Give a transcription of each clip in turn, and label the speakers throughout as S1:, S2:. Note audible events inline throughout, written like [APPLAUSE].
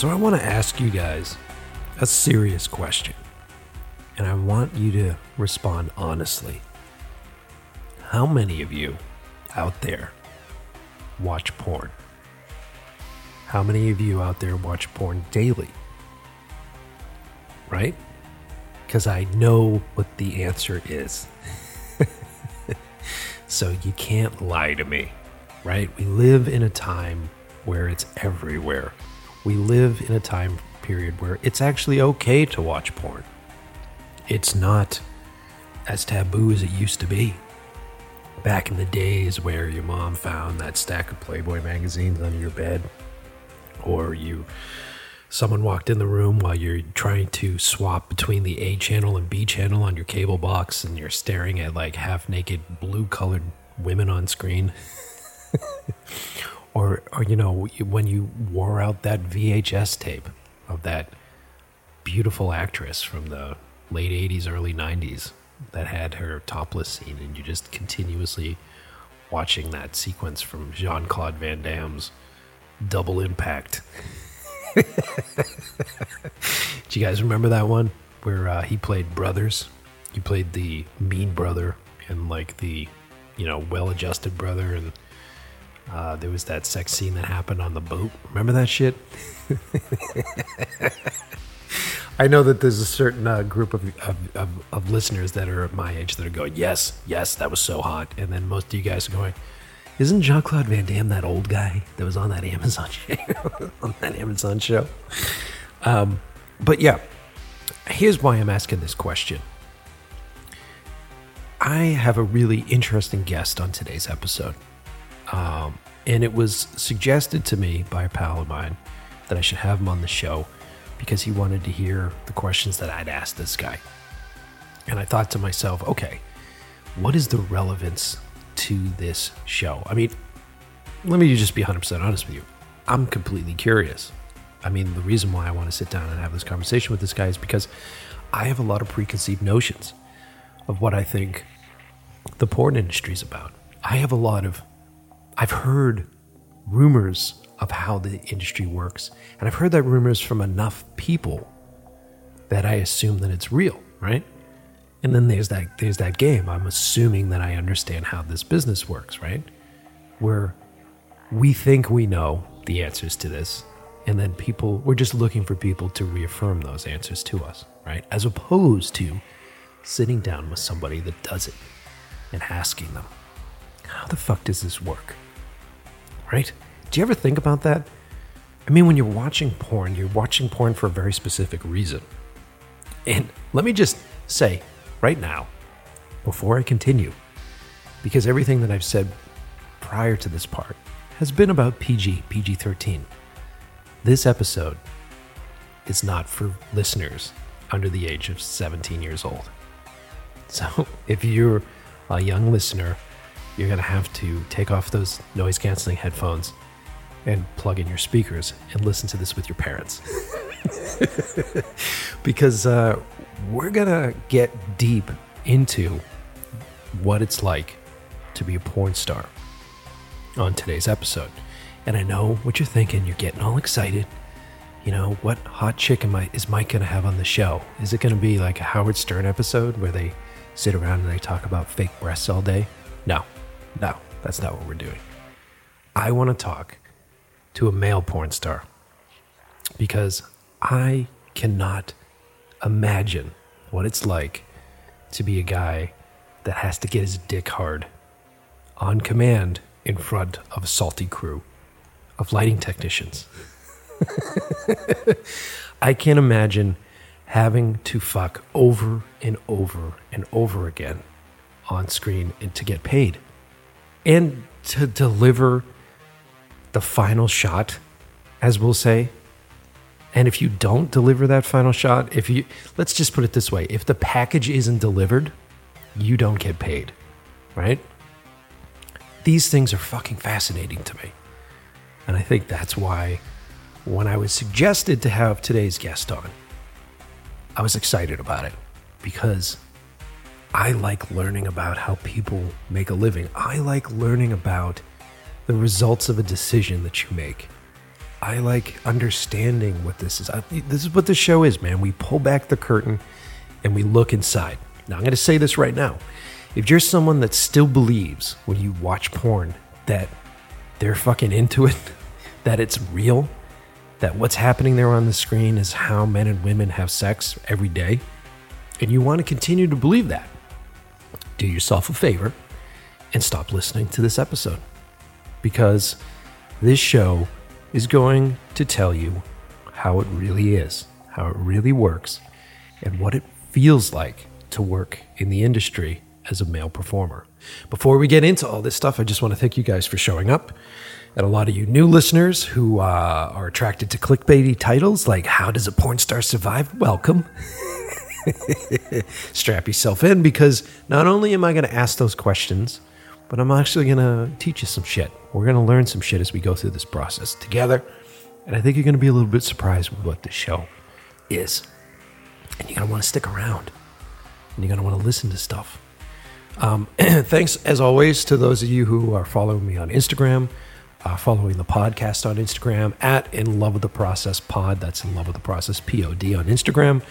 S1: So I want to ask you guys a serious question. And I want you to respond honestly. How many of you out there watch porn? How many of you out there watch porn daily? Right? Because I know what the answer is. [LAUGHS] so you can't lie to me, right? We live in a time where it's everywhere. We live in a time period where it's actually okay to watch porn. It's not as taboo as it used to be. Back in the days where your mom found that stack of Playboy magazines under your bed, or you someone walked in the room while you're trying to swap between the A channel and B channel on your cable box and you're staring at like half naked blue colored women on screen. [LAUGHS] or, or, you know, when you wore out that VHS tape of that beautiful actress from the late 80s, early 90s that had her topless scene, and you just continuously watching that sequence from Jean Claude Van Damme's Double Impact. [LAUGHS] Do you guys remember that one where uh, he played brothers? He played the mean brother and like the, you know, well-adjusted brother, and uh, there was that sex scene that happened on the boat. Remember that shit? [LAUGHS] I know that there's a certain uh, group of, of, of, of, listeners that are my age that are going, yes, yes, that was so hot. And then most of you guys are going, isn't Jean Claude Van Damme that old guy that was on that Amazon [LAUGHS] show? on that Amazon show? Um, but yeah, here's why I'm asking this question. I have a really interesting guest on today's episode. Um, and it was suggested to me by a pal of mine that I should have him on the show because he wanted to hear the questions that I'd asked this guy. And I thought to myself, okay, what is the relevance to this show? I mean, let me just be 100% honest with you. I'm completely curious. I mean, the reason why I want to sit down and have this conversation with this guy is because I have a lot of preconceived notions of what I think the porn industry is about. I have a lot of, I've heard rumors of how the industry works. And I've heard that rumors from enough people that I assume that it's real, right? And then there's that there's that game. I'm assuming that I understand how this business works, right? Where we think we know the answers to this, and then people we're just looking for people to reaffirm those answers to us, right? As opposed to sitting down with somebody that does it and asking them, "How the fuck does this work?" Right? Do you ever think about that? I mean, when you're watching porn, you're watching porn for a very specific reason. And let me just say right now, before I continue, because everything that I've said prior to this part has been about PG, PG 13. This episode is not for listeners under the age of 17 years old. So [LAUGHS] if you're a young listener, you're going to have to take off those noise canceling headphones and plug in your speakers and listen to this with your parents. [LAUGHS] because uh, we're going to get deep into what it's like to be a porn star on today's episode. And I know what you're thinking. You're getting all excited. You know, what hot chick am I, is Mike going to have on the show? Is it going to be like a Howard Stern episode where they sit around and they talk about fake breasts all day? No, no, that's not what we're doing. I want to talk to a male porn star because I cannot imagine what it's like to be a guy that has to get his dick hard on command in front of a salty crew of lighting technicians. [LAUGHS] I can't imagine having to fuck over and over and over again on screen and to get paid and to deliver the final shot, as we'll say. And if you don't deliver that final shot, if you, let's just put it this way if the package isn't delivered, you don't get paid, right? These things are fucking fascinating to me. And I think that's why when I was suggested to have today's guest on, I was excited about it because I like learning about how people make a living. I like learning about the results of a decision that you make. I like understanding what this is. I, this is what the show is, man. We pull back the curtain and we look inside. Now, I'm going to say this right now. If you're someone that still believes when you watch porn that they're fucking into it, [LAUGHS] that it's real, that what's happening there on the screen is how men and women have sex every day, and you want to continue to believe that, do yourself a favor and stop listening to this episode. Because this show is going to tell you how it really is, how it really works, and what it feels like to work in the industry as a male performer. Before we get into all this stuff, I just want to thank you guys for showing up. And a lot of you new listeners who uh, are attracted to clickbaity titles like How Does a Porn Star Survive? Welcome. [LAUGHS] [LAUGHS] Strap yourself in because not only am I going to ask those questions, but I'm actually going to teach you some shit. We're going to learn some shit as we go through this process together. And I think you're going to be a little bit surprised with what this show is. And you're going to want to stick around. And you're going to want to listen to stuff. Um, [CLEARS THROAT] thanks, as always, to those of you who are following me on Instagram uh, following the podcast on Instagram at In Love with the Process Pod. That's In Love with the Process Pod on Instagram.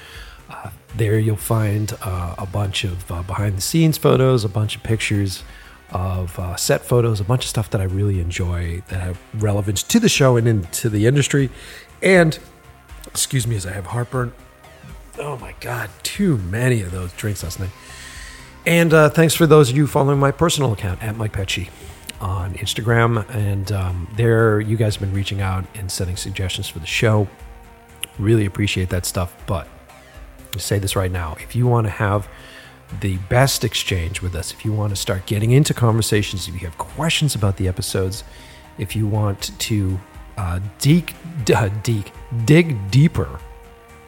S1: There you'll find uh, a bunch of uh, behind the scenes photos, a bunch of pictures of uh, set photos, a bunch of stuff that I really enjoy that have relevance to the show and into the industry. And, excuse me as I have heartburn. Oh my God, too many of those drinks last night. And uh, thanks for those of you following my personal account at Mike Pecci on Instagram, and um, there you guys have been reaching out and sending suggestions for the show. Really appreciate that stuff. But I say this right now: if you want to have the best exchange with us, if you want to start getting into conversations, if you have questions about the episodes, if you want to uh, deek, uh, deek, dig deeper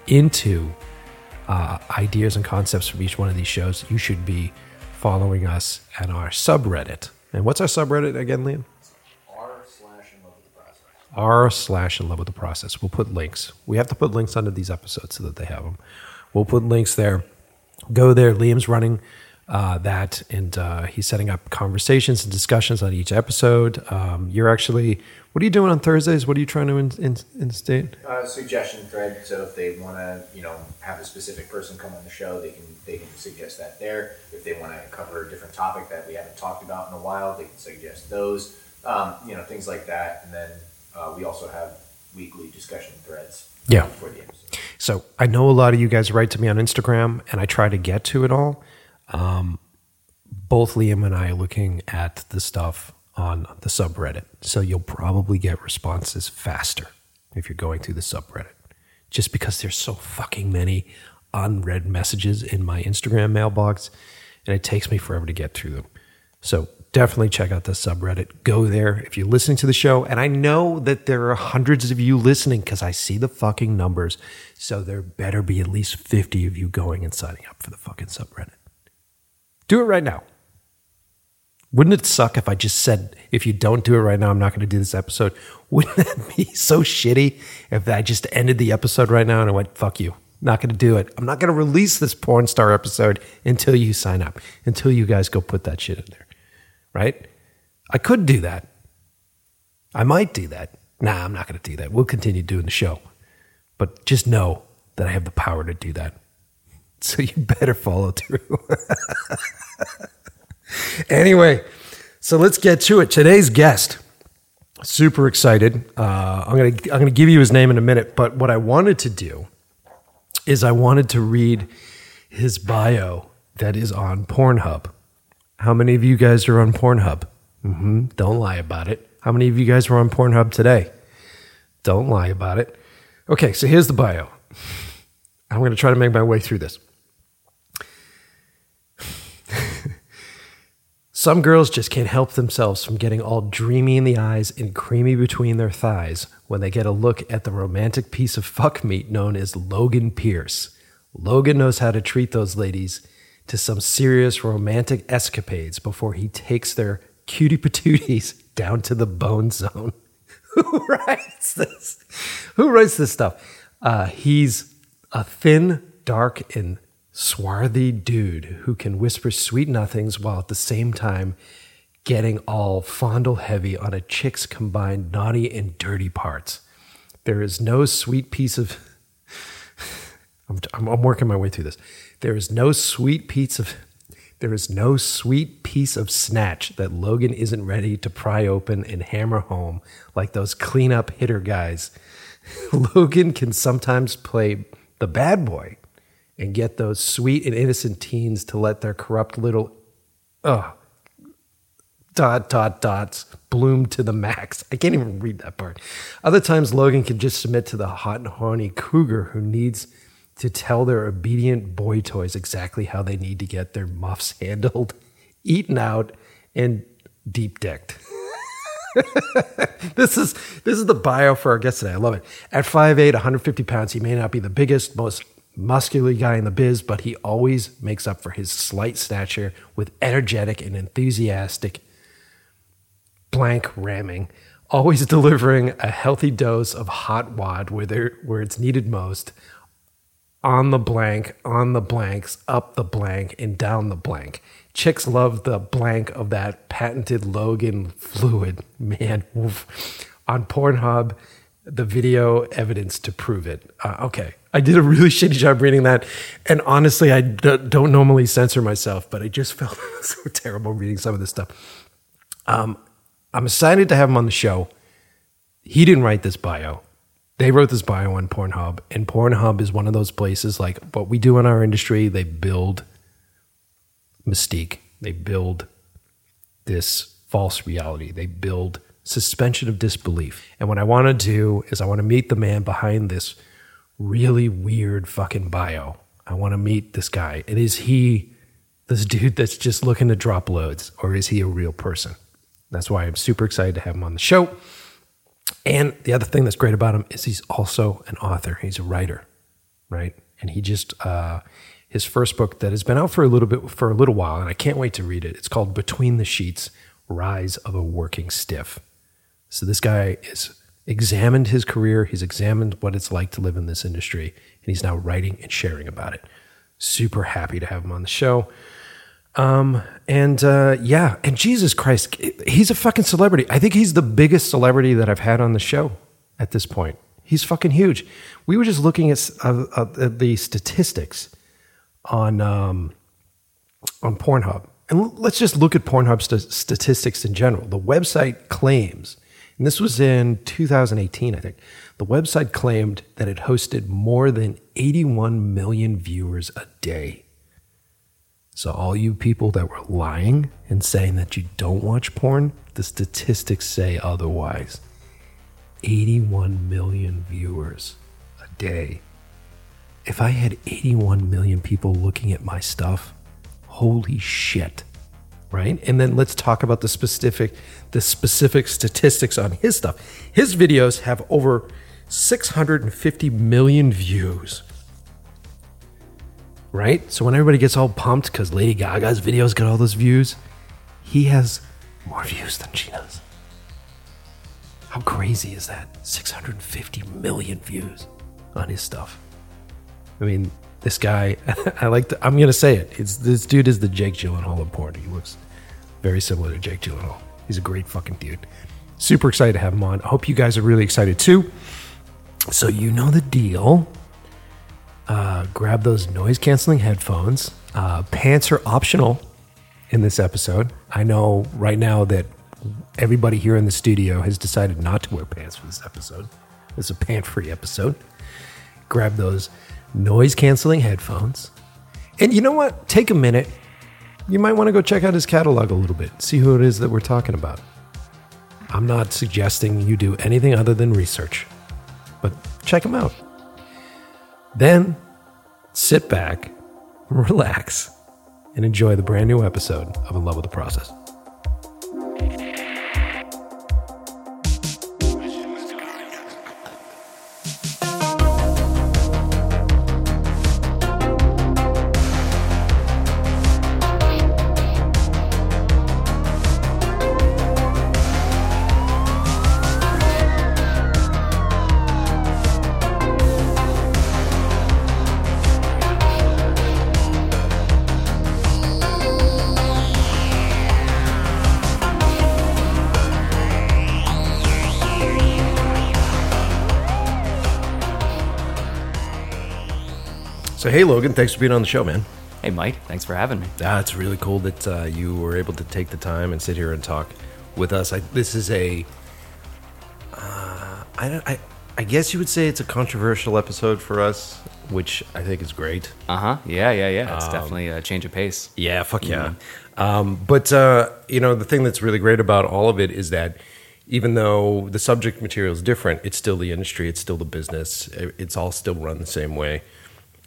S1: into uh, ideas and concepts from each one of these shows, you should be following us at our subreddit and what's our subreddit again, Liam?
S2: R slash in love with the process.
S1: R slash in love with the process. We'll put links. We have to put links under these episodes so that they have them. We'll put links there. Go there. Liam's running uh, that, and uh, he's setting up conversations and discussions on each episode. Um, you're actually, what are you doing on Thursdays? What are you trying to in, in, instate?
S2: Uh, suggestion thread. So if they want to, you know, have a specific person come on the show, they can they can suggest that there. If they want to cover a different topic that we haven't talked about in a while, they can suggest those. Um, you know, things like that. And then uh, we also have weekly discussion threads.
S1: Yeah. So I know a lot of you guys write to me on Instagram, and I try to get to it all. Um, both Liam and I are looking at the stuff on the subreddit. So you'll probably get responses faster if you're going through the subreddit. Just because there's so fucking many unread messages in my Instagram mailbox, and it takes me forever to get through them. So definitely check out the subreddit. Go there if you're listening to the show. And I know that there are hundreds of you listening because I see the fucking numbers. So there better be at least 50 of you going and signing up for the fucking subreddit. Do it right now. Wouldn't it suck if I just said, if you don't do it right now, I'm not going to do this episode? [LAUGHS] Wouldn't that be so shitty if I just ended the episode right now and I went, fuck you? Not going to do it. I'm not going to release this porn star episode until you sign up, until you guys go put that shit in there. Right? I could do that. I might do that. Nah, I'm not going to do that. We'll continue doing the show. But just know that I have the power to do that. [LAUGHS] So you better follow through. [LAUGHS] anyway, so let's get to it. Today's guest, super excited. Uh, I'm gonna I'm gonna give you his name in a minute, but what I wanted to do is I wanted to read his bio that is on Pornhub. How many of you guys are on Pornhub? Mm-hmm. Don't lie about it. How many of you guys were on Pornhub today? Don't lie about it. Okay, so here's the bio. I'm going to try to make my way through this. [LAUGHS] Some girls just can't help themselves from getting all dreamy in the eyes and creamy between their thighs when they get a look at the romantic piece of fuck meat known as Logan Pierce. Logan knows how to treat those ladies to some serious romantic escapades before he takes their cutie patooties [LAUGHS] down to the bone zone. [LAUGHS] Who writes this? Who writes this stuff? Uh, he's a thin, dark, and swarthy dude who can whisper sweet nothings while at the same time getting all fondle heavy on a chick's combined naughty and dirty parts. There is no sweet piece of. [LAUGHS] I'm, I'm, I'm working my way through this. There is no sweet piece of. There is no sweet piece of snatch that Logan isn't ready to pry open and hammer home like those cleanup hitter guys. [LAUGHS] Logan can sometimes play the bad boy and get those sweet and innocent teens to let their corrupt little, uh, dot, dot, dots bloom to the max. I can't even read that part. Other times, Logan can just submit to the hot and horny cougar who needs to tell their obedient boy toys exactly how they need to get their muffs [LAUGHS] handled, eaten out, and deep decked. [LAUGHS] this is this is the bio for our guest today. I love it. At 5'8", 150 pounds, he may not be the biggest, most muscular guy in the biz, but he always makes up for his slight stature with energetic and enthusiastic blank ramming, always [LAUGHS] delivering a healthy dose of hot wad where, there, where it's needed most, on the blank, on the blanks, up the blank, and down the blank. Chicks love the blank of that patented Logan fluid. [LAUGHS] Man, oof. on Pornhub, the video evidence to prove it. Uh, okay, I did a really [LAUGHS] shitty job reading that. And honestly, I d- don't normally censor myself, but I just [LAUGHS] felt so terrible reading some of this stuff. Um, I'm excited to have him on the show. He didn't write this bio. They wrote this bio on Pornhub, and Pornhub is one of those places like what we do in our industry. They build mystique, they build this false reality, they build suspension of disbelief. And what I want to do is I want to meet the man behind this really weird fucking bio. I want to meet this guy. And is he this [LAUGHS] dude that's just looking to drop loads, or is he a real person? That's why I'm super excited to have him on the show. And the other thing that's great about him is he's also an author. He's a writer, right? And he just uh, his first book that has been out for a little bit for a little while, and I can't wait to read it. It's called Between the Sheets: Rise of a Working Stiff. So this guy has examined his career. He's examined what it's like to live in this industry, and he's now writing and sharing about it. Super happy to have him on the show. Um, and uh, yeah, and Jesus Christ, he's a fucking celebrity. I think he's the biggest celebrity that I've had on the show at this point. He's fucking huge. We were just looking at, uh, at the statistics on um, on Pornhub, and let's just look at Pornhub st- statistics in general. The website claims, and this was in 2018, I think. The website claimed that it hosted more than 81 million viewers a day. So, all you people that were lying and saying that you don't watch porn, the statistics say otherwise. 81 million viewers a day. If I had 81 million people looking at my stuff, holy shit. Right? And then let's talk about the specific the specific statistics on his stuff. His videos have over 650 million views right? So when everybody gets all pumped because Lady Gaga's videos got all those views, he has more views than she does. How crazy is that? 650 million views on his stuff. I mean, this guy, [LAUGHS] I like to, I'm going to say it. It's, this dude is the Jake Gyllenhaal of porn. He looks very similar to Jake Gyllenhaal. He's a great fucking dude. Super excited to have him on. I hope you guys are really excited too. So, you know the deal uh, grab those noise canceling headphones. Uh, pants are optional in this episode. I know right now that everybody here in the studio has decided not to wear pants for this episode. It's a pant free episode. Grab those noise canceling headphones. And you know what? Take a minute. You might want to go check out his catalog a little bit, see who it is that we're talking about. I'm not suggesting you do anything other than research, but check him out. Then sit back, [LAUGHS] relax, and enjoy the brand new episode of In Love with the Process. So, hey, Logan, thanks for being on the show, man.
S3: Hey, Mike, thanks for having me.
S1: Ah, it's really cool that uh, you were able to take the time and sit here and talk with us. I, this is a, uh, I, don't- I, I guess you would say it's a controversial episode for us, which I think is great.
S3: Uh huh. Yeah, yeah, yeah. It's definitely a change of pace.
S1: Yeah, fuck yeah. Um, but uh, you know, the thing that's really great about all of it is that even though the subject material is different, it's still the industry, it's still the business, it- it's all still run the same way.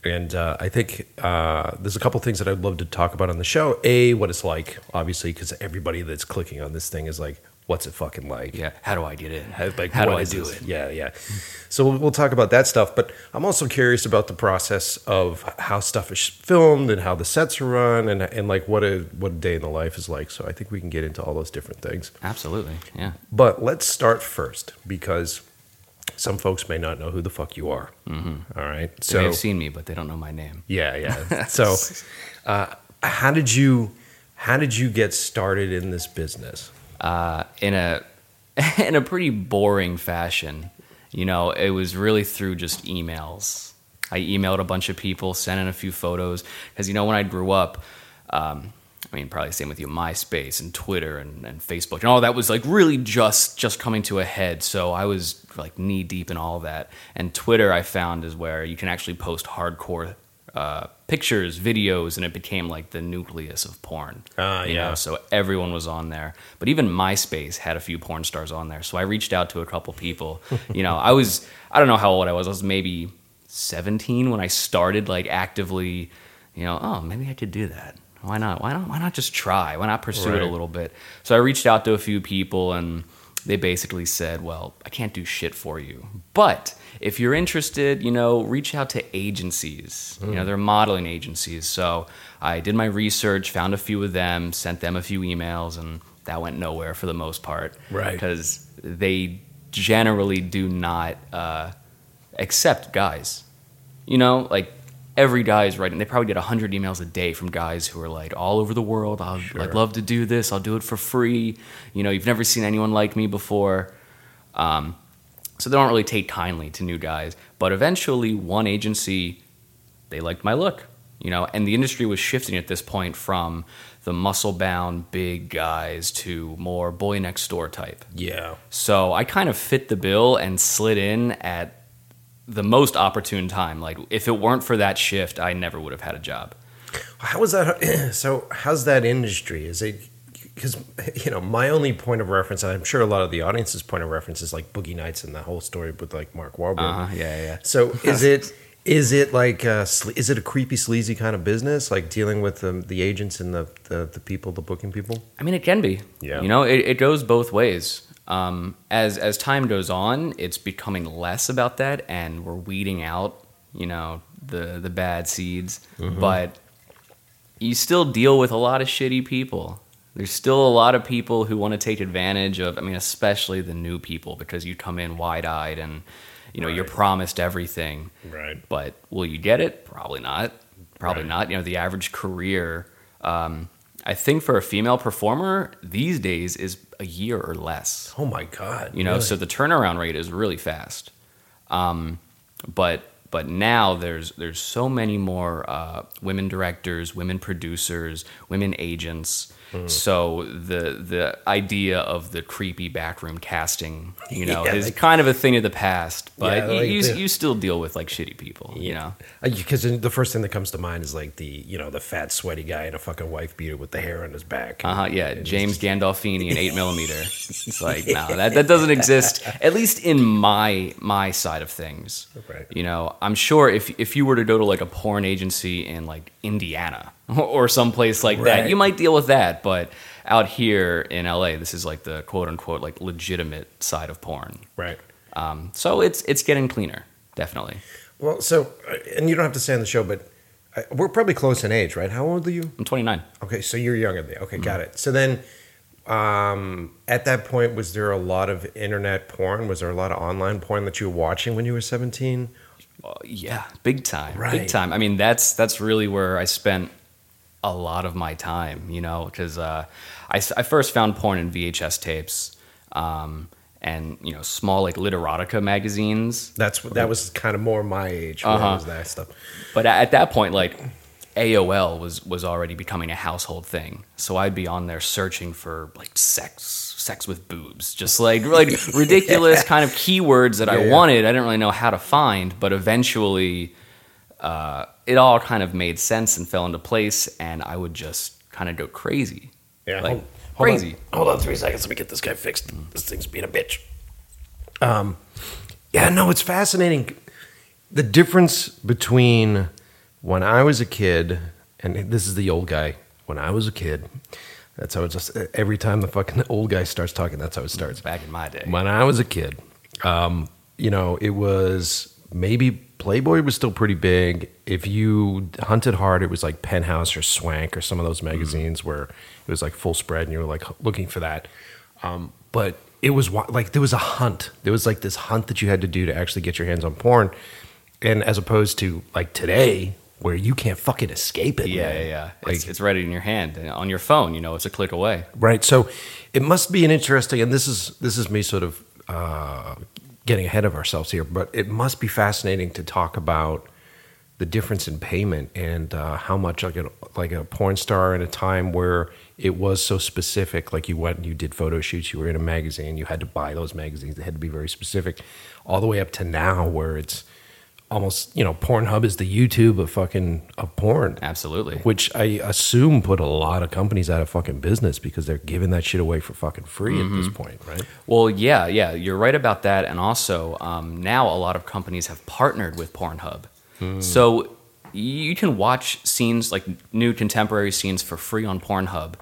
S1: And uh, I think uh, there's a couple things that I'd love to talk about on the show. A, what it's like, obviously, because everybody that's clicking on this thing is like, "What's it fucking like?"
S3: Yeah. How do I get in?
S1: How, like,
S3: How do I do
S1: this?
S3: it?
S1: Yeah, yeah. So we'll, we'll talk about that stuff, but I'm also curious about the process of how stuff is filmed and how the sets are run and and like what a what a day in the life is like. So I think we can get into all those different things.
S3: Absolutely. Yeah.
S1: But let's start first because some folks may not know who the fuck you are. Mm-hmm. right.
S3: They
S1: So
S3: have seen me, but they don't know my name.
S1: yeah, yeah. [LAUGHS] So uh, how did you how did you get started in this business?
S3: Uh, in a [LAUGHS] in a pretty boring fashion. You know, it was really through just emails. I emailed a bunch of people, sent in a few photos because you know when I grew up. Um, I mean, probably same with you, MySpace and Twitter and, and Facebook and all that was like really just just coming to a head. So I was like knee deep in all of that. And Twitter, I found, is where you can actually post hardcore uh, pictures, videos, and it became like the nucleus of porn.
S1: Ah,
S3: you
S1: yeah.
S3: know, so everyone was on there. But even MySpace had a few porn stars on there. So I reached out to a couple people. [LAUGHS] you know, I was I don't know how old I was. I was maybe 17 when I started like actively, you know, oh, maybe I could do that. Why not? Why not why not just try? Why not pursue it a little bit? So I reached out to a few people and they basically said, "Well, I can't do shit for you. But if you're interested, you know, reach out to agencies. You know, they're modeling agencies." So I did my research, found a few of them, sent them a few emails, and that went nowhere for the most part.
S1: Right.
S3: Because they generally do not uh, accept guys. You know, like every guy is writing. They probably get hundred emails a day from guys who are like all over the world. I'll, I'd love to do this. I'll do it for free. You know, you've never seen anyone like me before. Um, so they don't really take kindly to new guys. But eventually, one agency they liked my look. You know, and the industry was shifting at this point from the muscle-bound big guys to more boy next door type.
S1: Yeah.
S3: So I kind of fit the bill and slid in at the most opportune time. Like if it weren't for that shift, I never would have had a job.
S1: How is that? [CLEARS THROAT] So, how's that industry? Is it because you know my only point of reference, and I'm sure a lot of the audience's point of reference is like Boogie Nights and the whole story with like Mark Wahlberg.
S3: Uh-huh, yeah, yeah.
S1: So, is it is it like sle- is it a creepy, sleazy kind of business, like dealing with the, the agents and the, the the people, the booking people?
S3: I mean, it can be.
S1: Yeah.
S3: You know, it, it goes both ways. Um, as as time goes on, it's becoming less about that, and we're weeding out, you know, the the bad seeds. But you still deal with a lot of shitty people. There's still a lot of people who want to take advantage of. I mean, especially the new people, because you come in wide eyed and you know you're promised everything.
S1: Right.
S3: But will you get it? Probably not. Probably
S1: Right.
S3: not. You know, the average career, um, I think for a female performer these days is a year or less.
S1: Oh my god!
S3: You know,
S1: really?
S3: so the turnaround rate is really fast. Um, but but now there's there's so many more uh, women directors, women producers, women agents.
S1: Hmm.
S3: So the the idea of the creepy backroom casting, you know, [LAUGHS]
S1: Yeah,
S3: is
S1: like-
S3: kind of a thing of the past. But
S1: Yeah,
S3: you,
S1: like
S3: you,
S1: the-
S3: you still deal with like shitty people, you know.
S1: because the first thing that comes to mind is like the you know the fat, sweaty guy in a fucking wife beater with the hair on his back.
S3: Uh huh. Yeah,
S1: And
S3: James Gandolfini in eight [LAUGHS] millimeter. It's like no, that [LAUGHS] that doesn't exist. At least in my my side of things.
S1: Right.
S3: You know, I'm sure if if you were to go to like a porn agency in like Indiana [LAUGHS] or someplace like
S1: Right.
S3: that, you might deal with that. But out here in LA, this is like the quote unquote like legitimate side of porn.
S1: Right.
S3: Um, so it's it's getting cleaner, definitely.
S1: Well, so uh, and you don't have to say on the show, but uh, we're probably close in age, right? How old are you?
S3: I'm 29.
S1: Okay, so you're younger than me. Okay, got
S3: Mm-hmm.
S1: it. So then, um, at that point, was there a lot of internet porn? Was there a lot of online porn that you were watching when you were 17?
S3: Uh, yeah, big time,
S1: Right.
S3: big time. I mean, that's that's really where I spent a lot of my time, you know, because uh, I, I first found porn in VHS tapes, um, and you know small like literotica magazines.
S1: That's that was kind of more my age. When
S3: Uh-huh.
S1: was that stuff?
S3: But at that point, like AOL was was already becoming a household thing. So I'd be on there searching for like sex, sex with boobs, just like like [LAUGHS] ridiculous kind of keywords that I
S1: Yeah, yeah.
S3: wanted. I didn't really know how to find, but eventually, uh, it all kind of made sense and fell into place, and I would just kind of go crazy.
S1: Yeah,
S3: like
S1: hold- hold on.
S3: crazy.
S1: Hold on, three seconds. Let me get this guy fixed. This thing's being a bitch. Um, yeah, no, it's fascinating. The difference between when I was a kid, and this is the old guy. When I was a kid, that's how it just. Every time the fucking [LAUGHS] old guy starts talking, that's how it starts.
S3: Back in my day,
S1: When I was a kid, um, you know, it was maybe Playboy was still pretty big. If you hunted hard, it was like Penthouse or Swank or some of those magazines where it was like full spread and you were like looking for that. Um, but it was like there was a hunt. There was like this hunt that you had to do to actually get your hands on porn. And as opposed to like today, where you can't fucking escape it.
S3: yeah,
S1: man.
S3: yeah, yeah.
S1: Like,
S3: It's, it's right in your hand and on your phone. You know, it's a click away.
S1: right so it must be an interesting and this is this is me sort of uh, getting ahead of ourselves here but it must be fascinating to talk about the difference in payment and uh, how much like a, like a porn star in a time where it was so specific like you went and you did photo shoots you were in a magazine you had to buy those magazines they had to be very specific all the way up to now where it's almost you know pornhub is the youtube of fucking of porn
S3: Absolutely.
S1: which I assume put a lot of companies out of fucking business because they're giving that shit away for fucking free at this point, right?
S3: Well, yeah, yeah, you're right about that. And also, um, now a lot of companies have partnered with Pornhub. So you can watch scenes like new contemporary scenes for free on Pornhub,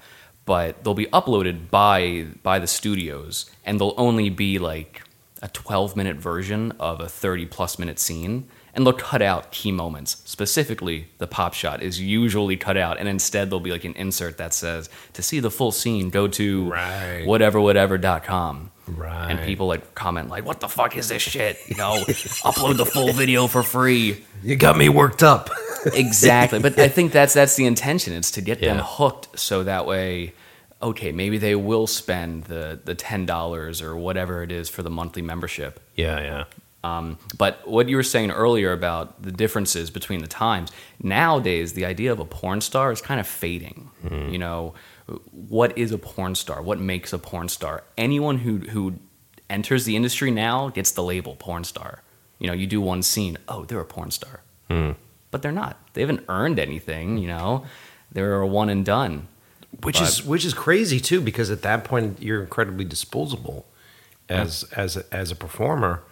S3: but they'll be uploaded by by the studios, and they'll only be like a 12 minute version of a 30 plus minute scene. And they'll cut out key moments. Specifically, the pop shot is usually cut out, and instead there'll be like an insert that says, "To see the full scene, go to
S1: Right.
S3: whatever whatever.com."
S1: Right.
S3: And people like comment like, "What the fuck is this shit?" You know, [LAUGHS] upload the full video for free.
S1: You got me worked up. [LAUGHS]
S3: Exactly. But I think that's that's the intention. It's to get them hooked, so that way, okay, maybe they will spend the the ten dollars or whatever it is for the monthly membership.
S1: yeah, yeah.
S3: Um, but what you were saying earlier about the differences between the times, nowadays the idea of a porn star is kind of fading. You know, what is a porn star? What makes a porn star? Anyone who who enters the industry now gets the label porn star. You know, you do one scene, oh, they're a porn star, but they're not. They haven't earned anything. You know, they're a one and done.
S1: Which is which is crazy too, because at that point you're incredibly disposable as as a, as a performer,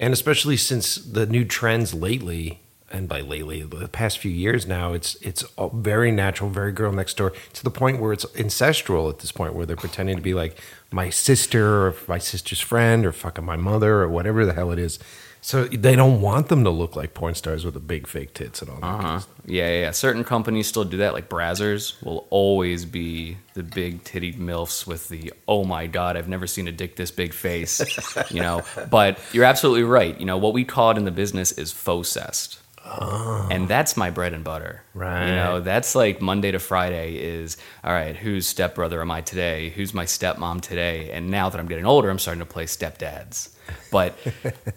S1: and especially since the new trends lately, and by lately the past few years now, it's it's very natural, very girl next door to the point where it's ancestral at this point where they're pretending to be like my sister or my sister's friend or fucking my mother or whatever the hell it is. So they don't want them to look like porn stars with the big fake tits and all that.
S3: Uh-huh. Yeah, yeah, yeah. Certain companies still do that. Like Brazzers will always be the big titty milfs with the oh my god, I've never seen a dick this big face. [LAUGHS] you know, but you're absolutely right. You know what we call it in the business is faux cest. And that's my bread and butter.
S1: Right.
S3: You know, that's like Monday to Friday is all right, whose stepbrother am I today? Who's my stepmom today? And now that I'm getting older, I'm starting to play stepdads. But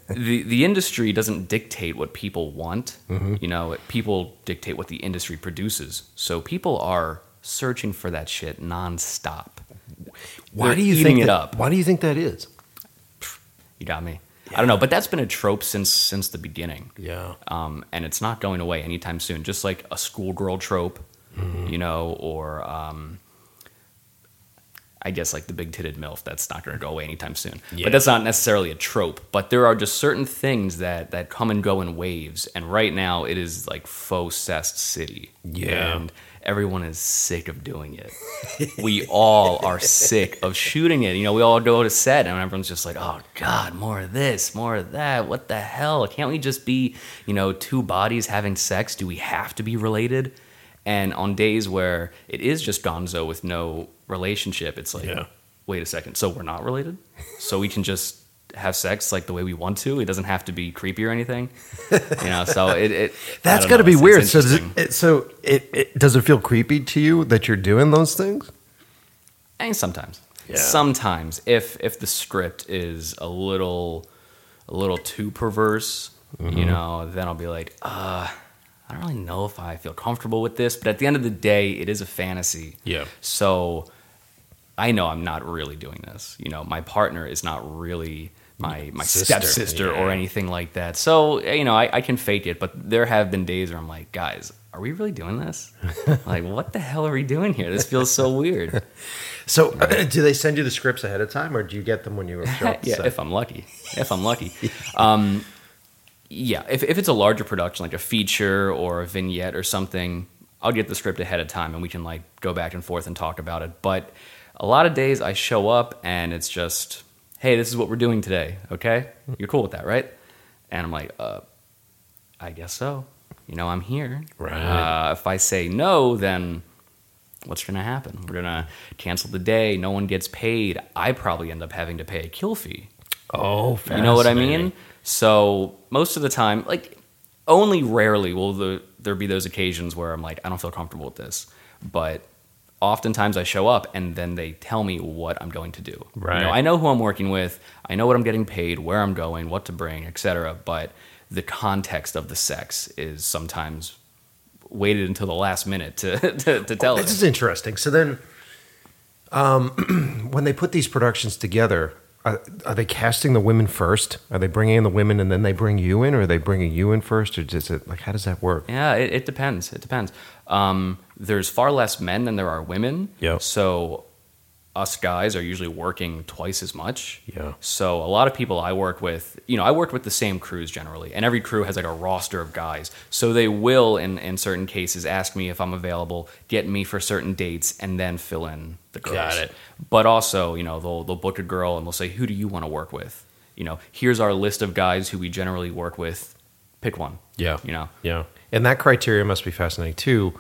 S3: the the industry doesn't dictate what people want.
S1: Mm-hmm.
S3: You know, people dictate what the industry produces. So people are searching for that shit nonstop.
S1: Why
S3: They're
S1: do you think
S3: it up?
S1: Why do you think that is?
S3: You got me. I don't know, but that's been a trope since since the beginning.
S1: Yeah.
S3: um, and it's not going away anytime soon. Just like a schoolgirl trope,
S1: Mm-hmm.
S3: you know, or um, I guess like the big titted milf. That's not going to go away anytime soon.
S1: Yeah.
S3: But that's not necessarily a trope. But there are just certain things that that come and go in waves. And right now, it is like faux cest city.
S1: Yeah.
S3: and everyone is sick of doing it. we all are sick of shooting it. You know, we all go to set and everyone's just like, oh God, more of this, more of that. What the hell? Can't we just be, you know, two bodies having sex? Do we have to be related? And on days where it is just gonzo with no relationship, it's like,
S1: Yeah.
S3: wait a second. So we're not related? So we can just have sex like the way we want to? It doesn't have to be creepy or anything? You know, so it. it [LAUGHS]
S1: That's
S3: I don't
S1: got to be
S3: it's-
S1: weird.
S3: it's
S1: So, does it, it, so it, it does it feel creepy to you that you're doing those things?
S3: And sometimes.
S1: Yeah.
S3: Sometimes, if if the script is a little a little too perverse,
S1: Mm-hmm.
S3: you know, then I'll be like, uh, I don't really know if I feel comfortable with this. But at the end of the day, it is a fantasy.
S1: Yeah.
S3: So I know I'm not really doing this. You know, my partner is not really my my
S1: Sister,
S3: stepsister or anything like that. So you know, I, I can fake it, but there have been days where I'm like, guys, are we really doing this? [LAUGHS] like, what the hell are we doing here? This feels so weird. [LAUGHS]
S1: So, [CLEARS THROAT] do they send you the scripts ahead of time, or do you get them when you [LAUGHS] show up?
S3: yeah,
S1: set?
S3: if I'm lucky. If I'm lucky. Um, yeah, if, if it's a larger production, like a feature or a vignette or something, I'll get the script ahead of time and we can like go back and forth and talk about it. But a lot of days I show up and it's just, hey, this is what we're doing today. Okay, you're cool with that, right? And I'm like, uh, I guess so. You know, I'm here.
S1: Right.
S3: Uh, if I say no, then what's going to happen? We're going to cancel the day. No one gets paid. I probably end up having to pay a kill fee.
S1: oh,
S3: You know what I mean? So most of the time, like only rarely will the, there be those occasions where I'm like, I don't feel comfortable with this. But oftentimes I show up and then they tell me what I'm going to do.
S1: Right.
S3: You know, I know who I'm working with. I know what I'm getting paid, where I'm going, what to bring, etc. But the context of the sex is sometimes waited until the last minute to [LAUGHS] to, to tell
S1: This
S3: us.
S1: is interesting. So then, um, [CLEARS THROAT] when they put these productions together, are, are they casting the women first? Are they bringing in the women and then they bring you in, or are they bringing you in first, or is it like how does that work?
S3: Yeah, it, it depends. It depends. Um, there's far less men than there are women.
S1: Yep.
S3: So us guys are usually working twice as much.
S1: Yeah.
S3: So a lot of people I work with, you know, I work with the same crews generally, and every crew has like a roster of guys. So they will, in in certain cases, ask me if I'm available, get me for certain dates, and then fill in the girls.
S1: Got it.
S3: But also, you know, they'll they'll book a girl and they'll say, "Who do you want to work with?" You know, here's our list of guys who we generally work with. Pick one.
S1: Yeah.
S3: You know.
S1: Yeah, and that criteria must be fascinating too,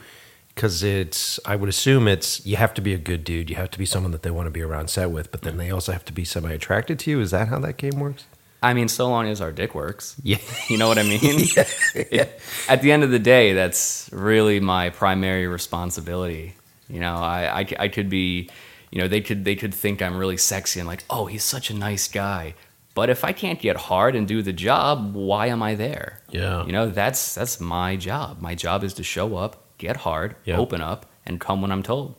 S1: because it's. I would assume it's you have to be a good dude. You have to be someone that they want to be around set with, but then they also have to be semi attracted to you. Is that how that game works?
S3: I mean, so long as our dick works.
S1: Yeah. [LAUGHS]
S3: You know what I mean? [LAUGHS] [LAUGHS] It- at the end of the day, that's really my primary responsibility. You know, I, I, I could be, you know, they could they could think I'm really sexy and like, oh, he's such a nice guy. But if I can't get hard and do the job, why am I there?
S1: Yeah.
S3: You know, that's that's my job. My job is to show up, get hard,
S1: Yeah.
S3: open up, and come when I'm told.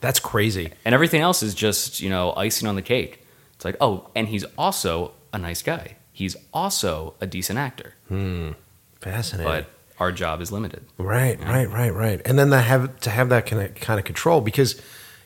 S1: That's crazy.
S3: And everything else is just, you know, icing on the cake. It's like, oh, and he's also a nice guy. He's also a decent actor. Hmm.
S1: Fascinating.
S3: But our job is limited.
S1: Right, right, right, right. And then to have to have that kind of kind of control because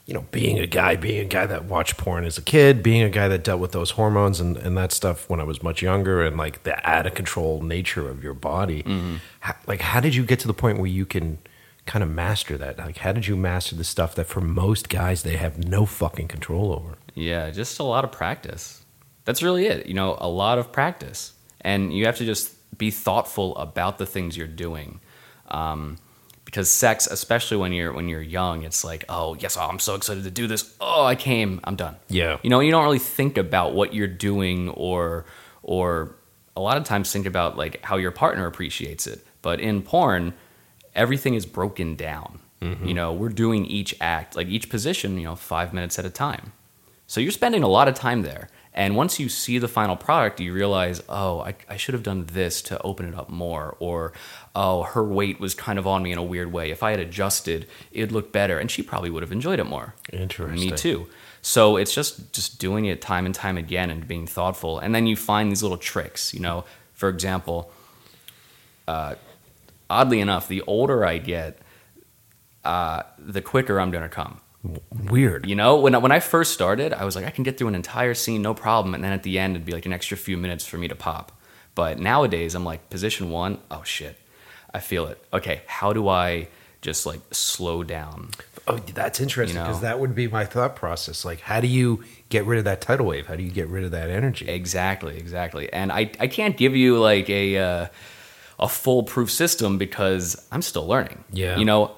S1: you know, being a guy, being a guy that watched porn as a kid, being a guy that dealt with those hormones and, and that stuff when I was much younger, and like the out of control nature of your body. Mm-hmm. How, like, how did you get to the point where you can kind of master that? Like, how did you master the stuff that for most guys they have no fucking control over?
S3: Yeah, just a lot of practice. That's really it. You know, a lot of practice. And you have to just be thoughtful about the things you're doing. Um, because sex, especially when you're when you're young, it's like, oh yes, oh, I'm so excited to do this. Oh, I came, I'm done.
S1: Yeah.
S3: You know, you don't really think about what you're doing or or a lot of times think about like how your partner appreciates it. But in porn, everything is broken down. You know, we're doing each act, like each position, you know, five minutes at a time. So you're spending a lot of time there. And once you see the final product, you realize, oh, I, I should have done this to open it up more. Or, oh, her weight was kind of on me in a weird way. If I had adjusted, it'd look better. And she probably would have enjoyed it more.
S1: Interesting.
S3: Me too. So it's just just doing it time and time again and being thoughtful. And then you find these little tricks. You know, for example, uh, oddly enough, the older I get, uh, the quicker I'm going to come.
S1: Weird.
S3: You know, when I, when I first started, I was like, I can get through an entire scene, no problem. And then at the end, it'd be like an extra few minutes for me to pop. But nowadays, I'm like, position one, oh shit, I feel it. Okay, how do I just like slow down?
S1: Oh, that's interesting
S3: You know.
S1: because that would be my thought process. Like, how do you get rid of that tidal wave? How do you get rid of that energy?
S3: Exactly, exactly. And I, I can't give you like a uh, a foolproof system because I'm still learning.
S1: Yeah.
S3: You know,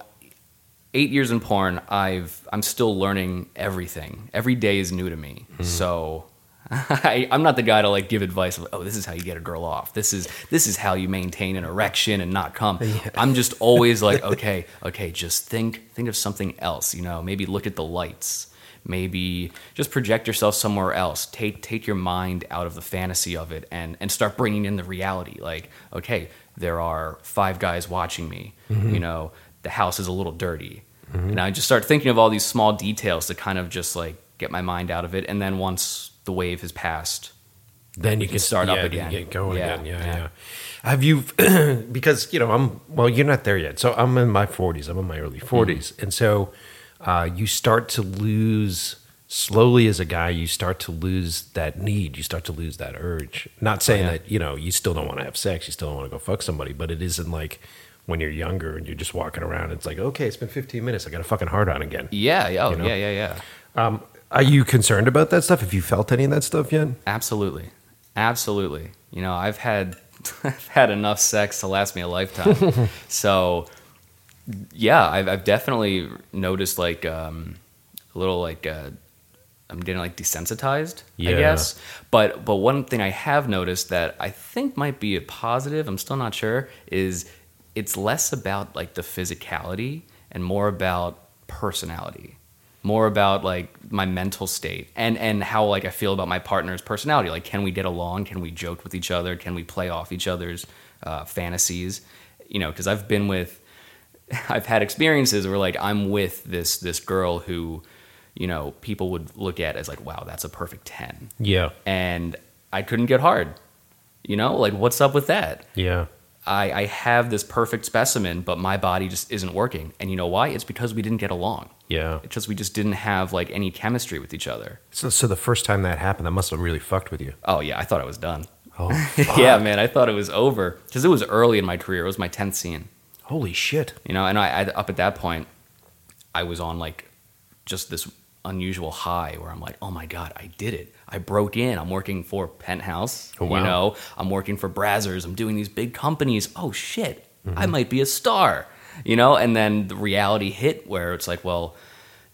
S3: eight years in porn, I've I'm still learning everything. Every day is new to me. Mm-hmm. So [LAUGHS] I, I'm not the guy to like give advice of, oh, this is how you get a girl off. This is this is how you maintain an erection and not come. I'm just always like, [LAUGHS] okay, okay, just think think of something else. You know, maybe look at the lights. maybe just project yourself somewhere else. Take take your mind out of the fantasy of it and and start bringing in the reality. Like, okay, there are five guys watching me. You know, the house is a little dirty. And I just start thinking of all these small details to kind of just like get my mind out of it. And then once the wave has passed,
S1: then you
S3: can start up again.
S1: Get going
S3: Yeah,
S1: again. Yeah,
S3: yeah.
S1: yeah. Have you? [CLEARS THROAT] because you know, I'm well. You're not there yet. So I'm in my 40s. I'm in my early 40s,
S3: Mm-hmm.
S1: and so uh, you start to lose slowly as a guy. You start to lose that need. You start to lose that urge. Not saying
S3: Oh, yeah.
S1: that you know you still don't want to have sex. You still don't want to go fuck somebody. But it isn't like when you're younger and you're just walking around. It's like okay, it's been 15 minutes. I got a fucking hard on again.
S3: yeah, yeah, oh,
S1: You know?
S3: yeah, yeah, yeah.
S1: Um, are you concerned about that stuff? Have you felt any of that stuff yet?
S3: Absolutely, absolutely. You know, I've had [LAUGHS] I've had enough sex to last me a lifetime. [LAUGHS] so, yeah, I've, I've definitely noticed like um, a little like uh, I'm getting like desensitized, I guess. But but one thing I have noticed that I think might be a positive. I'm still not sure. Is it's less about like the physicality and more about personality more about like my mental state and and how like I feel about my partner's personality. Like, can we get along? Can we joke with each other? Can we play off each other's uh, fantasies? You know, because I've been with, [LAUGHS] I've had experiences where like I'm with this this girl who, you know, people would look at as like, wow, that's a perfect ten,
S1: Yeah,
S3: and I couldn't get hard. You know, like what's up with that?
S1: yeah.
S3: I, I have this perfect specimen, but my body just isn't working. And you know why? It's because we didn't get along.
S1: Yeah.
S3: It's just we just didn't have like any chemistry with each other.
S1: So, so the first time that happened, that must have really fucked with you.
S3: Oh yeah, I thought I was done.
S1: Oh, [LAUGHS]
S3: yeah, man, I thought it was over because it was early in my career. It was my tenth scene,
S1: Holy shit.
S3: you know. And I, I up at that point, I was on like just this unusual high where I'm like, oh my god, I did it. I broke in. I'm working for Penthouse.
S1: Oh, wow.
S3: You know, I'm working for Brazzers. I'm doing these big companies. Oh shit,
S1: Mm-hmm.
S3: I might be a star. You know, and then the reality hit where it's like, well,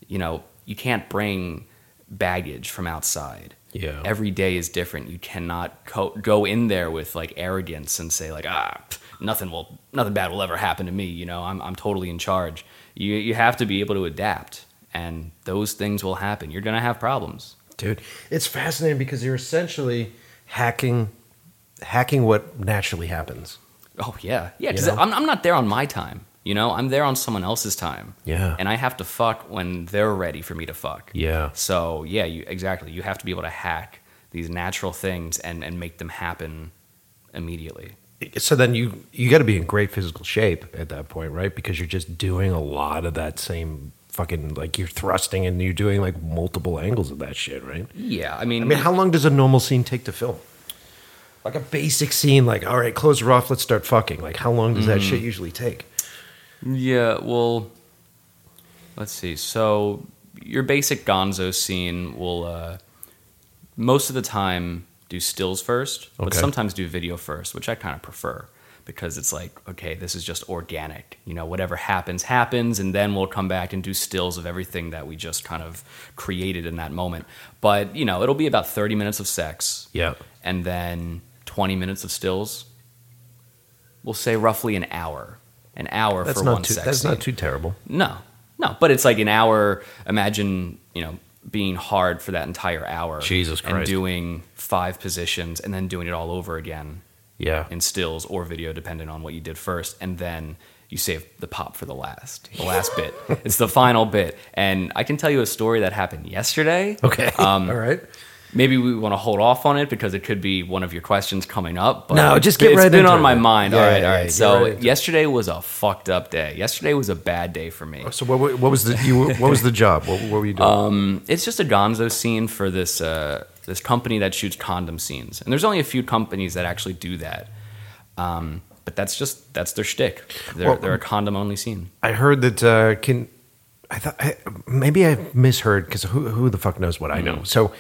S3: you know, you can't bring baggage from outside.
S1: Yeah.
S3: Every day is different. You cannot co- go in there with like arrogance and say like, ah, pff, nothing will, nothing bad will ever happen to me. You know, I'm, I'm totally in charge. You, you have to be able to adapt, and those things will happen. You're gonna have problems.
S1: Dude, it's fascinating because you're essentially hacking hacking what naturally happens.
S3: Oh yeah, yeah. Because? I'm, I'm not there on my time. You know, I'm there on someone else's time.
S1: Yeah.
S3: And I have to fuck when they're ready for me to fuck.
S1: Yeah.
S3: So yeah, you exactly. You have to be able to hack these natural things and and make them happen immediately.
S1: So then you you got to be in great physical shape at that point, right? Because you're just doing a lot of that same fucking like you're thrusting and you're doing like multiple angles of that shit, right?
S3: Yeah, I mean,
S1: I mean, how long does a normal scene take to film? Like a basic scene, like all right, close her off, let's start fucking. Like how long does that shit usually take?
S3: Yeah, well, let's see. So your basic Gonzo scene will uh, most of the time do stills first, but
S1: Okay.
S3: sometimes do video first, which I kind of prefer because it's like, okay, this is just organic. You know, whatever happens, happens, and then we'll come back and do stills of everything that we just kind of created in that moment. But, you know, it'll be about 30 minutes of sex
S1: Yeah.
S3: and then 20 minutes of stills. We'll say roughly an hour. An hour
S1: That's
S3: for one
S1: too
S3: sex
S1: that's
S3: scene.
S1: not too terrible.
S3: No, no, but it's like an hour. Imagine, you know, being hard for that entire hour.
S1: Jesus Christ.
S3: And doing five positions and then doing it all over again
S1: Yeah.
S3: in stills or video, depending on what you did first. And then you save the pop for the last, the last bit. [LAUGHS] It's the final bit. And I can tell you a story that happened yesterday.
S1: Okay.
S3: Um, [LAUGHS]
S1: all right.
S3: Maybe we want to hold off on it because it could be one of your questions coming up. But
S1: No, just get
S3: it's
S1: right
S3: been
S1: into
S3: on
S1: it,
S3: my mind.
S1: Yeah,
S3: all right,
S1: yeah,
S3: all
S1: yeah,
S3: So
S1: right into it.
S3: yesterday was a fucked up day. Yesterday was a bad day for me.
S1: So what, what was the you what was the job? What, what were you doing?
S3: Um, it's just a Gonzo scene for this uh, this company that shoots condom scenes, and there's only a few companies that actually do that. Um, but that's just that's their shtick. They're
S1: Well,
S3: they're a condom only scene.
S1: I heard that uh, can I thought I, maybe I misheard because who who the fuck knows what I know. So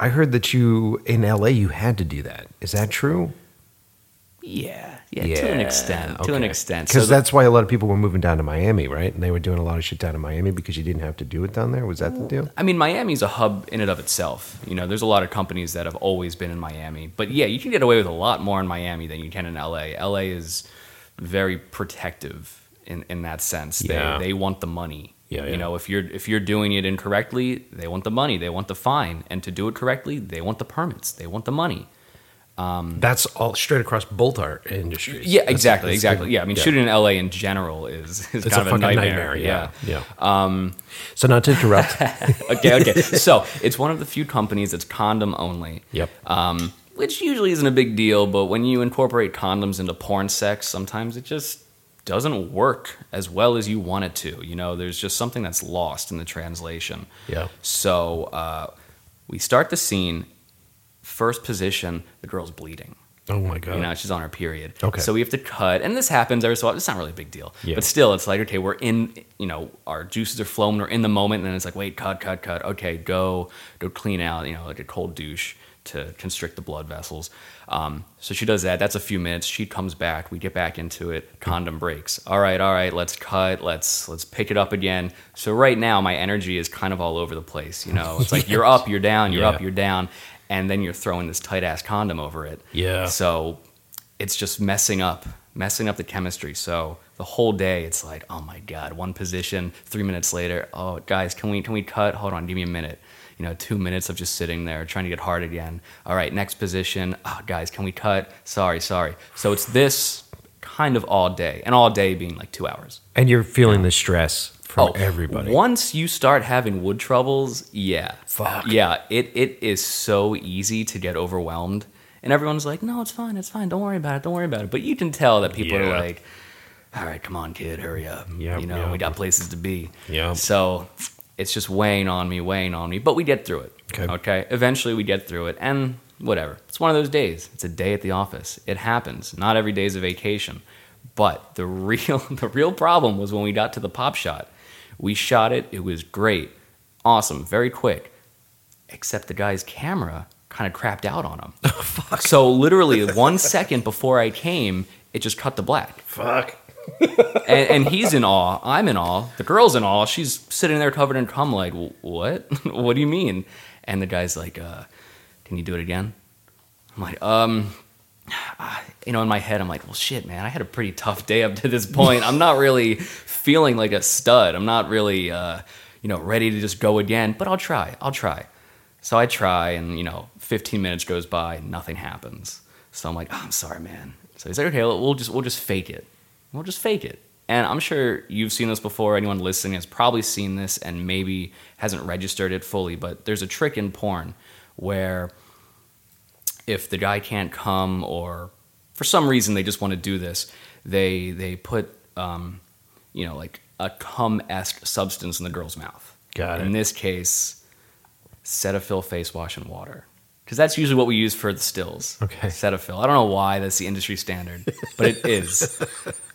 S1: I heard that you in L.A. you had to do that. Is that true?
S3: Yeah, yeah, to an extent. To an extent.
S1: Because
S3: So the-
S1: that's why a lot of people were moving down to Miami, right? And they were doing a lot of shit down in Miami because you didn't have to do it down there. Was that the deal?
S3: I mean, Miami's a hub in and of itself. You know, there's a lot of companies that have always been in Miami. But yeah, you can get away with a lot more in Miami than you can in LA. LA is very protective in, in that sense. They,
S1: Yeah.
S3: they want the money.
S1: Yeah, yeah.
S3: You know, if you're if you're doing it incorrectly, they want the money, they want the fine, and to do it correctly, they want the permits, they want the money.
S1: That's all straight across both our industries.
S3: Yeah,
S1: That's-
S3: exactly,
S1: that's
S3: exactly. Yeah, I mean, shooting in LA in general is is
S1: It's
S3: kind
S1: a
S3: of a nightmare.
S1: nightmare. yeah, yeah. Um, so not to interrupt. [LAUGHS]
S3: okay, okay. So it's one of the few companies that's condom only.
S1: Yep.
S3: Um, which usually isn't a big deal, but when you incorporate condoms into porn sex, sometimes it just doesn't work as well as you want it to. You know, there's just something that's lost in the translation.
S1: Yeah.
S3: So uh, we start the scene. First position, the girl's bleeding.
S1: oh my god.
S3: You know, she's on her period.
S1: Okay.
S3: So we have to cut, and this happens every so often. It's not really a big deal.
S1: Yeah.
S3: But still, it's like, okay, we're in, you know, our juices are flowing, we're in the moment, and then it's like, wait, cut, cut, cut. Okay, go, go clean out, you know, like a cold douche to constrict the blood vessels. Um, so she does that. That's a few minutes. She comes back. We get back into it. Condom breaks. All right, all right. Let's cut. Let's let's pick it up again. So right now, my energy is kind of all over the place. You know, it's like you're [LAUGHS] up, you're down, you're
S1: Yeah.
S3: up, you're down, and then you're throwing this tight ass condom over it.
S1: Yeah.
S3: So it's just messing up, messing up the chemistry. So the whole day, it's like, oh my god, one position. Three minutes later, oh guys, can we can we cut? Hold on, give me a minute. You know, two minutes of just sitting there trying to get hard again. All right, next position. Oh, guys, can we cut? Sorry, sorry. So it's this kind of all day, and all day being like two hours.
S1: and you're feeling the stress from
S3: Oh,
S1: everybody.
S3: Once you start having wood troubles, yeah,
S1: Fuck.
S3: yeah, it it is so easy to get overwhelmed, and everyone's like, "No, it's fine, it's fine. Don't worry about it. Don't worry about it." But you can tell that people
S1: Yeah.
S3: are like, "All right, come on, kid, hurry up.
S1: Yep,
S3: you know,
S1: yep.
S3: we got places to be."
S1: Yep.
S3: So it's just weighing on me, weighing on me, but we get through it.
S1: Okay.
S3: Okay. Eventually, we get through it, and whatever. It's one of those days. It's a day at the office. It happens. Not every day is a vacation. But the [LAUGHS] real the real problem was when we got to the pop shot. We shot it. It was great, awesome, very quick. Except the guy's camera kind of crapped out on him. [LAUGHS] So literally one second before I came, it just cut to black
S1: Fuck.
S3: And, and he's in awe. I'm in awe. The girl's in awe. She's sitting there covered in cum. Like, what? [LAUGHS] what do you mean? And the guy's like, uh, "Can you do it again?" I'm like, um, you know, in my head, I'm like, well, shit, man. I had a pretty tough day up to this point. I'm not really feeling like a stud. I'm not really, uh, you know, ready to just go again. But I'll try. I'll try. So I try, and you know, 15 minutes goes by, nothing happens. So I'm like, oh, I'm sorry, man. So he's like, okay, we'll just we'll just fake it. We'll just fake it. And I'm sure you've seen this before. Anyone listening has probably seen this and maybe hasn't registered it fully. But there's a trick in porn where if the guy can't come or for some reason they just want to do this, they they put um, you know like a cum esque substance in the girl's mouth.
S1: Got it.
S3: in this case, Cetaphil face wash and water. Because that's usually what we use for the stills.
S1: Okay.
S3: Cetaphil. I don't know why that's the industry standard, but it is. [LAUGHS]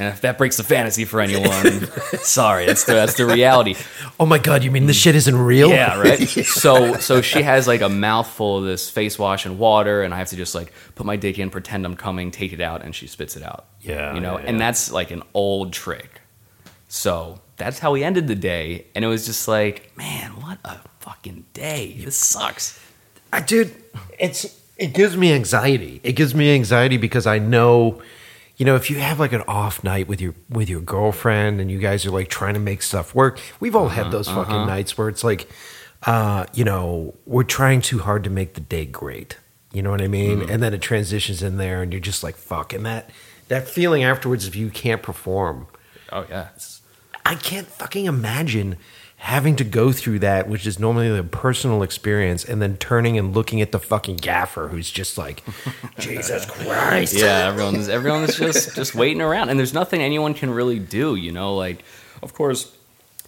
S3: And if that breaks the fantasy for anyone, [LAUGHS] sorry, that's the that's the reality.
S1: Oh my god, you mean this shit isn't real?
S3: Yeah, right. [LAUGHS] So so she has like a mouthful of this face wash and water, and I have to just like put my dick in, pretend I'm coming, take it out, and she spits it out.
S1: Yeah,
S3: you know,
S1: yeah,
S3: and that's like an old trick. So that's how we ended the day, and it was just like, man, what a fucking day! This sucks.
S1: I, dude, it's it gives me anxiety. It gives me anxiety because I know, you know, if you have like an off night with your with your girlfriend and you guys are like trying to make stuff work, we've all had uh-huh, those fucking uh-huh. nights where it's like, uh, you know, we're trying too hard to make the day great. You know what I mean? Hmm. And then it transitions in there, and you're just like, fuck. And that that feeling afterwards, if you can't perform,
S3: Oh yeah,
S1: I can't fucking imagine having to go through that, which is normally a personal experience, and then turning and looking at the fucking gaffer who's just like, [LAUGHS] Jesus Christ.
S3: yeah. Everyone's everyone's just [LAUGHS] just waiting around, and there's nothing anyone can really do. You know, like of course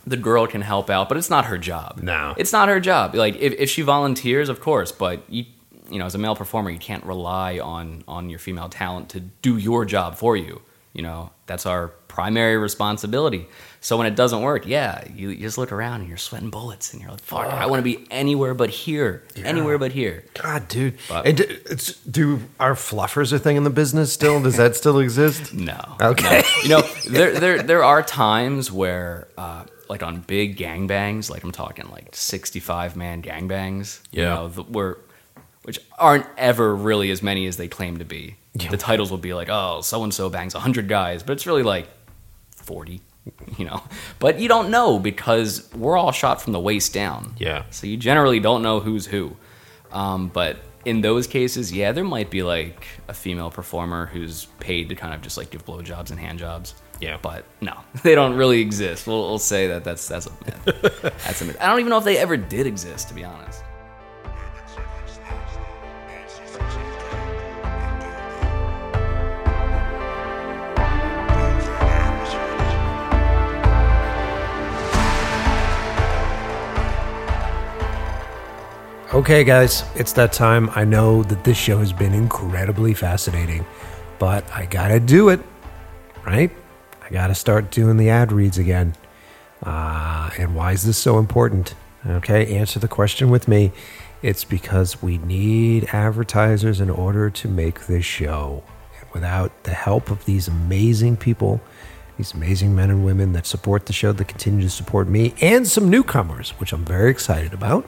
S3: the girl can help out, but it's not her job.
S1: No.
S3: it's not her job. Like if, if she volunteers, of course, but you you know as a male performer, you can't rely on on your female talent to do your job for you. You know that's our primary responsibility. So when it doesn't work, yeah, you, you just look around and you're sweating bullets, and you're like, "Fuck, I want to be anywhere but here, anywhere but here."
S1: God, dude.
S3: But-
S1: and do, it's, do our fluffers a thing in the business still? Does that still exist? [LAUGHS]
S3: No.
S1: Okay.
S3: No. You know, there there there are times where uh, like on big gangbangs, like I'm talking like 65 man gangbangs, you
S1: Yeah.
S3: know, the, where which aren't ever really as many as they claim to be.
S1: Yeah.
S3: The titles will be like, "Oh, so and so bangs 100 guys," but it's really like 40, you know. But you don't know because we're all shot from the waist down.
S1: Yeah.
S3: So you generally don't know who's who. Um, but in those cases, yeah, there might be like a female performer who's paid to kind of just like give blowjobs and hand jobs.
S1: Yeah.
S3: But no, [LAUGHS] they don't really exist. We'll, we'll say that that's that's a myth. [LAUGHS] that's a myth. I don't even know if they ever did exist, to be honest.
S1: Okay, guys, it's that time. I know that this show has been incredibly fascinating, but I gotta do it, right? I gotta start doing the ad reads again. Uh, and why is this so important? Okay, answer the question with me. It's because we need advertisers in order to make this show. And without the help of these amazing people, these amazing men and women that support the show, that continue to support me, and some newcomers, which I'm very excited about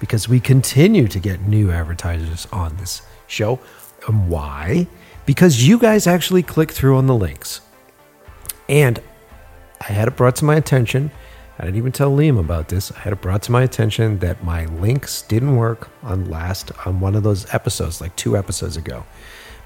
S1: because we continue to get new advertisers on this show. And why? Because you guys actually click through on the links. And I had it brought to my attention. I didn't even tell Liam about this. I had it brought to my attention that my links didn't work on last on one of those episodes, like two episodes ago.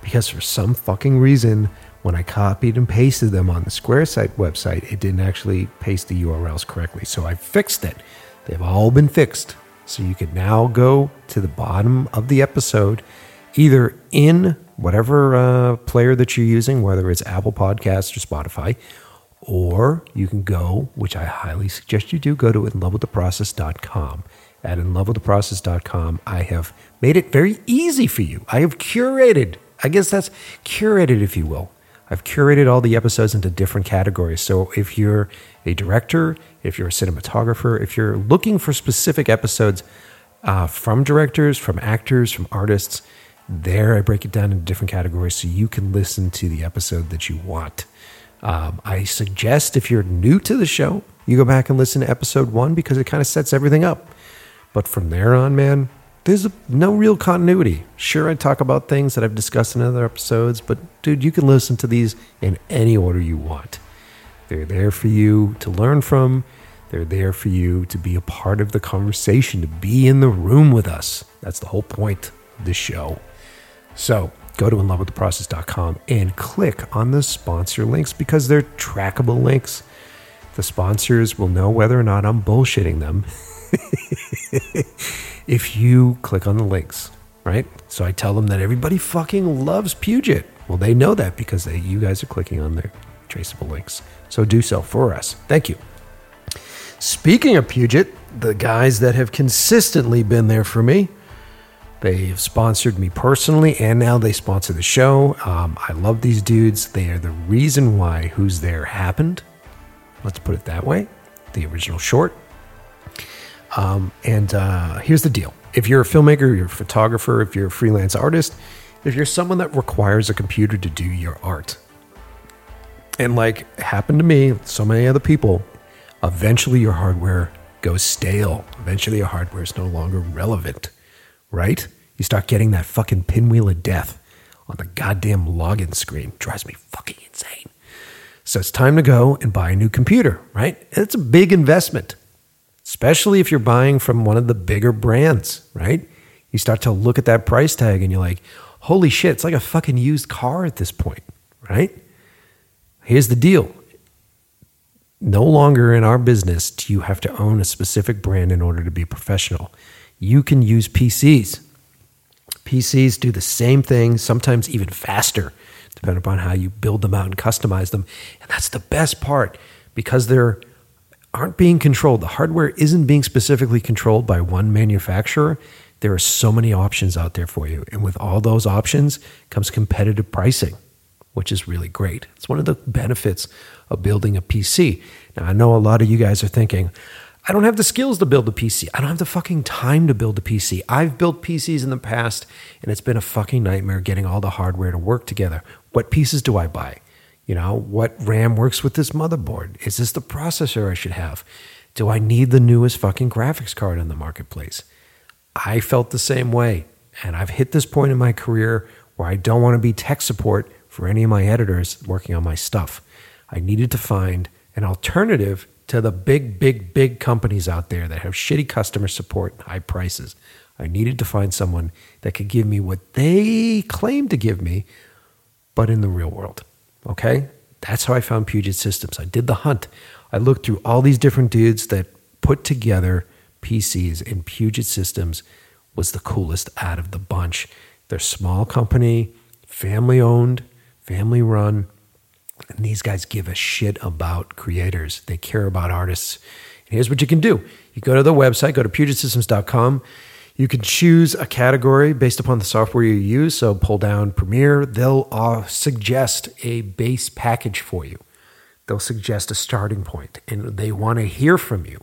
S1: Because for some fucking reason, when I copied and pasted them on the SquareSite website, it didn't actually paste the URLs correctly. So I fixed it. They've all been fixed. So you can now go to the bottom of the episode, either in whatever uh, player that you're using, whether it's Apple Podcasts or Spotify, or you can go, which I highly suggest you do, go to inlovewiththeprocess.com. At inlovewiththeprocess.com, I have made it very easy for you. I have curated, I guess that's curated, if you will. I've curated all the episodes into different categories. So if you're a director, if you're a cinematographer, if you're looking for specific episodes uh, from directors, from actors, from artists, there I break it down into different categories so you can listen to the episode that you want. Um, I suggest if you're new to the show, you go back and listen to episode one because it kind of sets everything up. But from there on, man, there's no real continuity. Sure, I talk about things that I've discussed in other episodes, but dude, you can listen to these in any order you want. They're there for you to learn from. They're there for you to be a part of the conversation, to be in the room with us. That's the whole point of this show. So go to inlovewiththeprocess.com and click on the sponsor links because they're trackable links. The sponsors will know whether or not I'm bullshitting them [LAUGHS] if you click on the links, right? So I tell them that everybody fucking loves Puget. Well, they know that because they, you guys are clicking on their traceable links. So do so for us. Thank you. Speaking of Puget, the guys that have consistently been there for me, they've sponsored me personally, and now they sponsor the show. Um, I love these dudes. They are the reason why Who's There happened. Let's put it that way. The original short. Um, and uh, here's the deal if you're a filmmaker, you're a photographer, if you're a freelance artist, if you're someone that requires a computer to do your art, and like happened to me, so many other people, eventually your hardware goes stale. Eventually your hardware is no longer relevant, right? You start getting that fucking pinwheel of death on the goddamn login screen. drives me fucking insane. So it's time to go and buy a new computer, right? It's a big investment, especially if you're buying from one of the bigger brands, right? You start to look at that price tag and you're like, holy shit, it's like a fucking used car at this point, right? Here's the deal no longer in our business do you have to own a specific brand in order to be professional. You can use PCs. PCs do the same thing, sometimes even faster, depending upon how you build them out and customize them. And that's the best part because they're aren't being controlled. The hardware isn't being specifically controlled by one manufacturer. There are so many options out there for you. And with all those options comes competitive pricing which is really great. It's one of the benefits of building a PC. Now, I know a lot of you guys are thinking, I don't have the skills to build a PC. I don't have the fucking time to build a PC. I've built PCs in the past and it's been a fucking nightmare getting all the hardware to work together. What pieces do I buy? You know, what RAM works with this motherboard? Is this the processor I should have? Do I need the newest fucking graphics card on the marketplace? I felt the same way. And I've hit this point in my career where I don't want to be tech support for any of my editors working on my stuff. I needed to find an alternative to the big, big, big companies out there that have shitty customer support and high prices. I needed to find someone that could give me what they claim to give me, but in the real world. Okay? That's how I found Puget Systems. I did the hunt. I looked through all these different dudes that put together PCs, and Puget Systems was the coolest out of the bunch. They're small company, family owned, family run, and these guys give a shit about creators. They care about artists. And here's what you can do you go to the website, go to pugetsystems.com. You can choose a category based upon the software you use. So pull down Premiere. They'll uh, suggest a base package for you. They'll suggest a starting point, and they want to hear from you.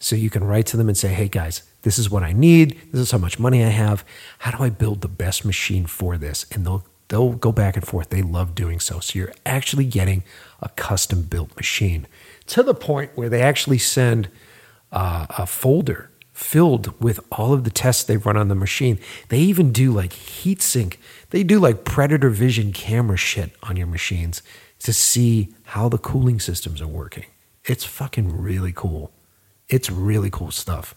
S1: So you can write to them and say, hey guys, this is what I need. This is how much money I have. How do I build the best machine for this? And they'll they'll go back and forth. They love doing so. So you're actually getting a custom built machine to the point where they actually send uh, a folder filled with all of the tests they've run on the machine. They even do like heat sink. They do like predator vision camera shit on your machines to see how the cooling systems are working. It's fucking really cool. It's really cool stuff.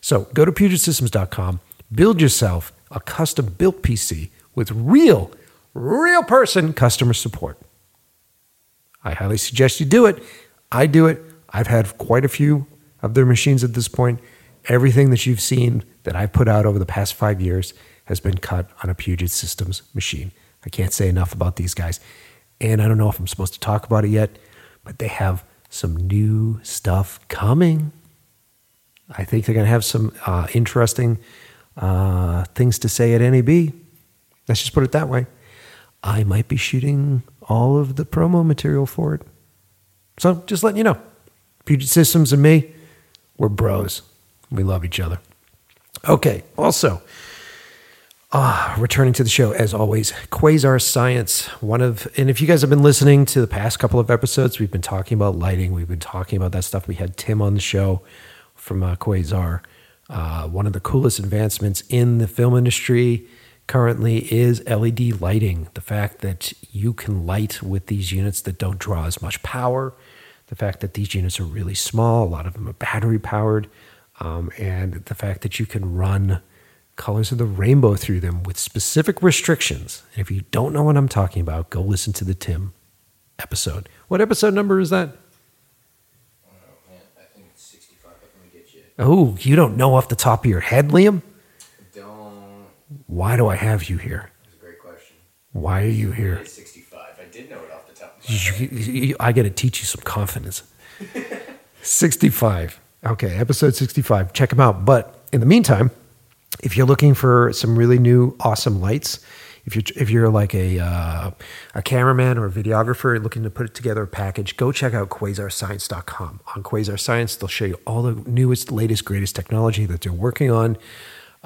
S1: So go to PugetSystems.com, build yourself a custom built PC with real, real person customer support. I highly suggest you do it. I do it. I've had quite a few of their machines at this point. Everything that you've seen that I've put out over the past five years has been cut on a Puget Systems machine. I can't say enough about these guys. And I don't know if I'm supposed to talk about it yet, but they have some new stuff coming. I think they're going to have some uh, interesting uh, things to say at NAB. Let's just put it that way. I might be shooting all of the promo material for it. So just letting you know. Puget Systems and me, we're bros. We love each other. Okay, also, uh, returning to the show, as always, Quasar Science. One of, and if you guys have been listening to the past couple of episodes, we've been talking about lighting. We've been talking about that stuff. We had Tim on the show from uh, Quasar. Uh, one of the coolest advancements in the film industry currently is LED lighting. The fact that you can light with these units that don't draw as much power, the fact that these units are really small, a lot of them are battery powered, um, and the fact that you can run colors of the rainbow through them with specific restrictions. And if you don't know what I'm talking about, go listen to the Tim episode. What episode number is that?
S2: Oh, man, I think it's 65, but let get you.
S1: Oh, you don't know off the top of your head, Liam? Why do I have you here?
S2: That's a great question.
S1: Why are you here?
S2: It's 65. I did know it off the top of my head.
S1: You- you- I got to teach you some confidence. [LAUGHS] 65. Okay, episode 65. Check them out. But in the meantime, if you're looking for some really new, awesome lights, if you're if you're like a uh, a cameraman or a videographer looking to put together a package, go check out QuasarScience.com. On Quasar Science, they'll show you all the newest, latest, greatest technology that they're working on.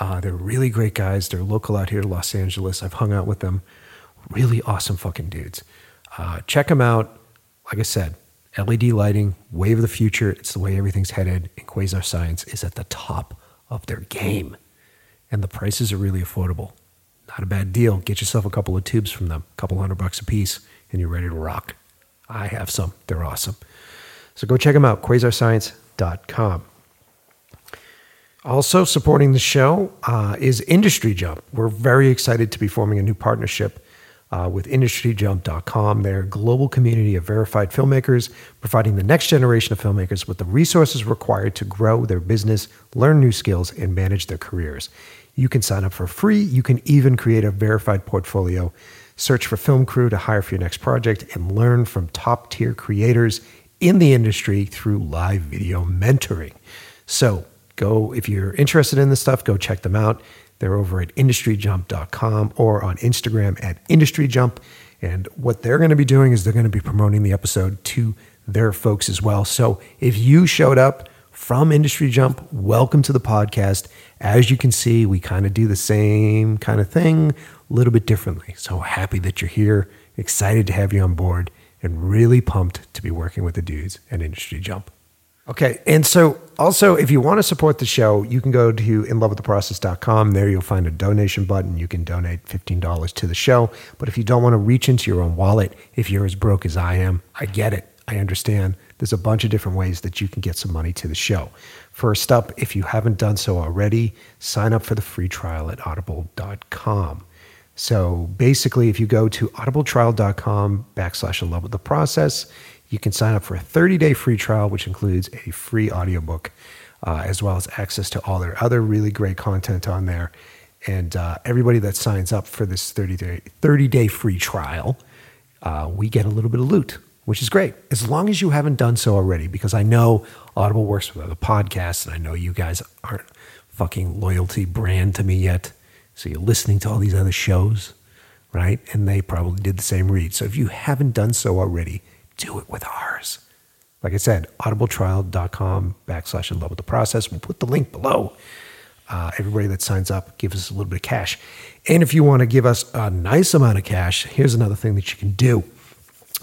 S1: Uh, they're really great guys. They're local out here to Los Angeles. I've hung out with them. Really awesome fucking dudes. Uh, check them out. Like I said, LED lighting, wave of the future. It's the way everything's headed. And Quasar Science is at the top of their game. And the prices are really affordable. Not a bad deal. Get yourself a couple of tubes from them, a couple hundred bucks a piece, and you're ready to rock. I have some. They're awesome. So go check them out, quasarscience.com. Also supporting the show uh, is Industry Jump. We're very excited to be forming a new partnership uh, with IndustryJump.com. They're a global community of verified filmmakers, providing the next generation of filmmakers with the resources required to grow their business, learn new skills, and manage their careers. You can sign up for free. You can even create a verified portfolio. Search for film crew to hire for your next project and learn from top tier creators in the industry through live video mentoring. So go, if you're interested in this stuff, go check them out. They're over at industryjump.com or on Instagram at industryjump. And what they're going to be doing is they're going to be promoting the episode to their folks as well. So if you showed up from Industry Jump, welcome to the podcast. As you can see, we kind of do the same kind of thing a little bit differently. So happy that you're here, excited to have you on board, and really pumped to be working with the dudes at Industry Jump. Okay. And so also, if you want to support the show, you can go to inlovewiththeprocess.com. There you'll find a donation button. You can donate $15 to the show. But if you don't want to reach into your own wallet, if you're as broke as I am, I get it. I understand there's a bunch of different ways that you can get some money to the show. First up, if you haven't done so already, sign up for the free trial at audible.com. So basically, if you go to audibletrial.com backslash in love with the process, you can sign up for a 30 day free trial, which includes a free audiobook, uh, as well as access to all their other really great content on there. And uh, everybody that signs up for this 30 day, 30 day free trial, uh, we get a little bit of loot, which is great. As long as you haven't done so already, because I know Audible works with other podcasts, and I know you guys aren't fucking loyalty brand to me yet. So you're listening to all these other shows, right? And they probably did the same read. So if you haven't done so already, do it with ours. Like I said, audibletrial.com backslash in love with the process. We'll put the link below. Uh, everybody that signs up, give us a little bit of cash. And if you want to give us a nice amount of cash, here's another thing that you can do.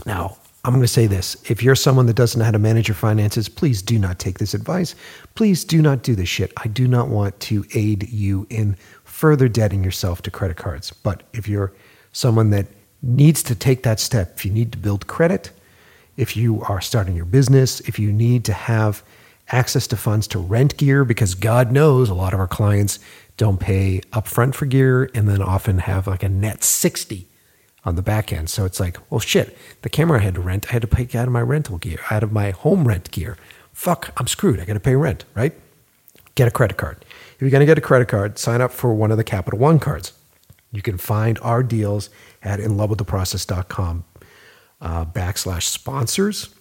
S1: Now, I'm going to say this. If you're someone that doesn't know how to manage your finances, please do not take this advice. Please do not do this shit. I do not want to aid you in further debting yourself to credit cards. But if you're someone that needs to take that step, if you need to build credit, if you are starting your business, if you need to have access to funds to rent gear, because God knows a lot of our clients don't pay upfront for gear and then often have like a net 60 on the back end. So it's like, well, shit, the camera I had to rent, I had to pay out of my rental gear, out of my home rent gear. Fuck, I'm screwed. I got to pay rent, right? Get a credit card. If you're going to get a credit card, sign up for one of the Capital One cards. You can find our deals at inlovewiththeprocess.com uh, backslash sponsors.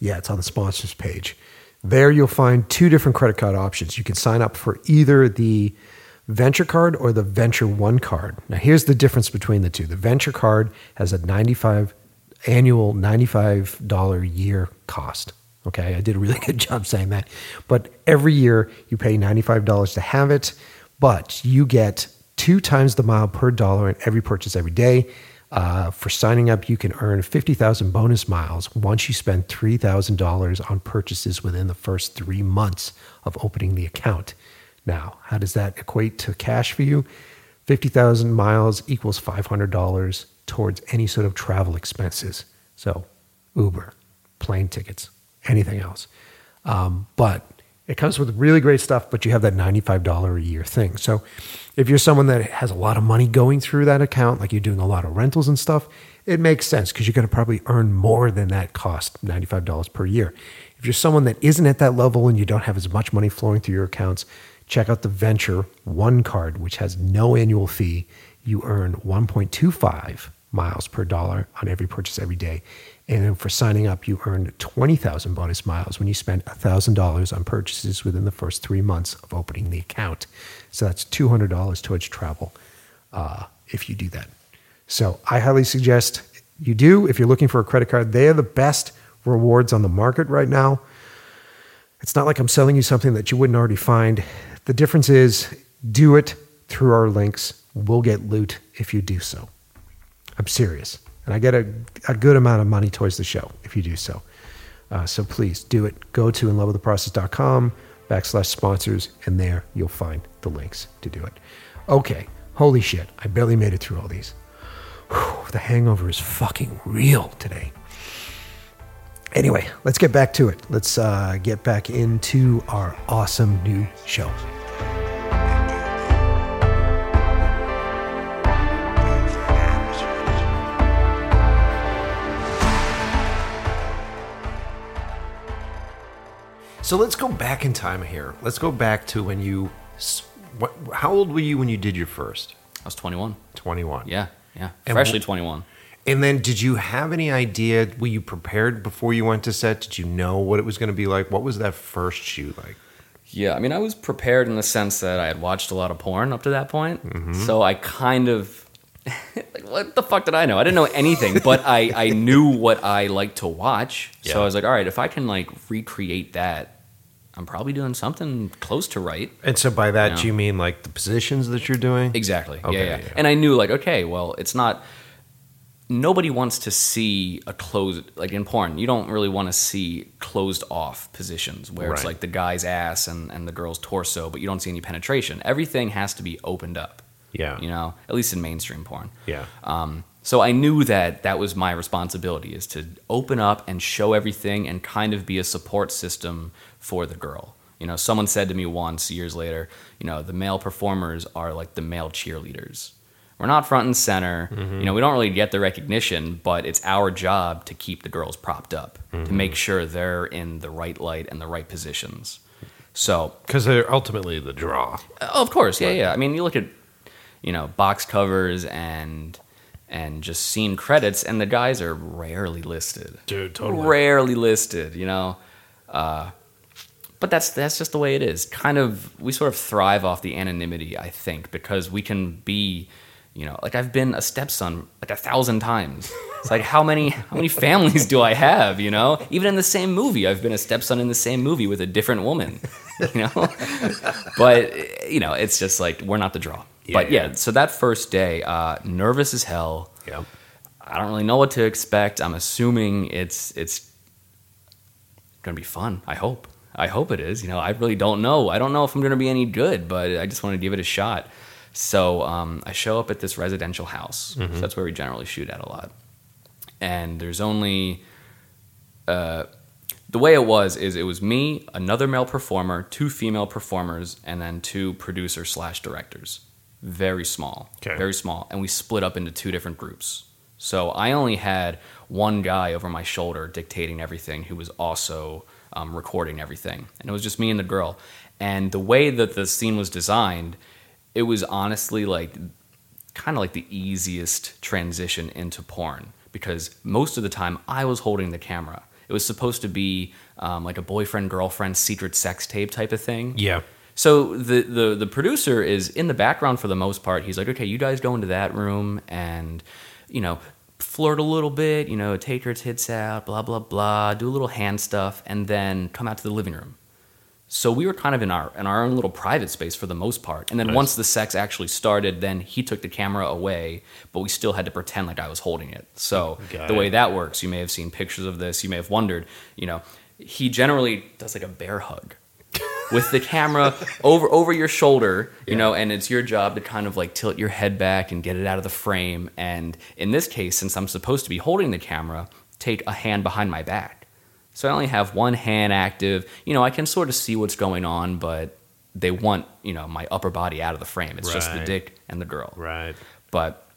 S1: Yeah, it's on the sponsors page. There you'll find two different credit card options. You can sign up for either the Venture card or the Venture One card. Now, here's the difference between the two. The Venture card has a 95 annual $95 year cost. Okay, I did a really [LAUGHS] good job saying that. But every year you pay $95 to have it, but you get two times the mile per dollar in every purchase every day. Uh, for signing up, you can earn 50,000 bonus miles once you spend $3,000 on purchases within the first three months of opening the account. Now, how does that equate to cash for you? 50,000 miles equals $500 towards any sort of travel expenses. So, Uber, plane tickets, anything else. Um, but it comes with really great stuff, but you have that $95 a year thing. So, if you're someone that has a lot of money going through that account, like you're doing a lot of rentals and stuff, it makes sense because you're going to probably earn more than that cost $95 per year. If you're someone that isn't at that level and you don't have as much money flowing through your accounts, check out the Venture One card, which has no annual fee. You earn 1.25 miles per dollar on every purchase every day. And for signing up, you earn 20,000 bonus miles when you spend $1,000 on purchases within the first three months of opening the account. So that's $200 towards travel uh, if you do that. So I highly suggest you do. If you're looking for a credit card, they are the best rewards on the market right now. It's not like I'm selling you something that you wouldn't already find. The difference is do it through our links. We'll get loot if you do so. I'm serious. And I get a, a good amount of money towards the show if you do so. Uh, so please do it. Go to inlovewiththeprocess.com backslash sponsors, and there you'll find the links to do it. Okay, holy shit. I barely made it through all these. Whew, the hangover is fucking real today. Anyway, let's get back to it. Let's uh, get back into our awesome new show. So let's go back in time here. Let's go back to when you. What, how old were you when you did your first?
S3: I was 21.
S1: 21.
S3: Yeah, yeah.
S1: And
S3: Freshly
S1: wh-
S3: 21.
S1: And then, did you have any idea? Were you prepared before you went to set? Did you know what it was going to be like? What was that first shoot like?
S3: Yeah, I mean, I was prepared in the sense that I had watched a lot of porn up to that point.
S1: Mm-hmm.
S3: So I kind of. [LAUGHS] like, what the fuck did I know? I didn't know anything, but I, I knew what I liked to watch.
S1: Yeah.
S3: So I was like, all right, if I can like recreate that, I'm probably doing something close to right.
S1: And so, by that,
S3: Yeah.
S1: do you mean like the positions that you're doing?
S3: Exactly.
S1: Okay,
S3: yeah, yeah,
S1: yeah.
S3: And I knew like, okay, well, it's not nobody wants to see a closed like in porn, you don't really want to see closed off positions where it's like the guy's ass and, and the girl's torso, but you don't see any penetration. Everything has to be opened up.
S1: Yeah.
S3: You know, at least in mainstream porn.
S1: Yeah.
S3: Um, So I knew that that was my responsibility is to open up and show everything and kind of be a support system for the girl. You know, someone said to me once years later, you know, the male performers are like the male cheerleaders. We're not front and center. You know, we don't really get the recognition, but it's our job to keep the girls propped up, to make sure they're in the right light and the right positions. So
S1: Because they're ultimately the draw.
S3: Oh, of course, yeah, yeah. I mean, you look at you know box covers and and just scene credits, and the guys are rarely listed.
S1: Dude, totally.
S3: Rarely listed, you know. Uh, but that's that's just the way it is. Kind of, we sort of thrive off the anonymity, I think, because we can be, you know, like I've been a stepson like a thousand times. It's like how many how many families do I have? You know, even in the same movie, I've been a stepson in the same movie with a different woman. You know, [LAUGHS] but you know, it's just like we're not the draw. but
S1: Yeah.
S3: yeah, so that first day, uh, nervous as hell.
S1: Yeah.
S3: I don't really know what to expect. I'm assuming it's it's gonna be fun. I hope. I hope it is. You know, I really don't know. I don't know if I'm gonna be any good, but I just want to give it a shot. So um, I show up at this residential house. So that's where we generally shoot at a lot. And there's only uh, the way it was is it was me, another male performer, two female performers, and then two producers slash directors. Very small,
S1: Okay.
S3: very small, and we split up into two different groups. So I only had one guy over my shoulder dictating everything, who was also um, recording everything, and it was just me and the girl. And the way that the scene was designed, it was honestly like kind of like the easiest transition into porn because most of the time I was holding the camera. It was supposed to be um, like a boyfriend girlfriend secret sex tape type of thing.
S1: Yeah.
S3: So the, the the producer is in the background for the most part. He's like, okay, you guys go into that room and you know flirt a little bit, you know, take her tits out, blah blah blah, do a little hand stuff, and then come out to the living room. So we were kind of in our in our own little private space for the most part. And then
S1: Nice.
S3: once the sex actually started, then he took the camera away, but we still had to pretend like I was holding it. So
S1: Got
S3: the
S1: it.
S3: way that works, you may have seen pictures of this, you may have wondered, you know, he generally does like a bear hug with the camera over over your shoulder, you know, and it's your job to kind of like tilt your head back and get it out of the frame. And in this case, since I'm supposed to be holding the camera, take a hand behind my back. So I only have one hand active. You know, I can sort of see what's going on, but they want, you know, my upper body out of the frame. It's just the dick and the girl.
S1: Right.
S3: But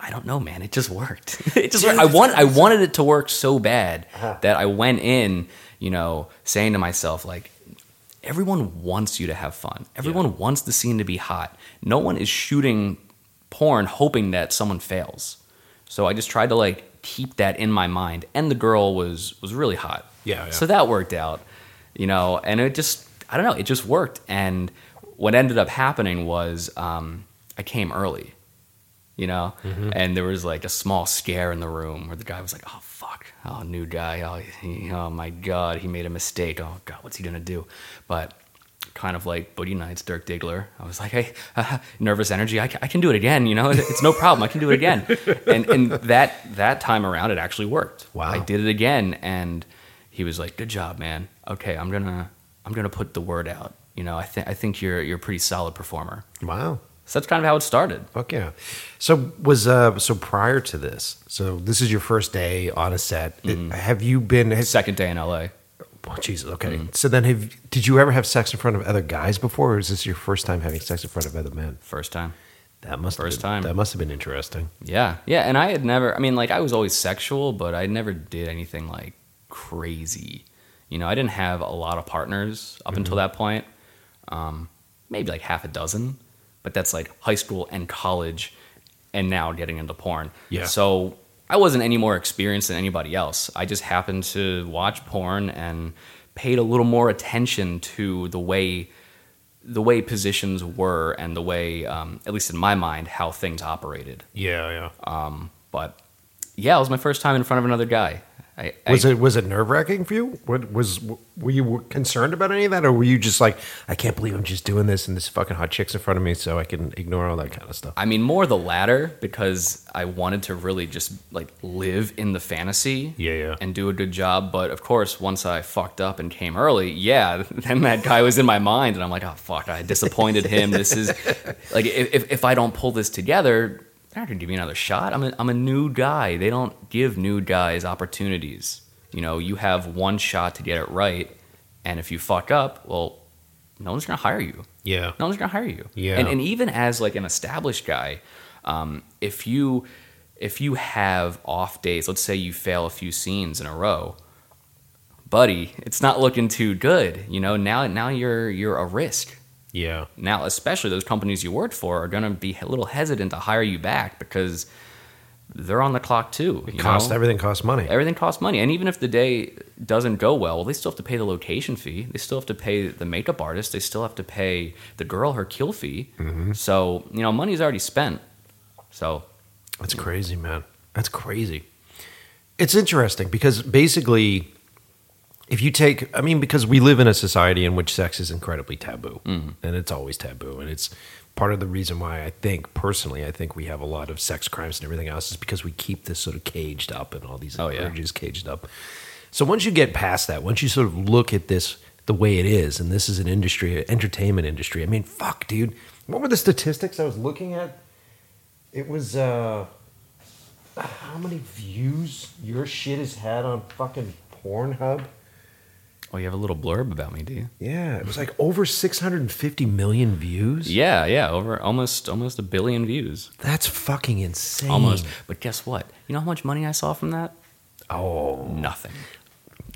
S3: I don't know, man. It just worked. [LAUGHS] it just worked. I want I wanted it to work so bad uh-huh. that I went in, you know, saying to myself like everyone wants you to have fun. Everyone wants the scene to be hot. No one is shooting porn hoping that someone fails. So I just tried to like keep that in my mind and the girl was was really hot.
S1: Yeah, yeah.
S3: So that worked out. You know, and it just I don't know, it just worked and what ended up happening was um, I came early you know? Mm-hmm. And there was like a small scare in the room where the guy was like oh fuck. Oh new guy. Oh, he, oh my god. He made a mistake. Oh god what's he gonna do? But kind of like Boogie Nights Dirk Diggler I was like hey uh, nervous energy. I, I can do it again you know? It's no problem. I can do it again. [LAUGHS] And and that that time around it actually worked.
S1: Wow.
S3: I did it again and he was like good job man. Okay I'm gonna I'm gonna put the word out. You know I think I think you're you're a pretty solid performer.
S1: Wow.
S3: So that's kind of how it started
S1: Fuck yeah. So was uh so prior to this, so this is your first day on a set.
S3: Mm-hmm.
S1: Have you been? Has,
S3: second day in LA
S1: oh, Jesus. Okay.
S3: Mm-hmm.
S1: So then, have did you ever have sex in front of other guys before, or is this your first time having sex in front of other men?
S3: first time
S1: That must
S3: First
S1: have been,
S3: time.
S1: That must have been interesting.
S3: Yeah, yeah, and I had never. I mean, like I was always sexual, but I never did anything like crazy. You know, I didn't have a lot of partners up until that point. Um, maybe like half a dozen, but that's like high school and college, and now getting into porn.
S1: Yeah.
S3: So I wasn't any more experienced than anybody else. I just happened to watch porn and paid a little more attention to the way the way positions were and the way, um, at least in my mind, how things operated.
S1: Yeah, yeah.
S3: Um, but yeah, it was my first time in front of another guy. I,
S1: Was
S3: I,
S1: it was it nerve wracking for you? What was were you concerned about any of that, or were you just like, I can't believe I'm just doing this, and this fucking hot chick's in front of me, so I can ignore all that kind of stuff?
S3: I mean, more the latter because I wanted to really just like live in the fantasy.
S1: Yeah, yeah.
S3: And do a good job. But of course, once I fucked up and came early, yeah, [LAUGHS] then that guy was in my mind, and I'm like, oh fuck, I disappointed him. This is [LAUGHS] like if if- if I don't pull this together, they're not gonna give me another shot. I'm a, I'm a nude guy. They don't give nude guys opportunities. You know, you have one shot to get it right, and if you fuck up, well, no one's gonna hire you.
S1: Yeah.
S3: No one's gonna hire you.
S1: Yeah.
S3: And and even as like an established guy, um, if you if you have off days, let's say you fail a few scenes in a row, buddy, it's not looking too good. You know, now now you're you're a risk.
S1: Yeah.
S3: Now, especially those companies you worked for are going to be a little hesitant to hire you back because they're on the clock too.
S1: It
S3: you
S1: costs
S3: know?
S1: everything costs money.
S3: Everything costs money, and even if the day doesn't go well, well, they still have to pay the location fee. They still have to pay the makeup artist. They still have to pay the girl her kill fee.
S1: Mm-hmm.
S3: So you know, money's already spent. So
S1: That's crazy, man. That's crazy. It's interesting because basically, if you take, I mean, because we live in a society in which sex is incredibly taboo, and it's always taboo, and it's part of the reason why I think, personally, I think we have a lot of sex crimes and everything else is because we keep this sort of caged up and all these
S3: Oh, yeah.
S1: urges caged up. So once you get past that, once you sort of look at this the way it is, and this is an industry, an entertainment industry. I mean, fuck, dude. What were the statistics I was looking at? It was uh how many views your shit has had on fucking Pornhub?
S3: Oh, you have a little blurb about me, do you?
S1: Yeah, it was like over 650 million views.
S3: Yeah, yeah, over almost almost a billion views,
S1: That's fucking insane.
S3: almost. But guess what? You know how much money I saw from that?
S1: Oh,
S3: Nothing.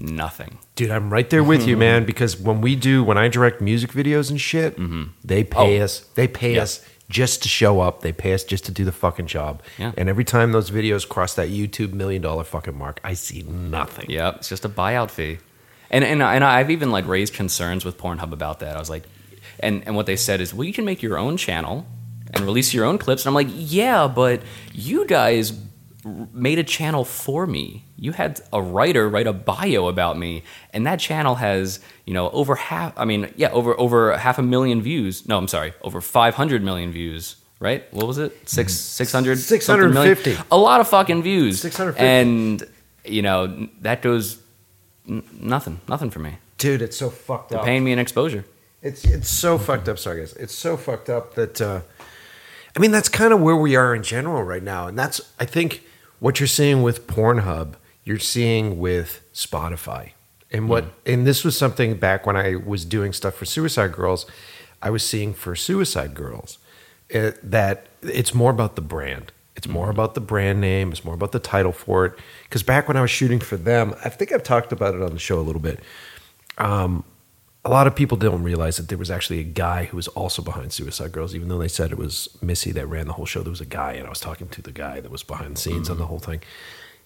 S3: Nothing.
S1: dude, I'm right there with you, [LAUGHS] man. Because when we do, when I direct music videos and shit, mm-hmm. they oh. pay
S3: Oh.
S1: us. They pay
S3: Yeah.
S1: us just to show up. They pay us just to do the fucking job.
S3: Yeah.
S1: And every time those videos cross that YouTube million dollar fucking mark, I see nothing.
S3: Yeah, it's just a buyout fee. And and and I've even like raised concerns with Pornhub about that. I was like, and and what they said is, well, you can make your own channel and release your own clips. And I'm like, yeah, but you guys made a channel for me. You had a writer write a bio about me, and that channel has you know over half. I mean, yeah, over over half a million views. No, I'm sorry, over 500 million views. Right? What was it? Six six hundred
S1: 650.
S3: A lot of fucking views.
S1: 650.
S3: And you know that goes n- nothing, nothing for me.
S1: Dude, it's so fucked
S3: They're
S1: up.
S3: paying me an exposure.
S1: It's it's so fucked up. Sorry, guys. It's so fucked up that uh, I mean that's kind of where we are in general right now, and that's I think what you're seeing with Pornhub, you're seeing with Spotify, and what and this was something back when I was doing stuff for Suicide Girls, I was seeing for Suicide Girls uh, that it's more about the brand. It's more about the brand name. It's more about the title for it. Because back when I was shooting for them, I think I've talked about it on the show a little bit um, a lot of people don't realize that there was actually a guy who was also behind Suicide Girls, even though they said it was Missy that ran the whole show. There was a guy, and I was talking to the guy that was behind the scenes on the mm-hmm. whole thing.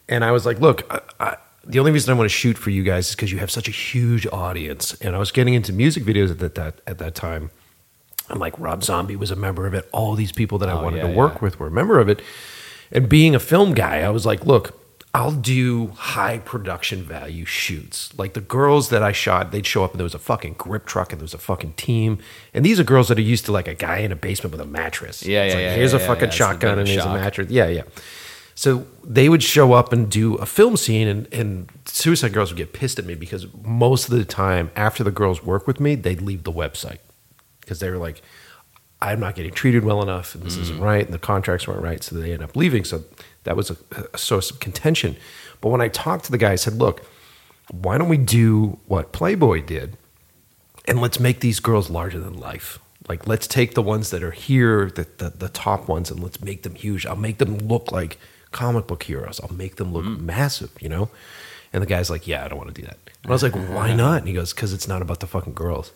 S1: And I was like, look, I, I, the only reason I want to shoot for you guys is because you have such a huge audience. And I was getting into music videos at that, that at that time. And like Rob Zombie was a member of it. All these people that I
S3: Oh,
S1: wanted
S3: yeah,
S1: to work
S3: yeah.
S1: with were a member of it. And being a film guy, I was like, look, I'll do high production value shoots. Like the girls that I shot, they'd show up and there was a fucking grip truck and there was a fucking team. And these are girls that are used to like a guy in a basement with a mattress.
S3: Yeah,
S1: It's
S3: yeah,
S1: like,
S3: yeah,
S1: Here's
S3: yeah,
S1: a fucking. Shotgun and here's a mattress. Yeah, yeah. So they would show up and do a film scene, and, and Suicide Girls would get pissed at me because most of the time, after the girls work with me, they'd leave the website because they were like, I'm not getting treated well enough, and this
S3: Mm.
S1: isn't right, and the contracts weren't right, so they end up leaving. So that was a, a source of contention. But when I talked to the guy, I said, Look, why don't we do what Playboy did, and let's make these girls larger than life? Like, let's take the ones that are here, the, the, the top ones, and let's make them huge. I'll make them look like comic book heroes. I'll make them look
S3: Mm.
S1: massive, you know? And the guy's like, Yeah, I don't want to do that. And I was like, Why not? And he goes, Because it's not about the fucking girls.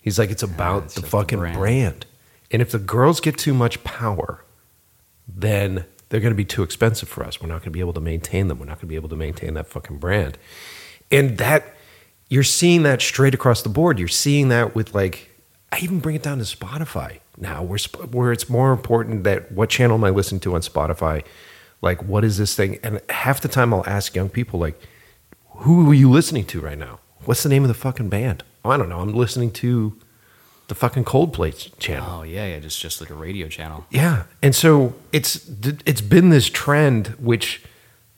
S1: He's like, It's about
S3: it's
S1: the fucking
S3: brand.
S1: brand. And if the girls get too much power, then they're going to be too expensive for us. We're not going to be able to maintain them. We're not going to be able to maintain that fucking brand. And that you're seeing that straight across the board. You're seeing that with like I even bring it down to Spotify now, where where it's more important that what channel am I listening to on Spotify? Like, what is this thing? And half the time, I'll ask young people like, "Who are you listening to right now? What's the name of the fucking band?" I don't know. I'm listening to the fucking Coldplay ch- channel.
S3: Oh yeah, yeah, just just like a radio channel.
S1: Yeah, and so it's it's been this trend, which,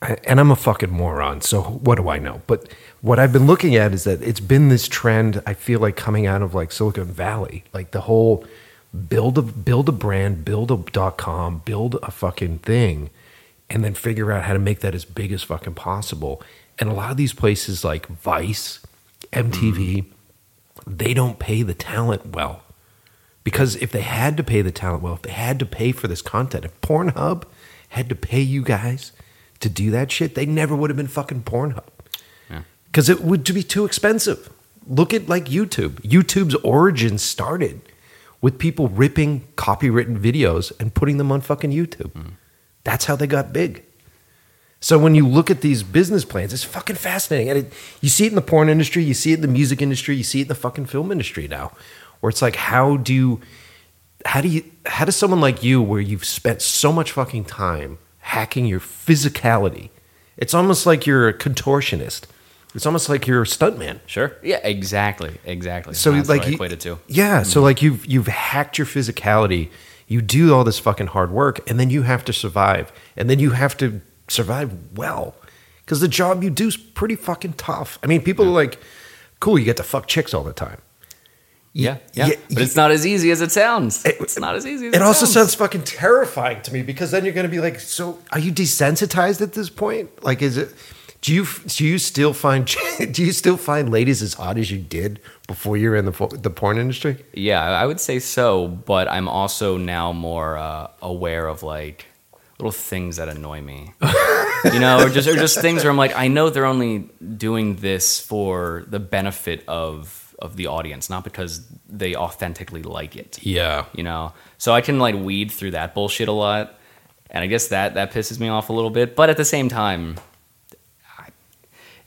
S1: and I'm a fucking moron. So what do I know? But what I've been looking at is that it's been this trend. I feel like coming out of like Silicon Valley, like the whole build a build a brand, build a dot com, build a fucking thing, and then figure out how to make that as big as fucking possible. And a lot of these places like Vice, MTV, mm-hmm. They don't pay the talent well. Because if they had to pay the talent well, if they had to pay for this content, if Pornhub had to pay you guys to do that shit, they never would have been fucking Pornhub.
S3: Yeah.
S1: Because it would be too expensive. Look at like YouTube. YouTube's origin started with people ripping copywritten videos and putting them on fucking YouTube. Mm. That's how they got big. So when you look at these business plans, it's fucking fascinating. And it, you see it in the porn industry, you see it in the music industry, you see it in the fucking film industry now, where it's like, how do you, how do you, how does someone like you, where you've spent so much fucking time hacking your physicality, it's almost like you're a contortionist. It's almost like you're a stuntman.
S3: Sure. Yeah, exactly. Exactly.
S1: So
S3: That's
S1: like you-
S3: equate it to.
S1: Yeah, so mm-hmm. like you've you've hacked your physicality. You do all this fucking hard work, and then you have to survive, and then you have to survive well, because the job you do is pretty fucking tough. I mean, people are like, "Cool, you get to fuck chicks all the time."
S3: Yeah, yeah.
S1: yeah,
S3: but it's not as easy as it sounds.
S1: It-
S3: it's not as easy as it,
S1: It also
S3: sounds.
S1: sounds fucking terrifying to me because then you're going to be like, "So, are you desensitized at this point? Like, is it?" Do you do you still find [LAUGHS] do you still find ladies as hot as you did before you were in the the porn industry?
S3: Yeah, I would say so, but I'm also now more uh, aware of like little things that annoy me. you know, or just or just things where I'm like, I know they're only doing this for the benefit of of the audience, not because they authentically like it.
S1: Yeah,
S3: You know, so I can like weed through that bullshit a lot, and I guess that that pisses me off a little bit. But at the same time. I-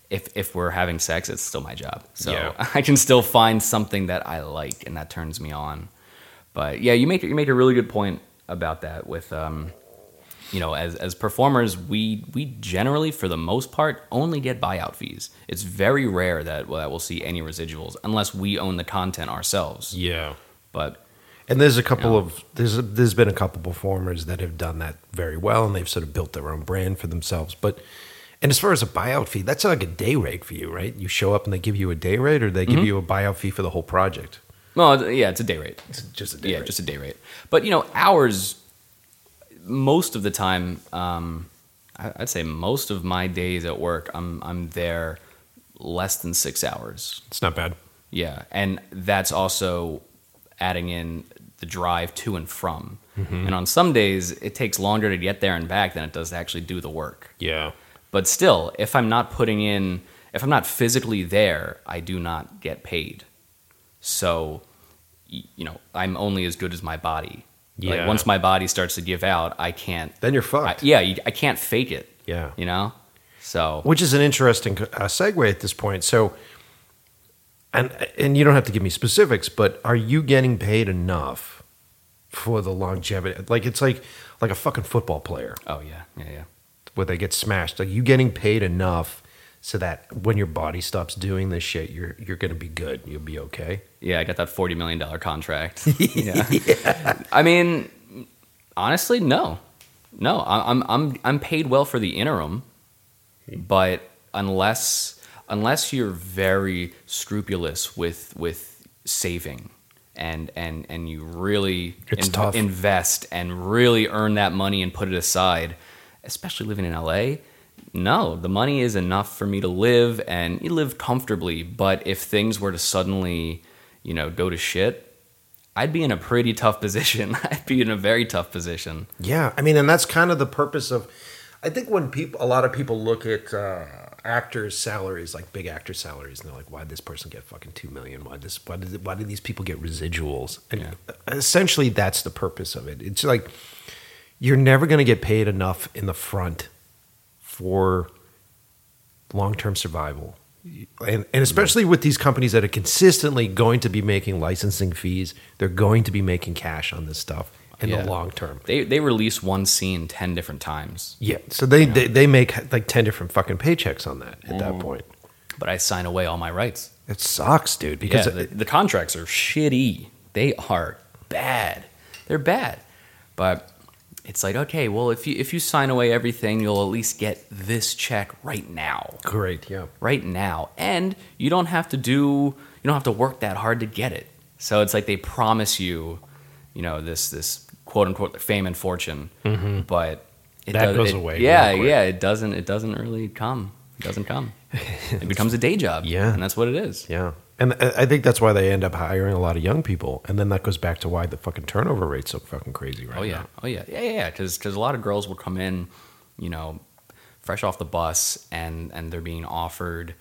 S3: If, if we're having sex, it's still my job. So
S1: Yeah. [LAUGHS]
S3: I can still find something that I like and that turns me on. But yeah, you make you make a really good point about that. With um, you know, as as performers, we we generally, for the most part, only get buyout fees. It's very rare that that we'll see any residuals unless we own the content ourselves.
S1: yeah.
S3: But
S1: And there's a couple
S3: Yeah.
S1: of there's a, there's been a couple of performers that have done that very well, and they've sort of built their own brand for themselves. But and as far as a buyout fee, that's like a day rate for you, right? You show up and they give you a day rate, or they give
S3: Mm-hmm.
S1: you a buyout fee for the whole project.
S3: well, yeah, it's a day rate.
S1: It's just a day
S3: yeah,
S1: rate.
S3: just a day rate. But you know, hours. Most of the time, um, I'd say most of my days at work, I'm I'm there less than six hours.
S1: it's not bad.
S3: Yeah, and that's also adding in the drive to and from.
S1: Mm-hmm.
S3: And on some days, it takes longer to get there and back than it does to actually do the work.
S1: Yeah,
S3: But still, if I'm not putting in, if I'm not physically there, I do not get paid. So, you know, I'm only as good as my body.
S1: Yeah.
S3: Like once my body starts to give out, I can't.
S1: then you're
S3: I,
S1: fucked.
S3: yeah, you, I can't fake it.
S1: yeah.
S3: You know. So
S1: which is an interesting uh, segue at this point. So, and and you don't have to give me specifics, but are you getting paid enough for the longevity? Like it's like like a fucking football player
S3: oh yeah, yeah, yeah.
S1: where they get smashed. Like you getting paid enough so that when your body stops doing this shit, you're you're gonna be good. You'll be okay.
S3: Yeah, I got that forty million dollar contract. [LAUGHS] yeah. I mean, honestly, no, no. I'm I'm I'm paid well for the interim, but unless unless you're very scrupulous with with saving and and and you really
S1: tough.
S3: invest and really earn that money and put it aside, especially living in LA. No, the money is enough for me to live and you live comfortably. But if things were to suddenly, you know, go to shit, I'd be in a pretty tough position. [LAUGHS] I'd be in a very tough position.
S1: Yeah, I mean, and that's kind of the purpose of. I think when people, a lot of people look at uh, actors' salaries, like big actor salaries, and they're like, "Why did this person get fucking two million? Why this? Why did? Why did these people get residuals?" And
S3: Yeah.
S1: essentially, that's the purpose of it. It's like you're never going to get paid enough in the front for long-term survival. And, and especially with these companies that are consistently going to be making licensing fees, they're going to be making cash on this stuff in
S3: Yeah.
S1: the long term.
S3: They they release one scene ten different times,
S1: Yeah, so they, they they make like ten different fucking paychecks on that at that mm-hmm. point.
S3: but I sign away all my rights.
S1: It sucks, dude. Because
S3: yeah, the, the contracts are shitty. They are bad. They're bad. But it's like, okay, well, if you if you sign away everything, you'll at least get this check right now.
S1: great, yeah,
S3: Right now. And you don't have to do you don't have to work that hard to get it. So it's like they promise you you know, this this quote unquote fame and fortune. Mm-hmm. But it
S1: That
S3: does-
S1: goes
S3: it-
S1: away
S3: Yeah, yeah. It doesn't. It doesn't really come. It doesn't come. [LAUGHS] It becomes a day job.
S1: Yeah.
S3: and that's what it is.
S1: Yeah. And I think that's why they end up hiring a lot of young people. And then that goes back to why the fucking turnover rate's so fucking crazy right
S3: Oh yeah,
S1: now.
S3: oh yeah, yeah, yeah. yeah. Because a lot of girls will come in, you know, fresh off the bus, and and they're being offered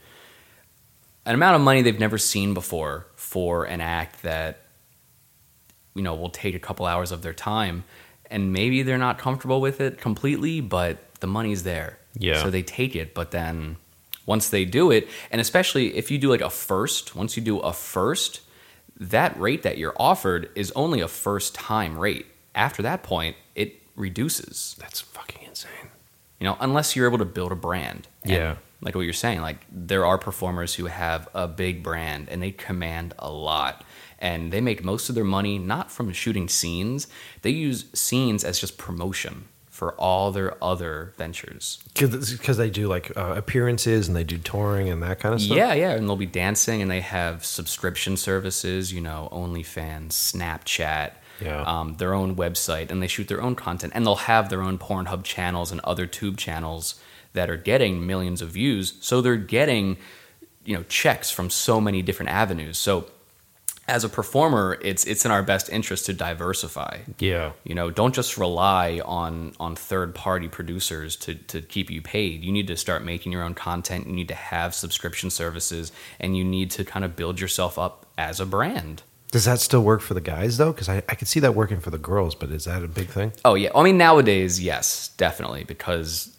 S3: an amount of money they've never seen before for an act that, you know, will take a couple hours of their time, and maybe they're not comfortable with it completely, but the money's there.
S1: Yeah.
S3: So they take it, but then once they do it, and especially if you do like a first, once you do a first, that rate that you're offered is only a first time rate. After that point, it reduces.
S1: That's fucking insane.
S3: You know, unless you're able to build a brand. And
S1: Yeah.
S3: Like what you're saying, like there are performers who have a big brand and they command a lot. And they make most of their money not from shooting scenes. They use scenes as just promotion for all their other ventures.
S1: Because they do like uh, appearances and they do touring and that kind of stuff.
S3: Yeah, yeah, and they'll be dancing, and they have subscription services. You know, OnlyFans, Snapchat,
S1: Yeah.
S3: um, their own website, and they shoot their own content, and they'll have their own Pornhub channels and other tube channels that are getting millions of views. So they're getting, you know, checks from so many different avenues. So as a performer, it's it's in our best interest to diversify.
S1: Yeah.
S3: You know, don't just rely on on third party producers to to keep you paid. You need to start making your own content. You need to have subscription services, and you need to kind of build yourself up as a brand.
S1: Does that still work for the guys though? Because I, I could see that working for the girls, but is that a big thing?
S3: Oh yeah, I mean nowadays, yes, definitely, because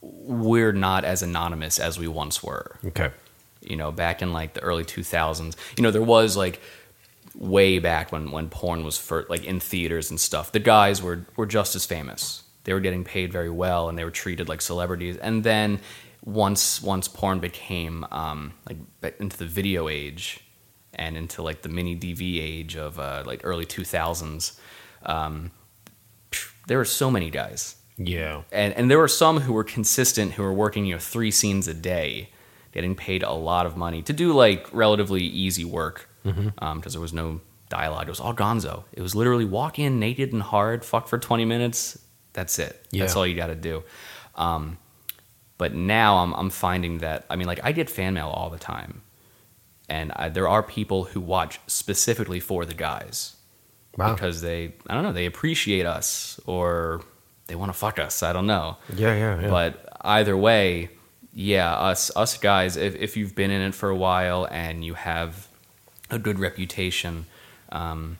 S3: we're not as anonymous as we once were.
S1: Okay.
S3: you know back in like the early 2000s you know there was like way back when when porn was for like in theaters and stuff the guys were were just as famous. They were getting paid very well and they were treated like celebrities. And then once once porn became um like into the video age and into like the mini dv age of uh like early 2000s um there were so many guys.
S1: Yeah.
S3: and and there were some who were consistent who were working you know three scenes a day getting paid a lot of money to do like relatively easy work because there was no dialogue. It was all gonzo. It was literally walk in naked and hard fuck for 20 minutes. That's it. That's all you got to do. Um, but now I'm, I'm finding that i mean like i get fan mail all the time. And I, there are people who watch specifically for the guys.
S1: Wow.
S3: because they i don't know they appreciate us or they want to fuck us. I don't know.
S1: Yeah, yeah, yeah.
S3: but either way yeah us us guys if, if you've been in it for a while and you have a good reputation um,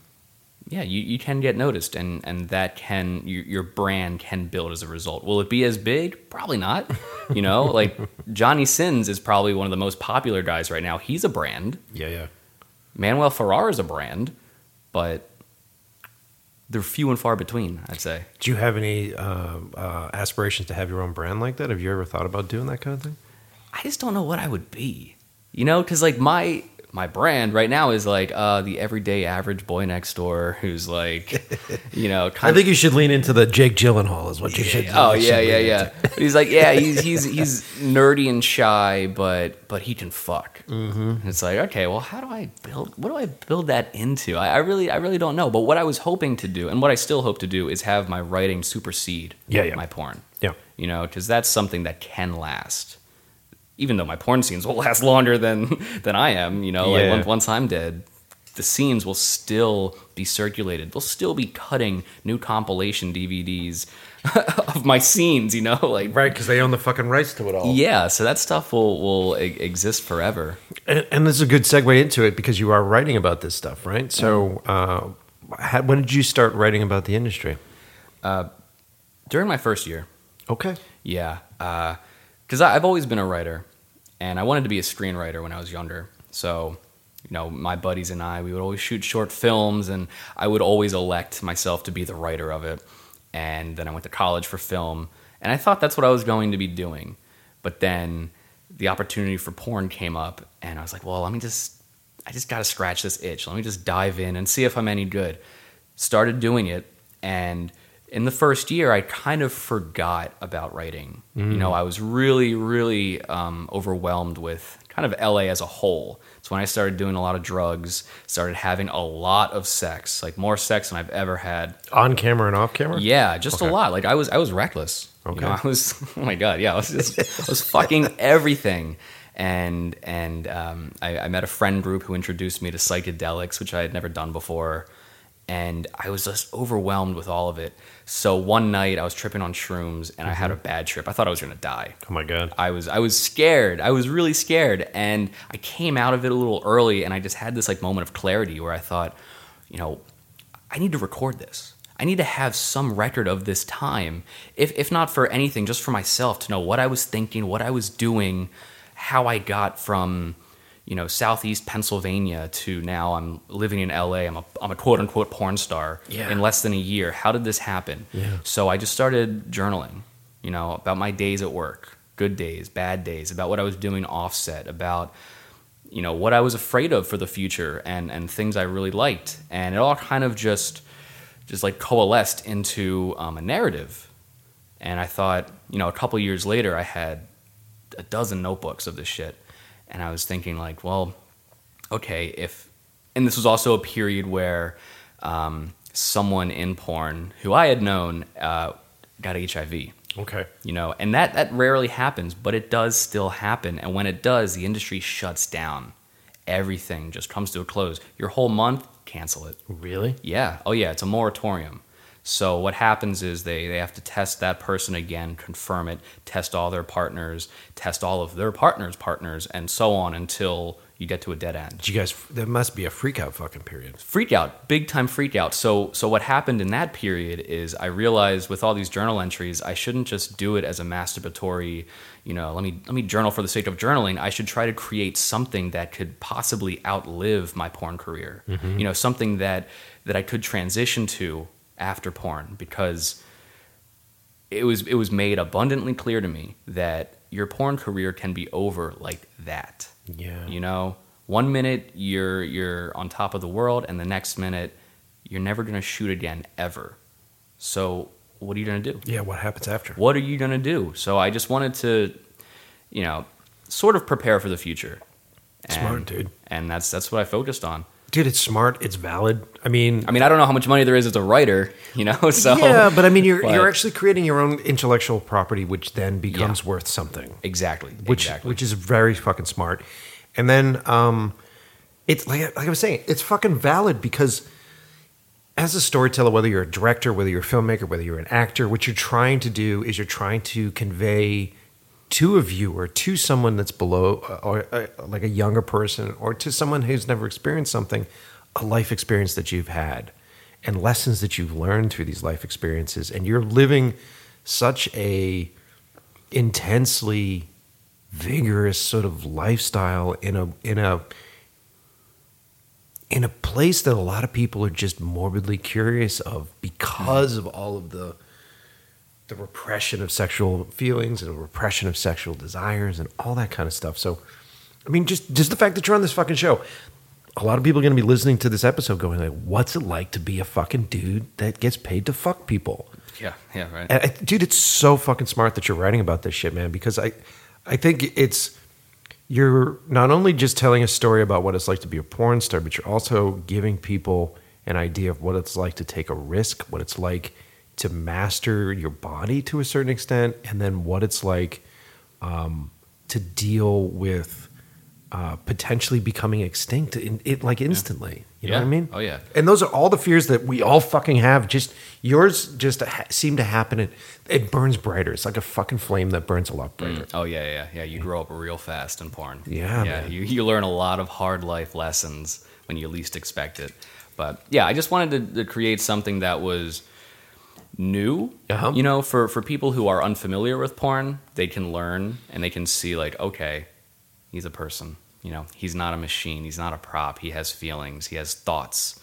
S3: yeah you, you can get noticed and and that can your, your brand can build as a result will it be as big probably not [LAUGHS] you know like johnny sins is probably one of the most popular guys right now he's a brand
S1: yeah, yeah.
S3: manuel ferrara is a brand but they're few and far between i'd say
S1: Do you have any uh, uh, aspirations to have your own brand like that? Have you ever thought about doing that kind of thing?
S3: I just don't know what I would be. You know, because like my my brand right now is like uh, the everyday average boy next door who's like, you know, [LAUGHS]
S1: I think you should lean into the Jake Gyllenhaal is what you should.
S3: Oh
S1: You
S3: yeah,
S1: should
S3: yeah, yeah. He's like, yeah, he's he's [LAUGHS] he's nerdy and shy, but but he can fuck. Mm-hmm. It's like, okay, well, how do I build? What do I build that into? I, I really, I really don't know. But what I was hoping to do, and what I still hope to do, is have my writing supersede
S1: Yeah, yeah.
S3: my porn.
S1: Yeah.
S3: You know, because that's something that can last. Even though my porn scenes will [LAUGHS] last longer than than I am, you know, like
S1: Yeah.
S3: once, once I'm dead, the scenes will still be circulated. They'll still be cutting new compilation DVDs [LAUGHS] of my scenes, you know, like
S1: Right, because they own the fucking rights to it all.
S3: yeah. So that stuff will will e- exist forever.
S1: And, and this is a good segue into it because you are writing about this stuff, right? So, uh, how, when did you start writing about the industry?
S3: During my first year,
S1: Okay.
S3: Yeah, because I've always been a writer, and I wanted to be a screenwriter when I was younger. So, you know, my buddies and I, we would always shoot short films, and I would always elect myself to be the writer of it. And then I went to college for film, and I thought that's what I was going to be doing. But then the opportunity for porn came up, and I was like, well, let me just, I just got to scratch this itch. Let me just dive in and see if I'm any good. Started doing it, and in the first year, I kind of forgot about writing. You know, I was really, really um, overwhelmed with kind of LA as a whole. It's when I started doing a lot of drugs, started having a lot of sex, like more sex than I've ever had.
S1: On camera and off camera?
S3: Yeah, just
S1: Okay.
S3: a lot. Like I was I was reckless. You
S1: Okay.
S3: know, I was [LAUGHS] oh my god, yeah, I was just I was fucking everything. And and um, I, I met a friend group who introduced me to psychedelics, which I had never done before. And I was just overwhelmed with all of it. So one night I was tripping on shrooms and I had a mm-hmm. bad trip. I thought I was gonna die.
S1: Oh my god.
S3: I was I was scared. I was really scared, and I came out of it a little early, and I just had this like moment of clarity where I thought, you know, I need to record this. I need to have some record of this time, if if not for anything, just for myself to know what I was thinking, what I was doing, how I got from you know southeast Pennsylvania to now I'm living in LA. I'm a I'm a quote unquote porn star
S1: Yeah.
S3: in less than a year. How did this happen?
S1: Yeah.
S3: So I just started journaling, you know, about my days at work, good days, bad days, about what I was doing offset, about you know what I was afraid of for the future and and things I really liked, and it all kind of just just like coalesced into um, a narrative. And I thought, you know, a couple years later, I had a dozen notebooks of this shit, and I was thinking like, well, okay, if and this was also a period where um, someone in porn who I had known uh, got HIV
S1: Okay.
S3: you know and that that rarely happens but it does still happen. And when it does the industry shuts down. Everything just comes to a close. Your whole month cancel it.
S1: Really?
S3: yeah. Oh yeah it's a moratorium so what happens is they, they have to test that person again confirm it test all their partners test all of their partners partners and so on until you get to a dead end
S1: you guys? there must be a freak out fucking period.
S3: freak out big time freak out so so what happened in that period is i realized with all these journal entries i shouldn't just do it as a masturbatory you know let me let me journal for the sake of journaling i should try to create something that could possibly outlive my porn career mm-hmm. you know something that that i could transition to after porn because it was it was made abundantly clear to me that your porn career can be over like that
S1: Yeah.
S3: you know, one minute you're you're on top of the world, and the next minute you're never gonna shoot again ever. So what are you gonna do?
S1: Yeah. What happens after?
S3: What are you gonna do? So I just wanted to, you know, sort of prepare for the future. And,
S1: Smart, dude.
S3: And that's that's what I focused on.
S1: Dude, it's smart. It's valid. I mean,
S3: I mean, I don't know how much money there is as a writer, you know. [LAUGHS] So
S1: yeah, but I mean, you're
S3: but-
S1: you're actually creating your own intellectual property, which then becomes worth something.
S3: exactly,
S1: which
S3: exactly.
S1: which is very fucking smart. And then um, it's like like I was saying, it's fucking valid because as a storyteller, whether you're a director, whether you're a filmmaker, whether you're an actor, what you're trying to do is you're trying to convey to a viewer, to someone that's below, uh, or uh, like a younger person, or to someone who's never experienced something, a life experience that you've had, and lessons that you've learned through these life experiences, and you're living such a intensely vigorous sort of lifestyle in a in a in a place that a lot of people are just morbidly curious of because of all of the the repression of sexual feelings and the repression of sexual desires and all that kind of stuff. So, I mean, just just the fact that you're on this fucking show, a lot of people are going to be listening to this episode, going like, "What's it like to be a fucking dude that gets paid to fuck people?"
S3: yeah, yeah, right.
S1: And I, dude, it's so fucking smart that you're writing about this shit, man. Because I, I think it's you're not only just telling a story about what it's like to be a porn star, but you're also giving people an idea of what it's like to take a risk, what it's like to master your body to a certain extent, and then what it's like um, to deal with uh, potentially becoming extinct in it like instantly. You know
S3: Yeah.
S1: what I mean?
S3: Oh, yeah.
S1: And those are all the fears that we all fucking have. Just yours just ha- seem to happen. It, it burns brighter. It's like a fucking flame that burns a lot brighter.
S3: Oh yeah, yeah, yeah. You grow up real fast in porn.
S1: Yeah,
S3: yeah.
S1: man.
S3: You you learn a lot of hard life lessons when you least expect it. But yeah, I just wanted to, to create something that was new.
S1: Uh-huh.
S3: You know, for for people who are unfamiliar with porn, they can learn and they can see like, okay, he's a person. You know, he's not a machine. He's not a prop. He has feelings. He has thoughts.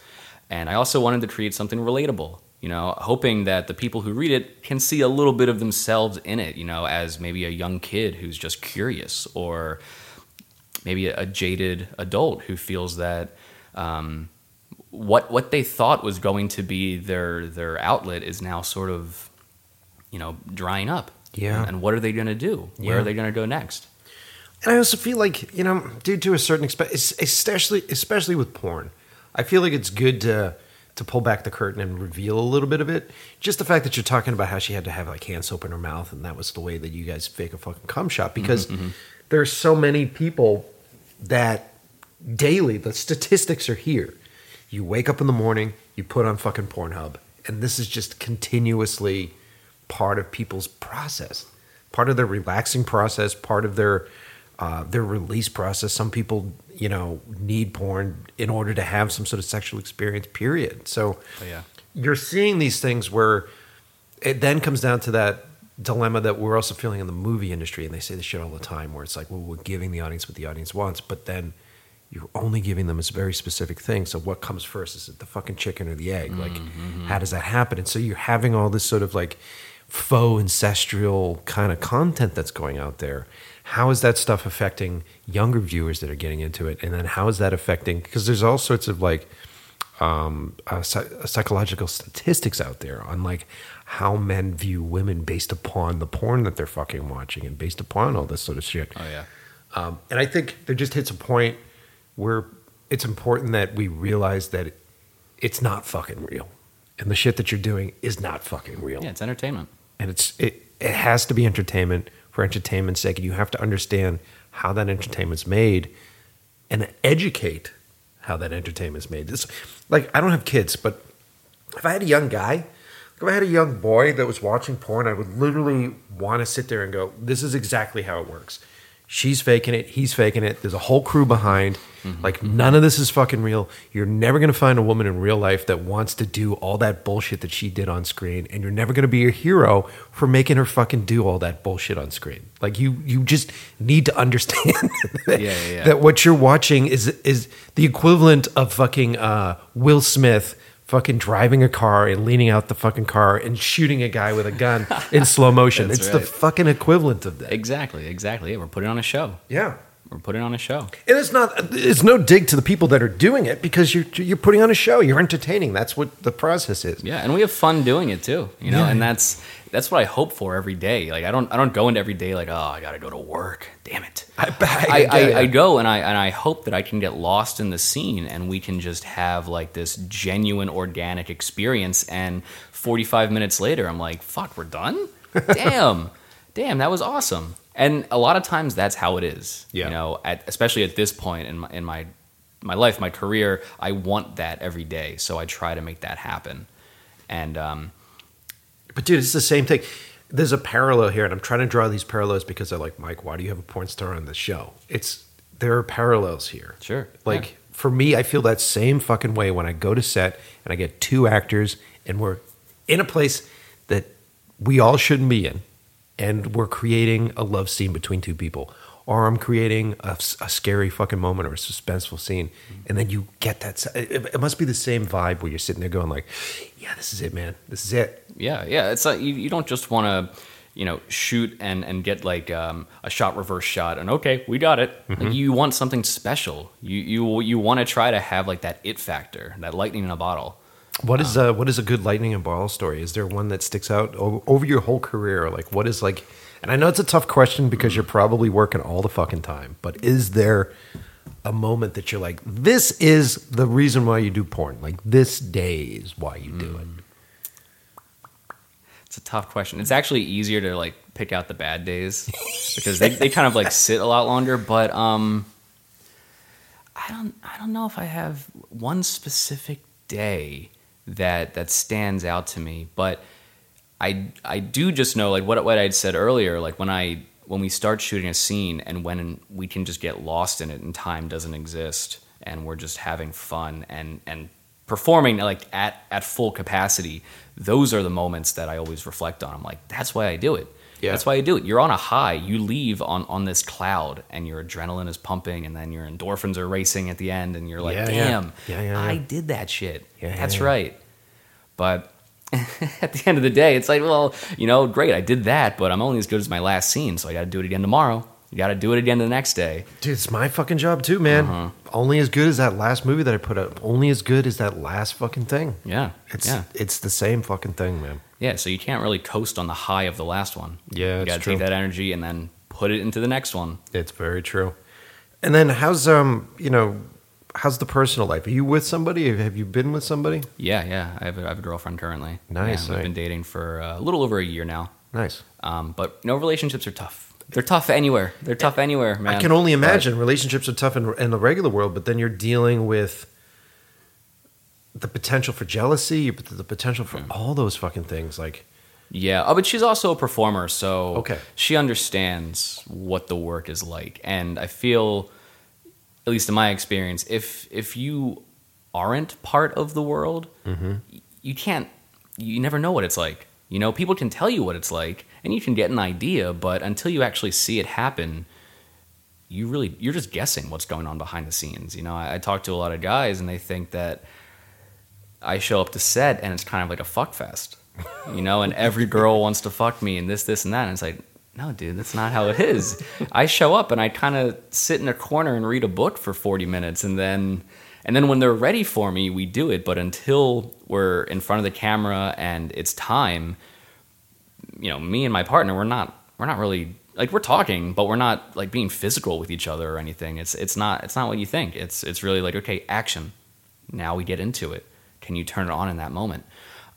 S3: And I also wanted to create something relatable. You know, hoping that the people who read it can see a little bit of themselves in it. You know, as maybe a young kid who's just curious, or maybe a, a jaded adult who feels that um, what what they thought was going to be their their outlet is now sort of you know drying up.
S1: Yeah.
S3: And, what are they going to do? Where
S1: Yeah.
S3: are they going to go next?
S1: And I also feel like you know, due to a certain extent, especially especially with porn, I feel like it's good to to pull back the curtain and reveal a little bit of it. Just the fact that you're talking about how she had to have like hand soap in her mouth, and that was the way that you guys fake a fucking cum shot because
S3: Mm-hmm,
S1: there's so many people that daily the statistics are here. You wake up in the morning, you put on fucking Pornhub, and this is just continuously part of people's process, part of their relaxing process, part of their uh, their release process. Some people, you know, need porn in order to have some sort of sexual experience. Period. So,
S3: Oh, yeah.
S1: you're seeing these things where it then comes down to that dilemma that we're also feeling in the movie industry, and they say this shit all the time, where it's like, well, we're giving the audience what the audience wants, but then you're only giving them a very specific thing. So what comes first? Is it the fucking chicken or the egg? Like, how does that happen? And so you're having all this sort of like faux ancestral kind of content that's going out there. How is that stuff affecting younger viewers that are getting into it? And then how is that affecting? Because there's all sorts of like um, uh, psychological statistics out there on like how men view women based upon the porn that they're fucking watching and based upon all this sort of shit.
S3: Oh yeah.
S1: Um, and I think there just hits a point where it's important that we realize that it's not fucking real, and the shit that you're doing is not fucking real.
S3: Yeah, it's entertainment.
S1: And it's it it has to be entertainment for entertainment's sake, and you have to understand how that entertainment's made, and educate how that entertainment's made. This like I don't have kids, but if I had a young guy, if I had a young boy that was watching porn, I would literally want to sit there and go, "This is exactly how it works." She's faking it. He's faking it. There's a whole crew behind. Like none of this is fucking real. You're never gonna find a woman in real life that wants to do all that bullshit that she did on screen, and you're never gonna be a hero for making her fucking do all that bullshit on screen. Like you, you just need to [LAUGHS] understand that, [LAUGHS]
S3: Yeah, yeah, yeah.
S1: that what you're watching is is the equivalent of fucking uh, Will Smith fucking driving a car and leaning out the fucking car and shooting a guy with a gun in slow motion. [LAUGHS]
S3: That's
S1: it's the fucking equivalent of that.
S3: Exactly, exactly. Yeah, we're putting on a show.
S1: Yeah.
S3: We're putting on a show.
S1: And it's not it's no dig to the people that are doing it because you're you're putting on a show. You're entertaining. That's what the process is.
S3: Yeah, and we have fun doing it too. You know,
S1: Yeah.
S3: and that's that's what I hope for every day. Like I don't I don't go into every day like, oh, I gotta go to work. Damn it.
S1: I- I-
S3: I,
S1: I-
S3: go and I and I hope that I can get lost in the scene and we can just have like this genuine organic experience and 45 minutes later I'm like, fuck, we're done? [LAUGHS] Damn. Damn, that was awesome. And a lot of times that's how it is.
S1: Yeah.
S3: You know, at, especially at this point in my, in my my life, my career, I want that every day. So I try to make that happen. And um,
S1: But dude, it's the same thing. There's a parallel here, and I'm trying to draw these parallels because they're like, Mike, why do you have a porn star on the show? It's there are parallels here.
S3: Sure.
S1: Like
S3: Yeah.
S1: for me, I feel that same fucking way when I go to set and I get two actors and we're in a place that we all shouldn't be in, and we're creating a love scene between two people. Or I'm creating a, a scary fucking moment or a suspenseful scene, and then you get that. It, it must be the same vibe where you're sitting there going like, "Yeah, this is it, man. This is it."
S3: Yeah, yeah. It's like you, you don't just want to, you know, shoot and and get like um, a shot reverse shot and okay, we got it. Like, you want something special. You you you want to try to have like that it factor, that lightning in a bottle.
S1: What is uh, what is a good lightning and bottle story? Is there one that sticks out o- over your whole career? Like, what is like? And I know it's a tough question because you're probably working all the fucking time. But is there a moment that you're like, this is the reason why you do porn? Like, this day is why you do it.
S3: It's a tough question. It's actually easier to like pick out the bad days because they, they kind of like sit a lot longer. But um, I don't I don't know if I have one specific day that that stands out to me. But I I do just know like what what I'd said earlier. Like when I when we start shooting a scene and when we can just get lost in it and time doesn't exist and we're just having fun and and performing like at at full capacity those are the moments that i always reflect on. I'm like that's why i do it.
S1: Yeah.
S3: that's why i do it. You're on a high. You leave on on this cloud and your adrenaline is pumping and then your endorphins are racing at the end and you're like
S1: Yeah,
S3: damn
S1: Yeah, yeah,
S3: i did that shit. That's right. But [LAUGHS] at the end of the day, it's like, well, you know, great, I did that, but I'm only as good as my last scene, so I got to do it again tomorrow. You got to do it again the next day.
S1: Dude, it's my fucking job too, man.
S3: Uh-huh.
S1: Only as good as that last movie that I put up. Only as good as that last fucking thing.
S3: Yeah,
S1: It's
S3: yeah,
S1: it's the same fucking thing, man.
S3: yeah. So you can't really coast on the high of the last one.
S1: Yeah,
S3: you got to take that energy and then put it into the next one.
S1: It's very true. And then how's um you know how's the personal life? Are you with somebody? Have you been with somebody?
S3: Yeah, yeah. I have a, I have a girlfriend currently.
S1: Nice,
S3: Yeah, we've
S1: nice.
S3: been dating for a little over a year now.
S1: Nice.
S3: Um, but no relationships are tough. They're tough anywhere. They're tough anywhere, man.
S1: I can only
S3: But-
S1: imagine relationships are tough in, in the regular world, but then you're dealing with the potential for jealousy, the potential for all those fucking things. Like,
S3: Yeah. Oh, but she's also a performer, so
S1: Okay.
S3: she understands what the work is like. And I feel, at least in my experience, if if you aren't part of the world, y- you can't. You never know what it's like. You know, people can tell you what it's like, and you can get an idea, but until you actually see it happen, you really you're just guessing what's going on behind the scenes. You know, I, I talk to a lot of guys, and they think that I show up to set, and it's kind of like a fuck fest you know, and every girl wants to fuck me and this, this, and that. And it's like, no, dude, that's not how it is. I show up and I kind of sit in a corner and read a book for 40 minutes. And then, and then when they're ready for me, we do it. But until we're in front of the camera and it's time, you know, me and my partner, we're not, we're not really like we're talking, but we're not like being physical with each other or anything. It's, it's not, it's not what you think. It's, it's really like, okay, action. Now we get into it. Can you turn it on in that moment?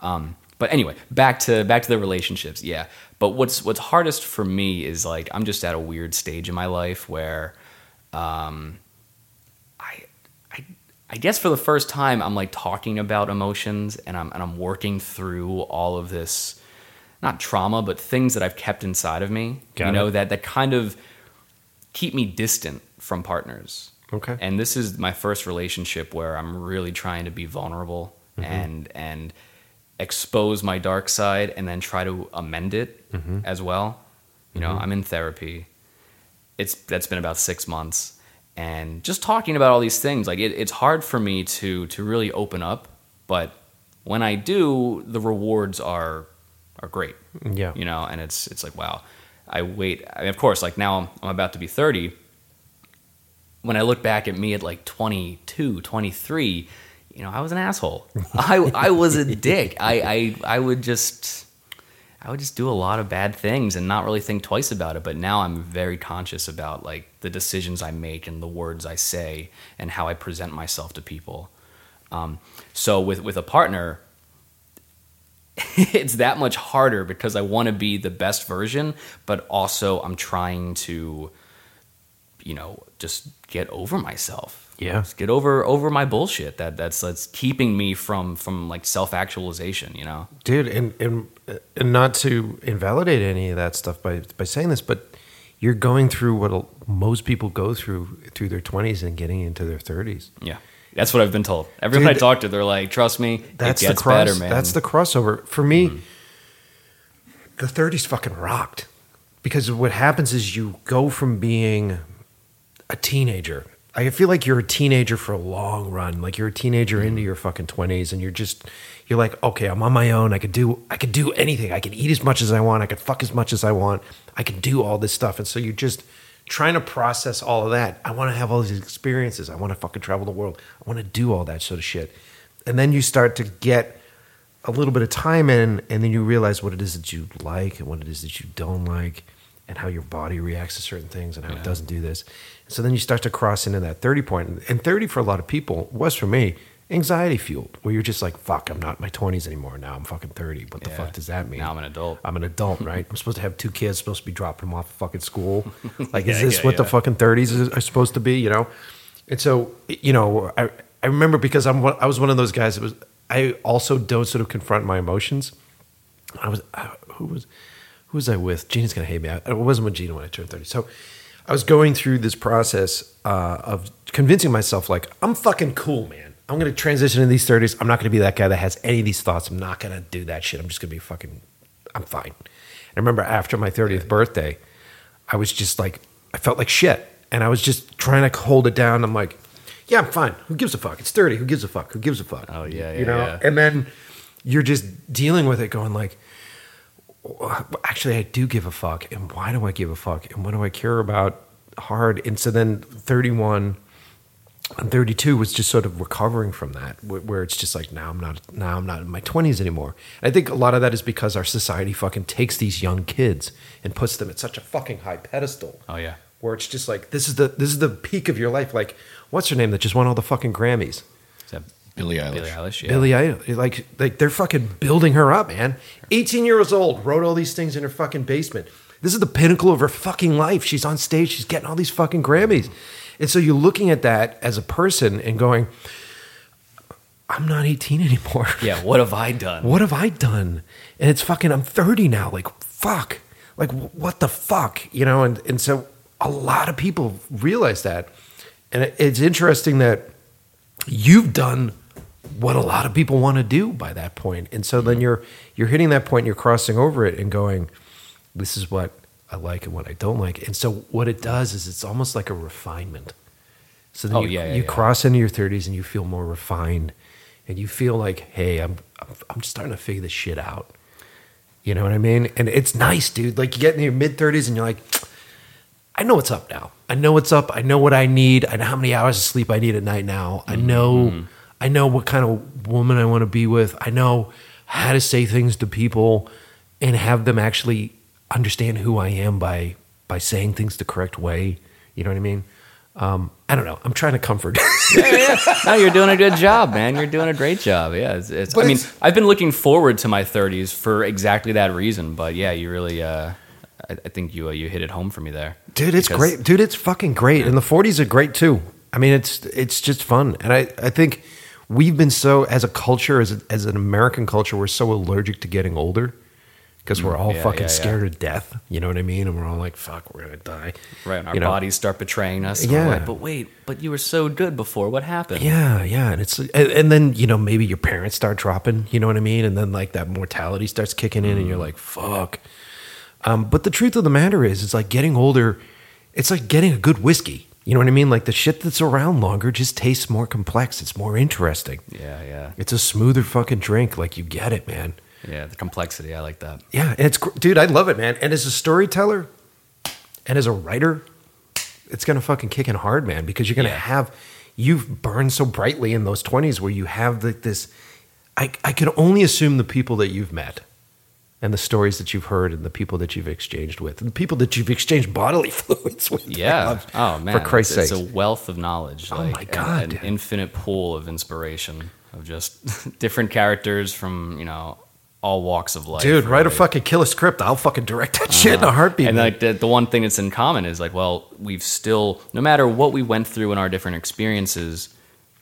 S3: Um, but anyway, back to back to the relationships. Yeah. But what's what's hardest for me is like I'm just at a weird stage in my life where um I I I guess for the first time I'm like talking about emotions and I'm and I'm working through all of this not trauma, but things that I've kept inside of me.
S1: Got
S3: you know,
S1: it.
S3: that that kind of keep me distant from partners.
S1: Okay.
S3: And this is my first relationship where I'm really trying to be vulnerable
S1: Mm-hmm.
S3: and and expose my dark side and then try to amend it
S1: Mm-hmm.
S3: as well. You know, I'm in therapy. It's that's been about six months, and just talking about all these things, like it, it's hard for me to to really open up. But when I do, the rewards are are great
S1: yeah.
S3: you know and it's it's like wow i wait I mean, of course like now I'm, I'm about to be 30 when i look back at me at like 22 23 you know i was an asshole. [LAUGHS] I i was a dick. I i i would just i would just do a lot of bad things and not really think twice about it. But now i'm very conscious about like the decisions i make and the words i say and how i present myself to people. Um, so with with a partner [LAUGHS] it's that much harder because I want to be the best version, but also I'm trying to, you know, just get over myself.
S1: Yeah.
S3: Just get over over my bullshit that that's that's keeping me from from like self actualization. You know.
S1: dude and, and and not to invalidate any of that stuff by by saying this but you're going through what most people go through through their 20s and getting into their 30s
S3: Yeah. That's what I've been told. Everyone
S1: Dude,
S3: I talk to, they're like, "Trust me,
S1: that's
S3: it
S1: the
S3: gets
S1: cross
S3: better, man."
S1: that's the crossover for me mm-hmm. the 30s fucking rocked because what happens is you go from being a teenager I feel like you're a teenager for a long run. Like you're a teenager mm-hmm. into your fucking twenties, and you're just you're like, okay, I'm on my own. I could do I could do anything. I could eat as much as I want. I could fuck as much as I want. I can do all this stuff, and so you're just trying to process all of that. I want to have all these experiences. I want to fucking travel the world. I want to do all that sort of shit, and then you start to get a little bit of time in, and then you realize what it is that you like and what it is that you don't like, and how your body reacts to certain things and how it doesn't do this. So then you start to cross into that 30 point. And 30 for a lot of people was for me anxiety fueled, where you're just like, fuck, I'm not in my 20s anymore. Now I'm fucking 30. What the
S3: Yeah.
S1: fuck does that mean?
S3: Now I'm an adult.
S1: I'm an adult, [LAUGHS] right? I'm supposed to have two kids, supposed to be dropping them off at fucking school. [LAUGHS] Like, is this
S3: yeah,
S1: what the fucking 30s are supposed to be, you know? And so, you know, I, I remember because I'm I was one of those guys that was, I also don't sort of confront my emotions. I was, uh, who was, who was I with? Gina's gonna hate me. I, I wasn't with Gina when I turned 30. So I was going through this process uh, of convincing myself, like, I'm fucking cool, man. I'm gonna transition in these 30s. I'm not gonna be that guy that has any of these thoughts. I'm not gonna do that shit. I'm just gonna be fucking, I'm fine. I remember after my 30th birthday, I was just like, I felt like shit. And I was just trying to hold it down. I'm like, yeah, I'm fine. Who gives a fuck? It's 30. Who gives a fuck? Who gives a fuck?
S3: Oh, yeah, yeah.
S1: You know?
S3: yeah.
S1: And then you're just dealing with it going like, "Well, actually, I do give a fuck. And why do I give a fuck? And what do I care about hard? And so then 31, and 32 was just sort of recovering from that where it's just like now i'm not now i'm not in my 20s anymore and i think a lot of that is because our society fucking takes these young kids and puts them at such a fucking high pedestal
S3: Oh yeah.
S1: where it's just like this is the this is the peak of your life like what's her name that just won all the fucking grammys
S4: Billie Eilish.
S3: Billie Eilish? Yeah.
S1: Billie Eilish, like, like they're fucking building her up, man. 18 years old, wrote all these things in her fucking basement. This is the pinnacle of her fucking life. She's on stage, she's getting all these fucking Grammys. And so you're looking at that as a person and going, I'm not 18 anymore. [LAUGHS]
S3: Yeah. What have I done?
S1: What have I done? And it's fucking, I'm 30 now. Like, fuck. Like, what the fuck? You know, and, and so a lot of people realize that. And it's interesting that you've done what a lot of people want to do by that point. And so then mm-hmm. you're you're hitting that point and you're crossing over it and going, this is what I like and what I don't like. And so what it does is it's almost like a refinement. So then
S3: Oh,
S1: you,
S3: yeah, yeah,
S1: you
S3: yeah.
S1: cross into your 30s and you feel more refined and you feel like, hey, I'm I'm, I'm just starting to figure this shit out. You know what I mean? And it's nice, dude. Like you get in your mid 30s and you're like, I know what's up now. I know what's up. I know what I need. I know how many hours of sleep I need at night now. I mm-hmm, know mm-hmm. I know what kind of woman I want to be with. I know how to say things to people and have them actually understand who I am by by saying things the correct way. You know what I mean? Um, I don't know. I'm trying to comfort. [LAUGHS]
S3: no, you're doing a good job, man. You're doing a great job. Yeah, it's, it's I mean,
S1: it's-
S3: I've been looking forward to my 30s for exactly that reason. But yeah, you really, uh, I, I think you uh, you hit it home for me there,
S1: Dude, it's
S3: Because-
S1: great. Dude, it's fucking great. And the 40s are great too. I mean, it's it's just fun. And I, I think we've been so as a culture, as a, as an American culture, we're so allergic to getting older because we're all
S3: Mm, yeah,
S1: fucking
S3: yeah, yeah.
S1: scared of death. You know what I mean? And we're all like, fuck, we're gonna die.
S3: Right, and our
S1: You know?
S3: bodies start betraying us.
S1: Yeah.
S3: like, but wait, but you were so good before. What happened?
S1: Yeah, yeah, and it's and, and then you know maybe your parents start dropping, you know what I mean, and then like that mortality starts kicking in, and you're like, fuck. Um, but the truth of the matter is, it's like getting older. It's like getting a good whiskey. You know what I mean? Like the shit that's around longer just tastes more complex. It's more interesting.
S3: yeah, yeah,
S1: It's a smoother fucking drink. Like you get it, man.
S3: yeah. The complexity, I like that.
S1: Yeah, and it's dude, I love it, man. And as a storyteller, and as a writer, it's gonna fucking kick in hard, man, because you're gonna
S3: Yeah.
S1: have you've burned so brightly in those twenties where you have the, this. I I can only assume the people that you've met, and the stories that you've heard, and the people that you've exchanged with, and the people that you've exchanged bodily [LAUGHS] fluids with.
S3: Yeah. Oh man,
S1: for Christ's sake.
S3: it's a wealth of knowledge.
S1: Oh,
S3: Like,
S1: my God,
S3: an,
S1: dude.
S3: infinite pool of inspiration of just [LAUGHS] different characters from you know all walks of life.
S1: Dude, write a fucking killer script. I'll fucking direct that shit in a uh-huh. heartbeat.
S3: And
S1: man.
S3: like the, the one thing that's in common is like, well, we've still, no matter what we went through in our different experiences,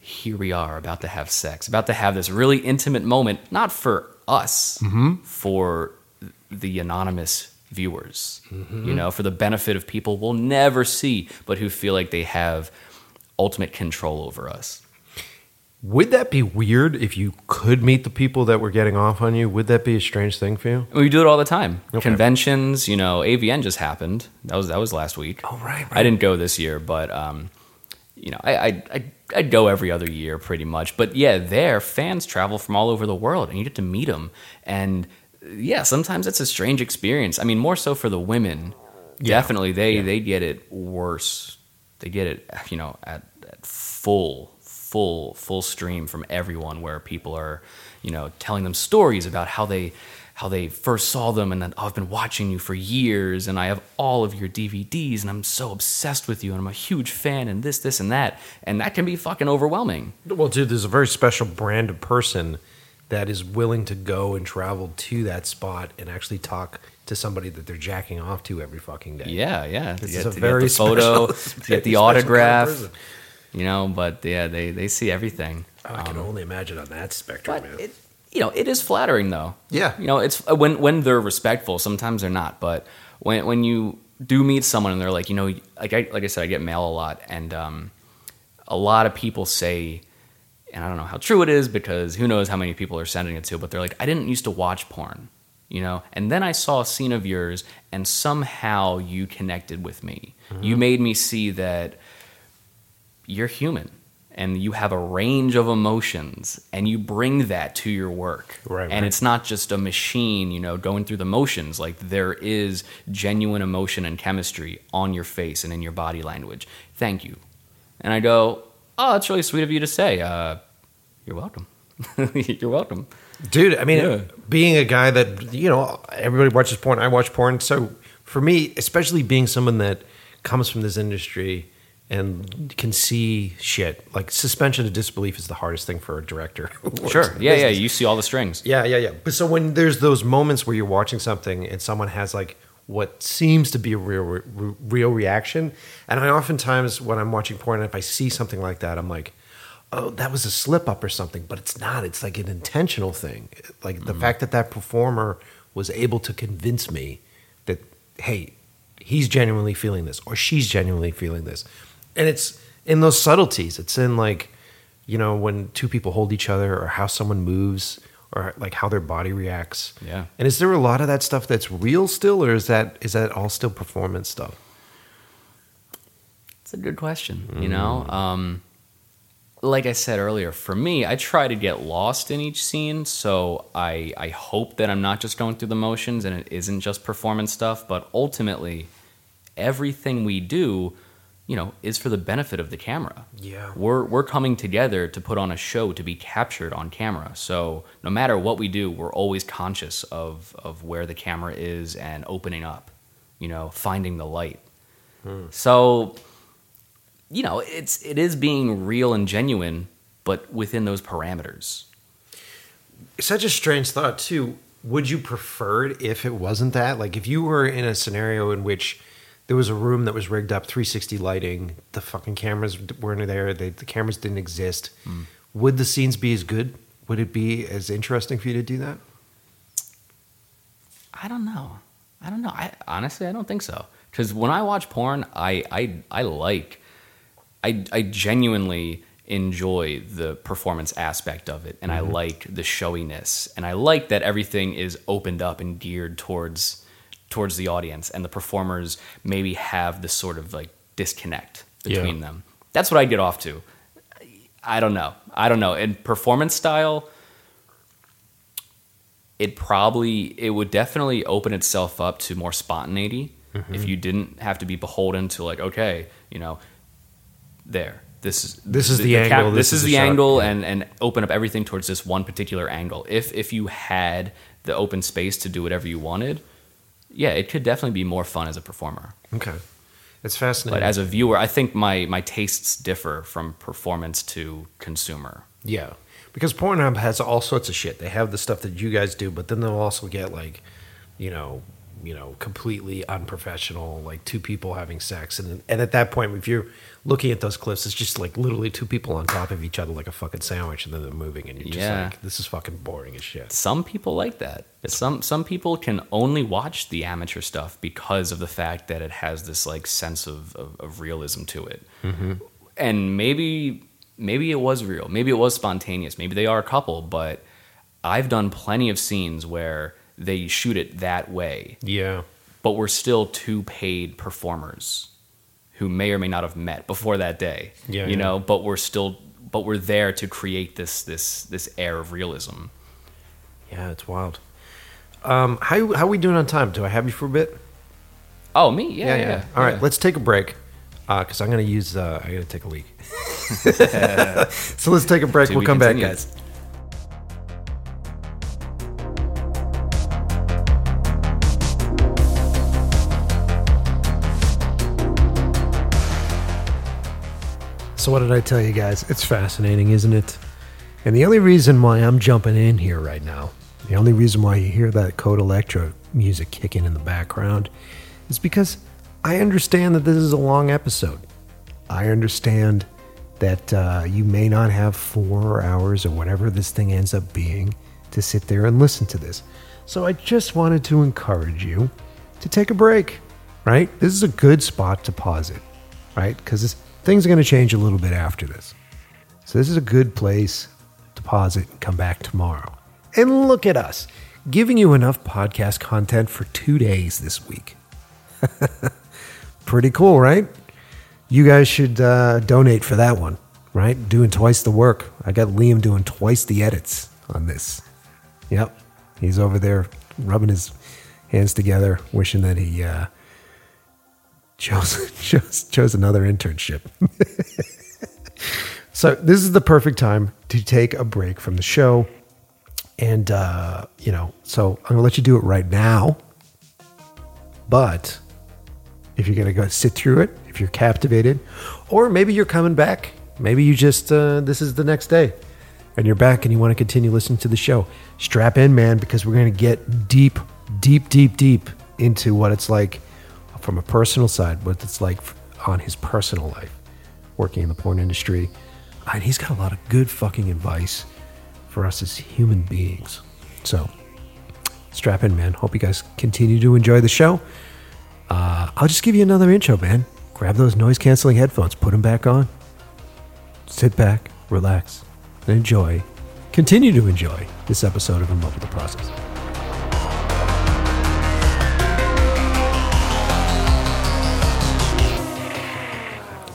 S3: here we are about to have sex, about to have this really intimate moment, not for us,
S1: Mm-hmm.
S3: for the anonymous viewers,
S1: Mm-hmm.
S3: you know, for the benefit of people we'll never see, but who feel like they have ultimate control over us.
S1: Would that be weird if you could meet the people that were getting off on you? Would that be a strange thing for you?
S3: We do it all the time.
S1: Okay.
S3: Conventions, you know, AVN just happened. That was that was last week.
S1: Oh, right,
S3: I didn't go this year, but um, you know, I I I I'd go every other year pretty much. But yeah, there fans travel from all over the world, and you get to meet them. And yeah, sometimes it's a strange experience. I mean, more so for the women.
S1: Yeah.
S3: Definitely, they
S1: Yeah.
S3: they get it worse. They get it, you know, at, at full full full stream from everyone where people are you know telling them stories about how they how they first saw them and then oh, I've been watching you for years and I have all of your DVDs and I'm so obsessed with you and I'm a huge fan and this this and that and that can be fucking overwhelming.
S1: Well, dude, there's a very special brand of person that is willing to go and travel to that spot and actually talk to somebody that they're jacking off to every fucking day.
S3: Yeah, yeah.
S1: This is a very
S3: get the photo,
S1: special-
S3: to get [LAUGHS] the
S1: special kind of
S3: autograph, you know, but yeah, they they see everything.
S1: Oh, I can um, only imagine on that spectrum, man.
S3: it, you know, it is flattering though.
S1: Yeah.
S3: You know, it's uh, when when they're respectful. Sometimes they're not, but when when you do meet someone and they're like, you know, like I like I said, I get mail a lot, and um, a lot of people say, and I don't know how true it is because who knows how many people are sending it to, but they're like, I didn't used to watch porn. You know, and then I saw a scene of yours, and somehow you connected with me. You made me see that you're human and you have a range of emotions and you bring that to your work
S1: Right,
S3: and
S1: right.
S3: it's not just a machine you know going through the motions like there is genuine emotion and chemistry on your face and in your body language thank you and i go oh, that's really sweet of you to say. Uh, you're welcome. [LAUGHS] you're welcome.
S1: Dude, I mean,
S3: Yeah.
S1: being a guy that, you know, everybody watches porn, I watch porn. So for me, especially being someone that comes from this industry and can see shit, like suspension of disbelief is the hardest thing for a director. [LAUGHS]
S3: Sure. Yeah, yeah. You see all the strings.
S1: Yeah, yeah, yeah. But so when there's those moments where you're watching something and someone has like what seems to be a real, re- real reaction, and I oftentimes when I'm watching porn, if I see something like that, I'm like, oh, that was a slip up or something, but it's not. It's like an intentional thing. Like the mm-hmm. fact that that performer was able to convince me that, hey, he's genuinely feeling this or she's genuinely feeling this. And it's in those subtleties. It's in like, you know, when two people hold each other or how someone moves or like how their body reacts.
S3: Yeah.
S1: And is there a lot of that stuff that's real still or is that is that all still performance stuff?
S3: It's a good question. You know, um, like I said earlier, for me, I try to get lost in each scene. So I I hope that I'm not just going through the motions and it isn't just performance stuff. But ultimately, everything we do, you know, is for the benefit of the camera.
S1: Yeah.
S3: We're we're coming together to put on a show to be captured on camera. So no matter what we do, we're always conscious of of where the camera is and opening up. You know, finding the light. Hmm. So you know, it's it is being real and genuine, but within those parameters.
S1: such a strange thought too. Would you prefer it if it wasn't that? Like if you were in a scenario in which there was a room that was rigged up 360 lighting, the fucking cameras weren't there, they, the cameras didn't exist. Hmm. Would the scenes be as good? Would it be as interesting for you to do that?
S3: I don't know. I don't know. I honestly I don't think so. Because when I watch porn, I I I like, I I genuinely enjoy the performance aspect of it, and I mm-hmm. like the showiness, and I like that everything is opened up and geared towards towards the audience, and the performers maybe have this sort of like disconnect between
S1: Yeah.
S3: them. That's what I get off to. I don't know. I don't know. In performance style, it probably it would definitely open itself up to more spontaneity mm-hmm. if you didn't have to be beholden to like okay you know there this is
S1: This is the angle,
S3: this,
S1: this
S3: is, the
S1: the
S3: angle and and open up everything towards this one particular angle if if you had the open space to do whatever you wanted yeah it could definitely be more fun as a performer
S1: Okay. It's fascinating.
S3: but as a viewer i think my my tastes differ from performance to consumer
S1: Yeah, because Pornhub has all sorts of shit. They have the stuff that you guys do, but then they'll also get like, you know, you know, completely unprofessional, like two people having sex, and and at that point, if you're looking at those clips, it's just like literally two people on top of each other like a fucking sandwich, and then they're moving, and you're just
S3: Yeah.
S1: like, this is fucking boring as shit.
S3: some people like that. Some some people can only watch the amateur stuff because of the fact that it has this like sense of of, of realism to it. Mm-hmm. And maybe maybe it was real. Maybe it was spontaneous. Maybe they are a couple. But I've done plenty of scenes where they shoot it that way,
S1: Yeah,
S3: but we're still two paid performers who may or may not have met before that day.
S1: Yeah,
S3: you
S1: yeah.
S3: know, but we're still but we're there to create this this this air of realism.
S1: yeah, it's wild. Um, how how are we doing on time? Do I have you for a bit?
S3: Oh, me? Yeah, yeah.
S1: All right,
S3: yeah.
S1: let's take a break because I'm going to use. Uh, I got to take a leak. [LAUGHS] [LAUGHS] so let's take a break.
S3: To
S1: we'll come back, guys. So what did I tell you guys? It's fascinating, isn't it? And the only reason why I'm jumping in here right now, the only reason why you hear that Code Electro music kicking in the background is because I understand that this is a long episode. I understand that uh, you may not have four hours or whatever this thing ends up being to sit there and listen to this. So I just wanted to encourage you to take a break, right? This is a good spot to pause it, right? Because things are going to change a little bit after this. So this is a good place to pause it and come back tomorrow. And look at us, giving you enough podcast content for two days this week. [LAUGHS] Pretty cool, right? You guys should uh, donate for that one, right? Doing twice the work. I got Liam doing twice the edits on this. Yep. He's over there rubbing his hands together, wishing that he uh, chose, [LAUGHS] chose, chose another internship. [LAUGHS] So this is the perfect time to take a break from the show. And, uh, you know, so I'm to let you do it right now. But if you're to go sit through it, if you're captivated, or maybe you're coming back, maybe you just, uh, this is the next day and you're back and you want to continue listening to the show, strap in, man, because we're going to get deep, deep, deep, deep into what it's like from a personal side, what it's like on his personal life, working in the porn industry. And he's got a lot of good fucking advice for us as human beings. So, strap in, man. Hope you guys continue to enjoy the show. Uh, I'll just give you another intro, man. Grab those noise canceling headphones, put them back on, sit back, relax, and enjoy. Continue to enjoy this episode of In Love with the Process.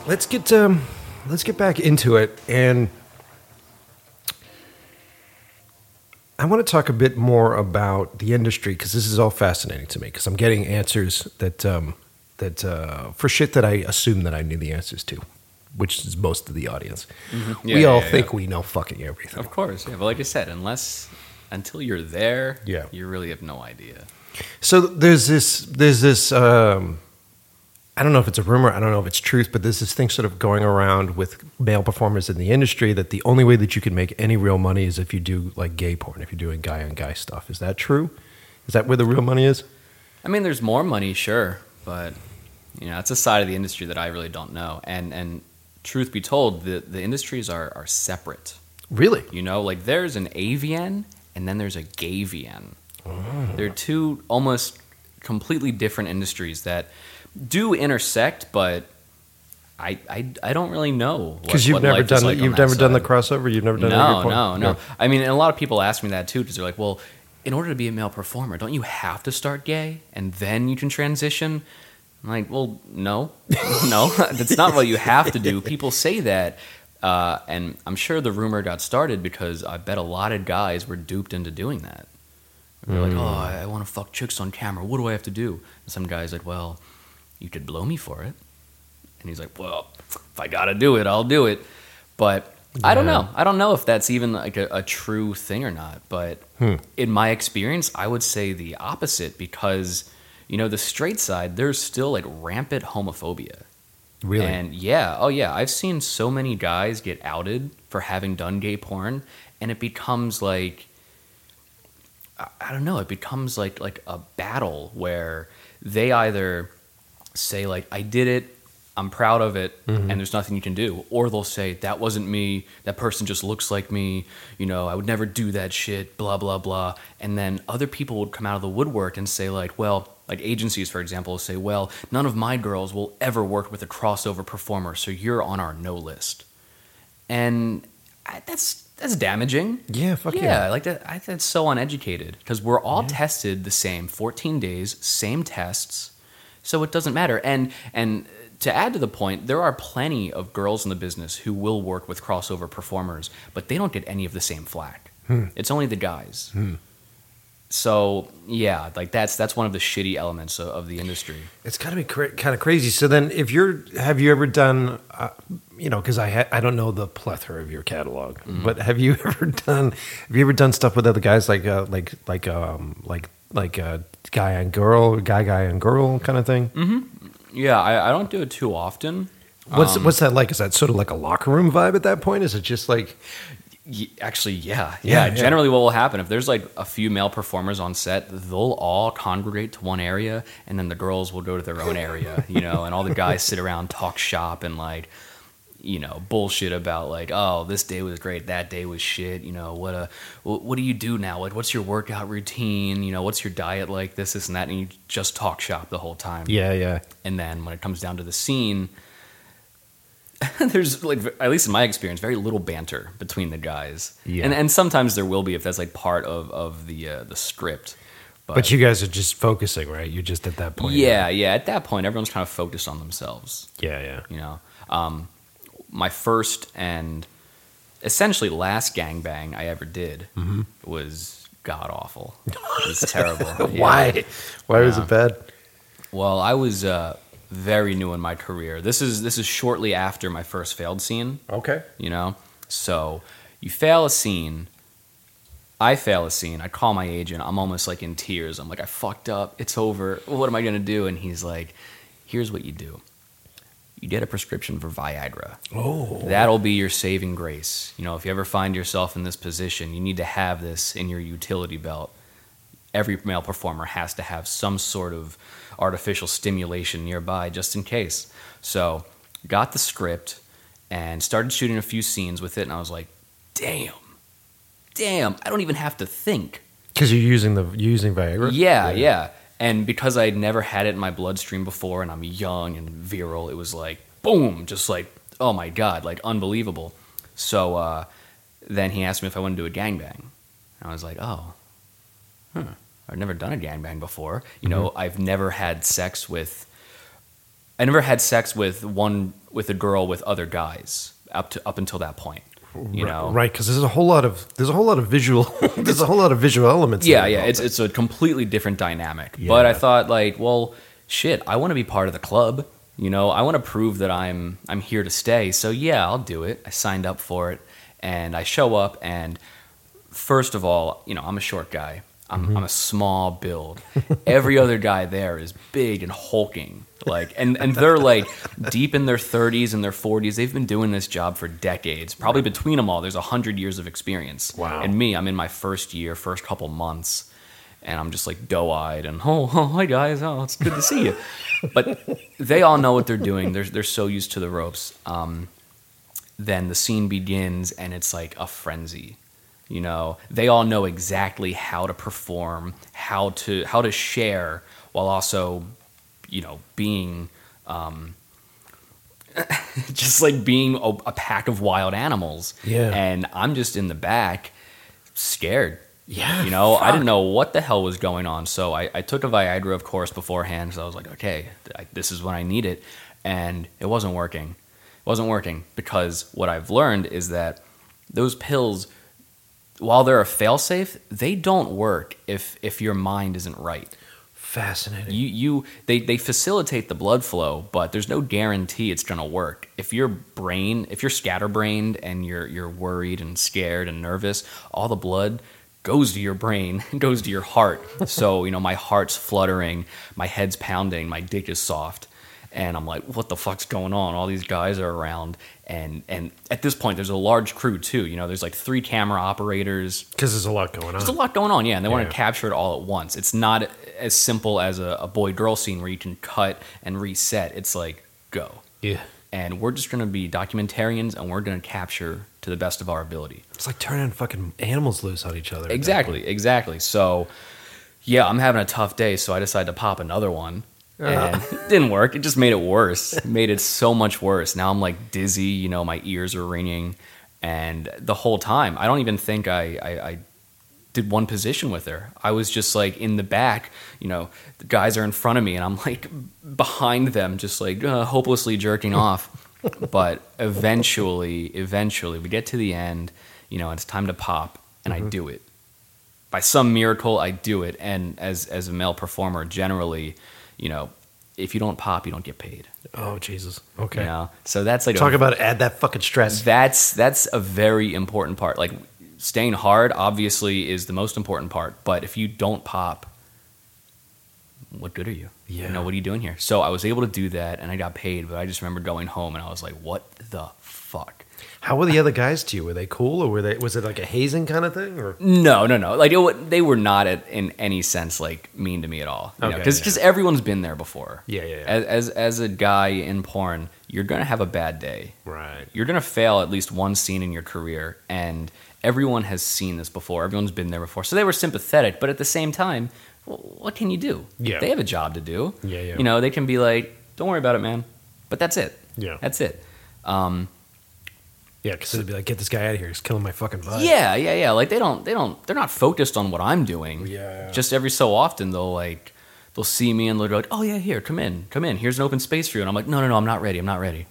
S1: Let's get um, let's get back into it, and I want to talk a bit more about the industry because this is all fascinating to me because I'm getting answers that um, that uh, for shit that I assume that I knew the answers to, which is most of the audience.
S3: Mm-hmm. Yeah,
S1: we all
S3: yeah,
S1: think
S3: yeah.
S1: we know fucking everything.
S3: Of course, yeah. But like I said, unless until you're there,
S1: Yeah.
S3: you really have no idea.
S1: So there's this there's this um, I don't know if it's a rumor, I don't know if it's truth, but there's this thing sort of going around with male performers in the industry that the only way that you can make any real money is if you do like gay porn, if you're doing guy on guy stuff. Is that true? Is that where the real money is?
S3: I mean, there's more money, sure, but you know, it's a side of the industry that I really don't know. And and truth be told, the the industries are are separate.
S1: Really?
S3: You know, like there's an AVN and then there's a gayVN.
S1: Oh.
S3: They're two almost completely different industries that do intersect, but I I, I don't really know
S1: Because you've never done
S3: like
S1: you've never done the crossover. You've never done
S3: No,
S1: porn?
S3: no, no. I mean, and a lot of people ask me that too because they're like, well, in order to be a male performer, don't you have to start gay and then you can transition? I'm like, well, no, [LAUGHS] no, [LAUGHS] that's not what you have to do. People say that. Uh, and I'm sure the rumor got started because I bet a lot of guys were duped into doing that. They're like, oh, I, I want to fuck chicks on camera. What do I have to do? And some guy's like, well, you could blow me for it. And he's like, well, if I got to do it, I'll do it. But I don't know. I don't know if that's even like a, a true thing or not. But
S1: Hmm.
S3: in my experience, I would say the opposite because, you know, the straight side, there's still like rampant homophobia.
S1: Really?
S3: And yeah, oh yeah, I've seen so many guys get outed for having done gay porn, and it becomes like I don't know, it becomes like like a battle where they either say like I did it, I'm proud of it, mm-hmm. and there's nothing you can do, or they'll say that wasn't me, that person just looks like me, you know, I would never do that shit, blah blah blah, and then other people would come out of the woodwork and say like, well. Like agencies, for example, say, "Well, none of my girls will ever work with a crossover performer, so you're on our no list." And I, that's that's damaging.
S1: Yeah, fuck
S3: yeah.
S1: yeah.
S3: Like that, I, that's so uneducated because we're all tested the same, 14 days, same tests, so it doesn't matter. And and to add to the point, there are plenty of girls in the business who will work with crossover performers, but they don't get any of the same flack.
S1: Hmm.
S3: It's only the guys. So yeah, like that's that's one of the shitty elements of, of the industry.
S1: It's got to be cra- kind of crazy. So then, if you're, have you ever done, uh, you know, because I ha- I don't know the plethora of your catalog,
S3: Mm-hmm.
S1: but have you [LAUGHS] ever done, have you ever done stuff with other guys like uh, like like um like like uh, guy and girl, guy guy on girl kind of thing?
S3: Yeah, I, I don't do it too often.
S1: What's
S3: Um,
S1: what's that like? Is that sort of like a locker room vibe at that point? Is it just like
S3: Y- Actually, yeah,
S1: Yeah,
S3: yeah,
S1: yeah.
S3: Generally, what will happen if there's like a few male performers on set, they'll all congregate to one area, and then the girls will go to their own area, you know, and all the guys [LAUGHS] sit around, talk shop, and like, you know, bullshit about like, oh, this day was great, that day was shit, you know, what a, what do you do now? Like, what's your workout routine? You know, what's your diet like? This, this, and that, and you just talk shop the whole time.
S1: yeah yeah
S3: And then when it comes down to the scene, [LAUGHS] there's like at least in my experience, very little banter between the guys.
S1: Yeah.
S3: And and sometimes there will be if that's like part of of the uh, the script.
S1: but, you guys are just focusing right? You're just at that point.
S3: yeah, yeah. At that point, everyone's kind of focused on themselves.
S1: yeah yeah.
S3: You know, um, my first and essentially last gangbang I ever did was god awful. [LAUGHS] It was terrible. Yeah.
S1: Why? Why was it bad?
S3: Well, I was uh, very new in my career. This is this is shortly after my first failed scene.
S1: Okay.
S3: You know, so you fail a scene. I fail a scene. I call my agent. I'm almost like in tears. I'm like, I fucked up. It's over. What am I gonna do? And he's like, Here's what you do. You get a prescription for Viagra.
S1: Oh.
S3: That'll be your saving grace. You know, if you ever find yourself in this position, you need to have this in your utility belt. Every male performer has to have some sort of artificial stimulation nearby just in case. So, got the script and started shooting a few scenes with it, and I was like, damn, damn, I don't even have to think.
S1: Because you're using the you're using Viagra.
S3: Yeah, yeah. And because I'd never had it in my bloodstream before and I'm young and virile, it was like, boom, just like, oh my God, like unbelievable. So uh, then he asked me if I wanted to do a gangbang. And I was like, oh, huh. I've never done a gangbang before. You know, I've never had sex with, I never had sex with one, with a girl with other guys up to, up until that point. You know,
S1: right? Because there's a whole lot of there's a whole lot of visual [LAUGHS] there's a whole lot of visual elements.
S3: Yeah, yeah, it's it's a completely different dynamic. But I thought like, well, shit, I want to be part of the club. You know, I want to prove that I'm I'm here to stay. So yeah, I'll do it. I signed up for it, and I show up. And first of all, you know, I'm a short guy. I'm, mm-hmm. I'm a small build. Every other guy there is big and hulking. Like, and, and they're like deep in their 30s and their 40s. They've been doing this job for decades. Probably between them all, there's 100 years of experience.
S1: Wow.
S3: And me, I'm in my first year, first couple months, and I'm just like doe eyed and, [LAUGHS] oh, oh, hi guys, oh, it's good to see you. but they all know what they're doing. They're, they're so used to the ropes. Um, then the scene begins and it's like a frenzy. You know, they all know exactly how to perform, how to how to share, while also, you know, being um, [LAUGHS] just like being a, a pack of wild animals.
S1: Yeah.
S3: And I'm just in the back, scared.
S1: Yeah,
S3: You know, I didn't know what the hell was going on. So I, I took a Viagra, of course, beforehand because I was like, okay, I, this is when I need it. And it wasn't working. It wasn't working because what I've learned is that those pills, while they're a failsafe, they don't work if, if your mind isn't right.
S1: Fascinating.
S3: You, you they, they facilitate the blood flow, but there's no guarantee it's gonna work. If your brain, if you're scatterbrained and you're you're worried and scared and nervous, all the blood goes to your brain, [LAUGHS] goes to your heart. [LAUGHS] so you know my heart's fluttering, my head's pounding, my dick is soft, and I'm like, what the fuck's going on? All these guys are around, and and at this point there's a large crew too. You know, there's like three camera operators,
S1: Because there's a lot going on.
S3: there's a lot going on, yeah, and they want to capture it all at once. It's not as simple as a, a boy girl scene where you can cut and reset. It's like go,
S1: Yeah.
S3: and we're just going to be documentarians, and we're going to capture to the best of our ability.
S1: It's like turning fucking animals loose on each other.
S3: Exactly, exactly. So, yeah, I'm having a tough day, so I decided to pop another one. And [LAUGHS] it didn't work. It just made it worse. It made it so much worse. Now I'm like dizzy, you know, my ears are ringing. And the whole time, I don't even think I, I, I did one position with her. I was just like in the back, you know, the guys are in front of me, and I'm like behind them, just like uh, hopelessly jerking [LAUGHS] off. but eventually, eventually, we get to the end, you know, it's time to pop, and I do it. By some miracle, I do it. And as as a male performer, generally, you know, if you don't pop, you don't get paid.
S1: Oh Jesus. Okay.
S3: You know, so that's like a
S1: Talk about add that fucking stress.
S3: that's that's a very important part. Like staying hard obviously is the most important part, but if you don't pop, what good are you?
S1: Yeah.
S3: You know, what are you doing here? So I was able to do that and I got paid, but I just remember going home and I was like, what the?
S1: How were the other guys to you? Were they cool or were they? Was it like a hazing kind of thing? Or
S3: No, no, no. Like it, they were not at, in any sense like mean to me at all.
S1: Okay,
S3: Because
S1: yeah.
S3: everyone's been there before.
S1: Yeah, yeah, yeah.
S3: As, as as a guy in porn, you're gonna have a bad day.
S1: right?
S3: you're going to fail at least one scene in your career and everyone has seen this before everyone's been there before so they were sympathetic but at the same time well, what can you do
S1: Yeah.
S3: they have a job to do
S1: Yeah, yeah.
S3: you know they can be like don't worry about it man but that's it
S1: Yeah.
S3: that's it um,
S1: Yeah, because it'd be like, get this guy out of here. He's killing my fucking vibe.
S3: yeah yeah yeah like they don't they don't they're not focused on what i'm doing
S1: Yeah.
S3: just every so often they'll like they'll see me and they'll go like oh yeah here come in come in here's an open space for you and i'm like no no no i'm not ready i'm not ready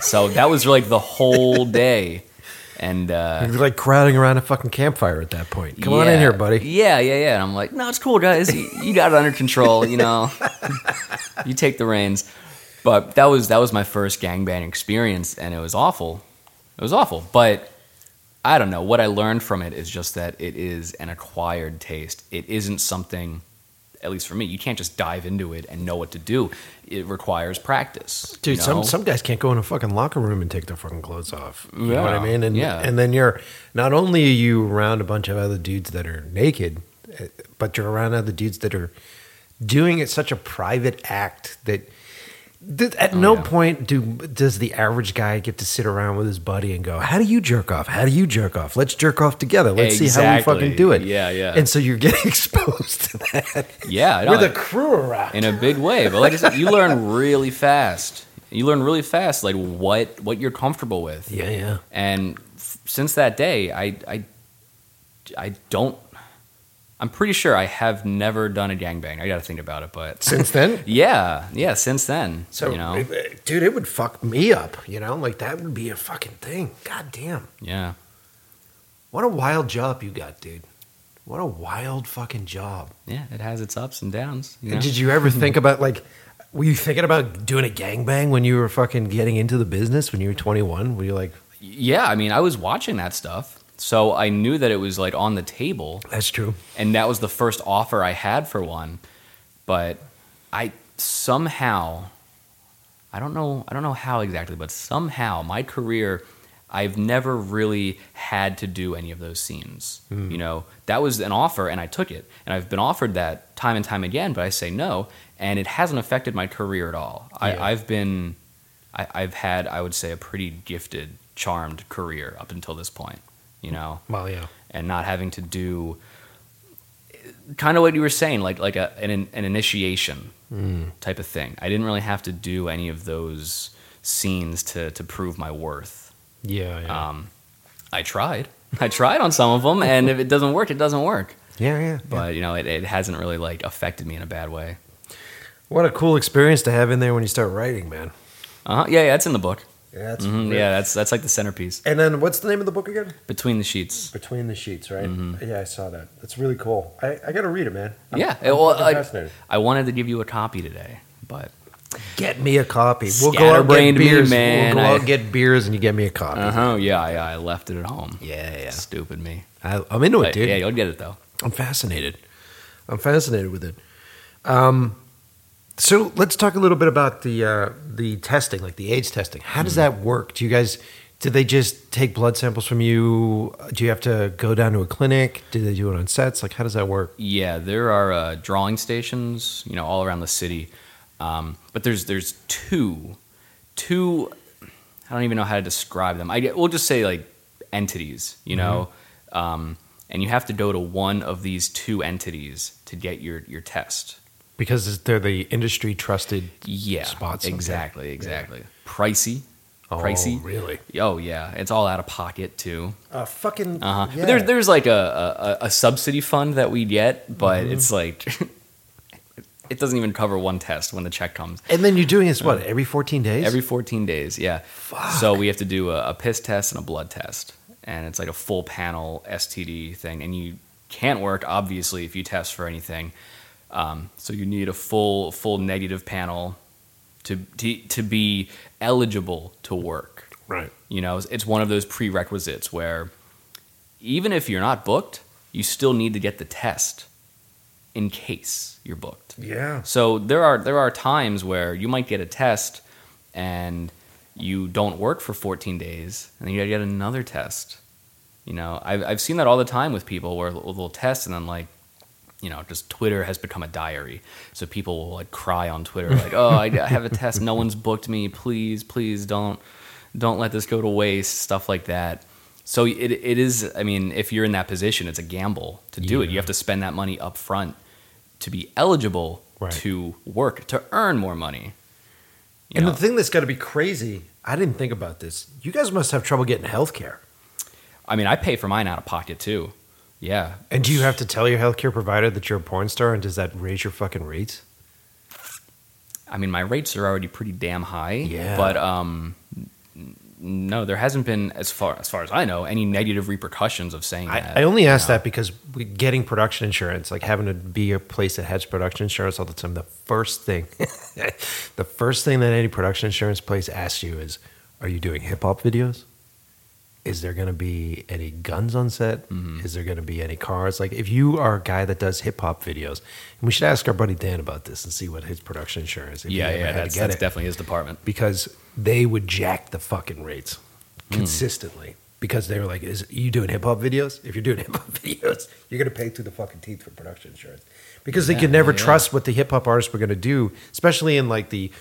S3: so that was like the whole [LAUGHS] day and uh
S1: You're like crowding around a fucking campfire at that point. Come on in here, buddy.
S3: Yeah, yeah, yeah. And I'm like, no, it's cool, guys. You, you got it under control. You know, [LAUGHS] you take the reins. but that was that was my first gangbang experience, and it was awful. It was awful, but I don't know. What I learned from it is just that it is an acquired taste. It isn't something, at least for me, you can't just dive into it and know what to do. It requires practice.
S1: Dude,
S3: you
S1: some
S3: know?
S1: some guys can't go in a fucking locker room and take their fucking clothes off. You know what I mean? And
S3: yeah.
S1: and then you're not only are you around a bunch of other dudes that are naked, eh, but you're around other dudes that are doing it such a private act that. That At oh, no
S3: Oh, yeah.
S1: point do does the average guy get to sit around with his buddy and go, "How do you jerk off? How do you jerk off? Let's jerk off together. Let's see how we fucking do it."
S3: Yeah, yeah.
S1: And so you're getting [LAUGHS] exposed to that.
S3: Yeah, I know.
S1: with a crew around.
S3: in a big way. But like I said, you learn really fast. You learn really fast, like what what you're comfortable with.
S1: yeah, yeah.
S3: And f- since that day, I, I, I don't. I'm pretty sure I have never done a gangbang. I got to think about it, but
S1: Since then, [LAUGHS]
S3: yeah, yeah. Since then,
S1: So,
S3: you know,
S1: dude, it would fuck me up. You know, like that would be a fucking thing. God damn,
S3: yeah,
S1: what a wild job you got, dude. What a wild fucking job.
S3: yeah. It has its ups and downs. You know?
S1: Did you ever [LAUGHS] think about like? Were you thinking about doing a gangbang when you were fucking getting into the business when you were 21? Were you like,
S3: yeah, I mean, I was watching that stuff, so I knew that it was like on the table.
S1: that's true?
S3: and that was the first offer I had for one. But I somehow, I don't know, I don't know how exactly, but somehow my career, I've never really had to do any of those scenes. Hmm. You know, that was an offer, and I took it, and I've been offered that time and time again, but I say no, and it hasn't affected my career at all.
S1: Yeah.
S3: I, I've been, I, I've had, I would say, a pretty gifted, charmed career up until this point. You know,
S1: Well, yeah.
S3: and not having to do kind of what you were saying, like like a, an an initiation type of thing. I didn't really have to do any of those scenes to to prove my worth.
S1: Yeah, yeah.
S3: Um, I tried, I tried on some of them, and if it doesn't work, it doesn't work.
S1: yeah, yeah.
S3: But you know, it, it hasn't really like affected me in a bad way.
S1: What a cool experience to have in there when you start writing, man.
S3: Uh huh. Yeah, yeah, it's in the book.
S1: Yeah, that's
S3: Mhm, yeah, that's that's like the centerpiece.
S1: And then what's the name of the book again?
S3: Between the sheets.
S1: Between the Sheets, right? Yeah, I saw that. That's really cool. I, I got to read it, man. I'm-
S3: yeah,
S1: I'm
S3: well, I. I wanted to give you a copy today, but
S1: Get me a copy. We'll go out and get
S3: Scatterbrained me,
S1: beers.
S3: man.
S1: We'll go out
S3: I-
S1: and get beers, and you get me a copy.
S3: uh huh. Yeah, yeah, I left it at home.
S1: Yeah, yeah.
S3: Stupid me.
S1: I, I'm into it, dude.
S3: yeah, you'll get it though.
S1: I'm fascinated. I'm fascinated with it. Um, so let's talk a little bit about the uh, the testing, like the AIDS testing. How does that work? Do you guys? Do they just take blood samples from you? Do you have to go down to a clinic? Do they do it on sets? Like, how does that work?
S3: Yeah, there are uh, drawing stations, you know, all around the city. Um, but there's there's two, two. I don't even know how to describe them. I we'll just say like entities, you know, um, and you have to go to one of these two entities to get your your test.
S1: Because they're the industry trusted.
S3: Yeah,
S1: Spots, okay.
S3: exactly, exactly. Pricey,
S1: Oh,
S3: pricey.
S1: really?
S3: Oh yeah, it's all out of pocket too.
S1: Uh, fucking.
S3: Uh huh.
S1: yeah.
S3: There's there's like a, a a subsidy fund that we get, but
S1: Mm-hmm.
S3: it's like [LAUGHS] it doesn't even cover one test when the check comes.
S1: and then you're doing this what every 14 days?
S3: Every 14 days, yeah. Fuck. So we have to do a, a piss test and a blood test, and it's like a full panel STD thing, and you can't work obviously if you test for anything. Um, so you need a full full negative panel to to, to be eligible to work.
S1: right.
S3: You know, it's one of those prerequisites where even if you're not booked, you still need to get the test in case you're booked.
S1: Yeah.
S3: So there are there are times where you might get a test and you don't work for 14 days and then you got to get another test. You know, I've I've seen that all the time with people where they'll test and then like you know, just Twitter has become a diary. So people will like cry on Twitter, like, "Oh, I, I have a test. No one's booked me. Please, please don't, don't let this go to waste." Stuff like that. So it it is. I mean, if you're in that position, it's a gamble to do it. You have to spend that money up front to be eligible
S1: Right.
S3: to work to earn more money.
S1: And
S3: know?
S1: the thing that's got to be crazy, I didn't think about this. You guys must have trouble getting health care.
S3: I mean, I pay for mine out of pocket too. Yeah.
S1: And do you have to tell your healthcare provider that you're a porn star, and does that raise your fucking rates?
S3: I mean, my rates are already pretty damn high.
S1: Yeah.
S3: But um, no, there hasn't been as far as far as I know any negative repercussions of saying that.
S1: I, I only asked
S3: you know?
S1: that because getting production insurance, like having to be a place that has production insurance all the time, the first thing, [LAUGHS] the first thing that any production insurance place asks you is, "Are you doing hip hop videos? Is there going to be any guns on set?
S3: Mm-hmm.
S1: Is there going to be any cars? Like, if you are a guy that does hip hop videos, and we should ask our buddy Dan about this and see what his production insurance. If
S3: Yeah, yeah, that's, that's
S1: it
S3: definitely his department.
S1: because they would jack the fucking rates
S3: Hmm.
S1: consistently because they were like, "Is you doing hip hop videos? If you're doing [LAUGHS] hip hop videos, you're gonna pay through the fucking teeth for production insurance because they could never
S3: yeah.
S1: trust what the hip hop artists were gonna do, especially in like the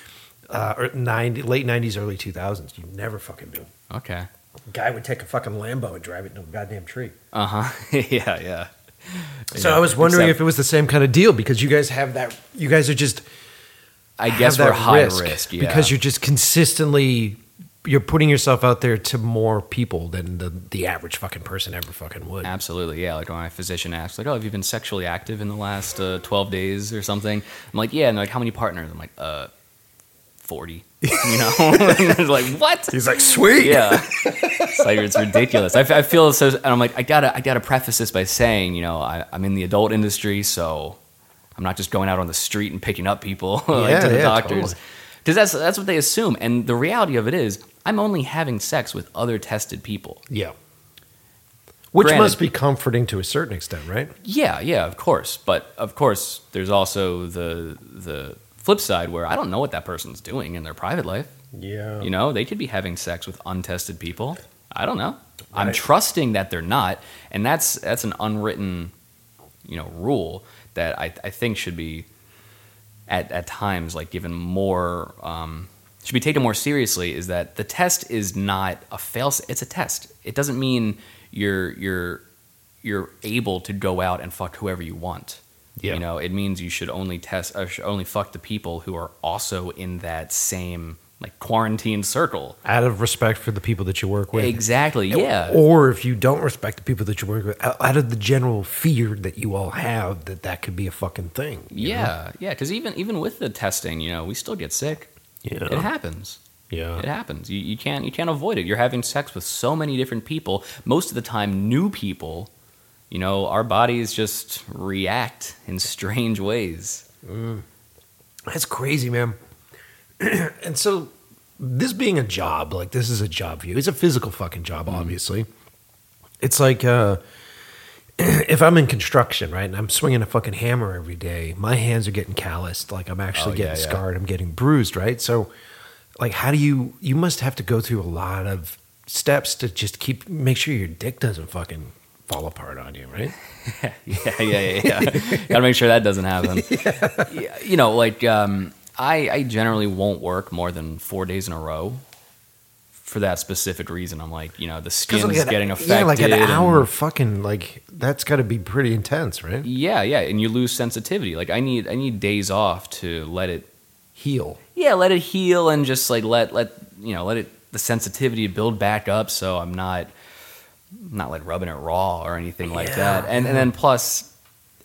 S1: uh, 90, late '90s, early 2000s. You never fucking knew.
S3: Okay.
S1: Guy would take a fucking Lambo and drive it into a goddamn tree.
S3: Uh huh. [LAUGHS] yeah, yeah.
S1: So
S3: Yeah.
S1: I was wondering
S3: Except-
S1: if it was the same kind of deal because you guys have that. You guys are just
S3: I guess we're high risk, yeah.
S1: because you're just consistently you're putting yourself out there to more people than the the average fucking person ever fucking would.
S3: Absolutely, yeah. Like when my physician asks, like, "Oh, have you been sexually active in the last uh, twelve days or something?" I'm like, "Yeah." And they're like, "How many partners?" I'm like, "Uh, 40. You know, [LAUGHS] like, "What?"
S1: He's like, sweet.
S3: Yeah, it's like it's ridiculous. I feel so, and I'm like, I gotta, I gotta preface this by saying, you know, I, I'm in the adult industry, so I'm not just going out on the street and picking up people [LAUGHS] like
S1: Yeah,
S3: to the
S1: yeah,
S3: doctors,
S1: totally.
S3: because that's that's what they assume. And the reality of it is, I'm only having sex with other tested people.
S1: Yeah. Which
S3: Granted-
S1: must be comforting to a certain extent, right?
S3: Yeah, yeah, of course. But of course, there's also the the flip side where I don't know what that person's doing in their private life.
S1: Yeah.
S3: You know, they could be having sex with untested people. I don't know. I'm trusting that they're not, and that's that's an unwritten, you know, rule that I I think should be at at times like given more um, should be taken more seriously. Is that the test is not a fail? It's a test. It doesn't mean you're you're you're able to go out and fuck whoever you want.
S1: Yeah.
S3: You know, it means you should only test, uh, should only fuck the people who are also in that same like quarantine circle.
S1: Out of respect for the people that you work with.
S3: Exactly. Yeah.
S1: Or if you don't respect the people that you work with, out of the general fear that you all have that that could be a fucking thing. you know?
S3: yeah. Yeah. Because even even with the testing, you know, we still get sick.
S1: Yeah.
S3: It happens.
S1: Yeah.
S3: It happens. You, you can't you can't avoid it. You're having sex with so many different people. Most of the time, new people. You know, our bodies just react in strange ways.
S1: That's crazy, man. [CLEARS THROAT] and so, this being a job, like this is a job for you. It's a physical fucking job,
S3: Mm-hmm.
S1: obviously. It's like uh, [CLEARS THROAT] if I'm in construction, right, and I'm swinging a fucking hammer every day, my hands are getting calloused. Like I'm actually
S3: Oh,
S1: getting
S3: yeah.
S1: scarred. I'm getting bruised, right? So, like, how do you? You must have to go through a lot of steps to just keep make sure your dick doesn't fucking fall apart on you, right? [LAUGHS]
S3: yeah, yeah, yeah, yeah. Gotta make sure that doesn't happen. [LAUGHS] Yeah, You know, like um, I, I generally won't work more than four days in a row for that specific reason. I'm like, you know, the skin's
S1: like, an-
S3: getting affected.
S1: Yeah, like an hour of fucking like that's got to be pretty intense, right?
S3: yeah, yeah, and you lose sensitivity. Like I need, I need days off to let it,
S1: Heal.
S3: yeah, let it heal and just like let, let you know, let it the sensitivity build back up. So I'm not, not like rubbing it raw or anything like that. And and then plus,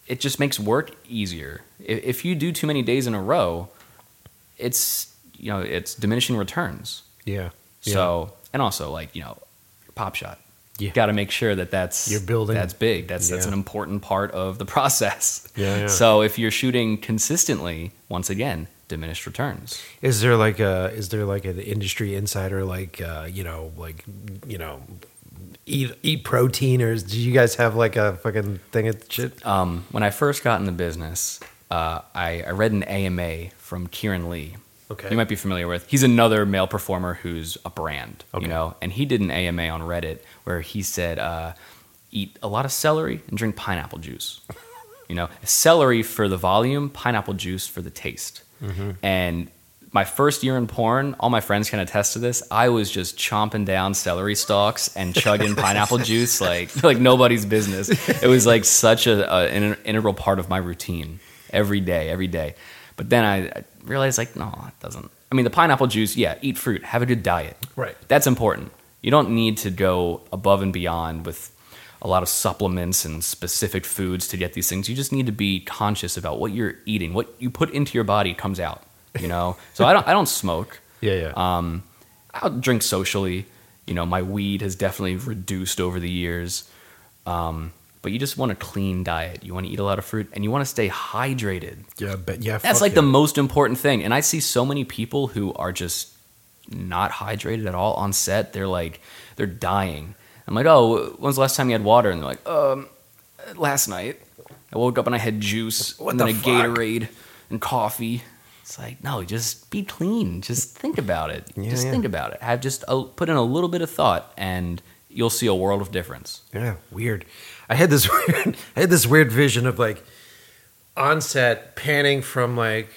S3: it just makes work easier. If, if you do too many days in a row, it's you know it's diminishing returns.
S1: Yeah.
S3: So and also like you know, pop shot.
S1: Yeah.
S3: You got to make sure that that's
S1: You're building-
S3: That's big. That's that's an important part of the [LAUGHS] process.
S1: Yeah, yeah.
S3: So if you're shooting consistently, once again, diminished returns.
S1: Is there like a is there like an industry insider like uh, you know like you know eat eat protein or do you guys have like a fucking thing of shit?
S3: Um, when I first got in the business, uh, I, I read an AMA from Keiran Lee.
S1: Okay.
S3: You might be familiar with. He's another male performer who's a brand,
S1: Okay.
S3: you know, and he did an AMA on Reddit where he said, uh, eat a lot of celery and drink pineapple juice. You know, celery for the volume, pineapple juice for the taste.
S1: Mm-hmm.
S3: And my first year in porn, all my friends can attest to this. I was just chomping down celery stalks and chugging [LAUGHS] pineapple juice like like nobody's business. It was like such a, a an integral part of my routine every day, every day. But then I, I realized like no, it doesn't. I mean, the pineapple juice, yeah, eat fruit, have a good diet.
S1: Right.
S3: That's important. You don't need to go above and beyond with a lot of supplements and specific foods to get these things. You just need to be conscious about what you're eating. What you put into your body comes out. You know. so I don't. I don't smoke. [LAUGHS]
S1: Yeah, yeah.
S3: Um, I'll drink socially. You know, my weed has definitely reduced over the years. Um, but you just want a clean diet. You want to eat a lot of fruit and you want to stay hydrated.
S1: Yeah, but yeah,
S3: That's like
S1: yeah.
S3: the most important thing. And I see so many people who are just not hydrated at all on set. They're like, they're dying. I'm like, oh, when's the last time you had water? And they're like, um, last night. I woke up and I had juice
S1: What
S3: and then
S1: the
S3: a
S1: fuck?
S3: Gatorade and coffee. It's like, no, just be clean. Just think about it.
S1: Yeah,
S3: just
S1: yeah.
S3: think about it. Have just a, put in a little bit of thought, and you'll see a world of difference.
S1: Yeah, weird. I had this [LAUGHS] weird. I had this weird vision of like on set panning from like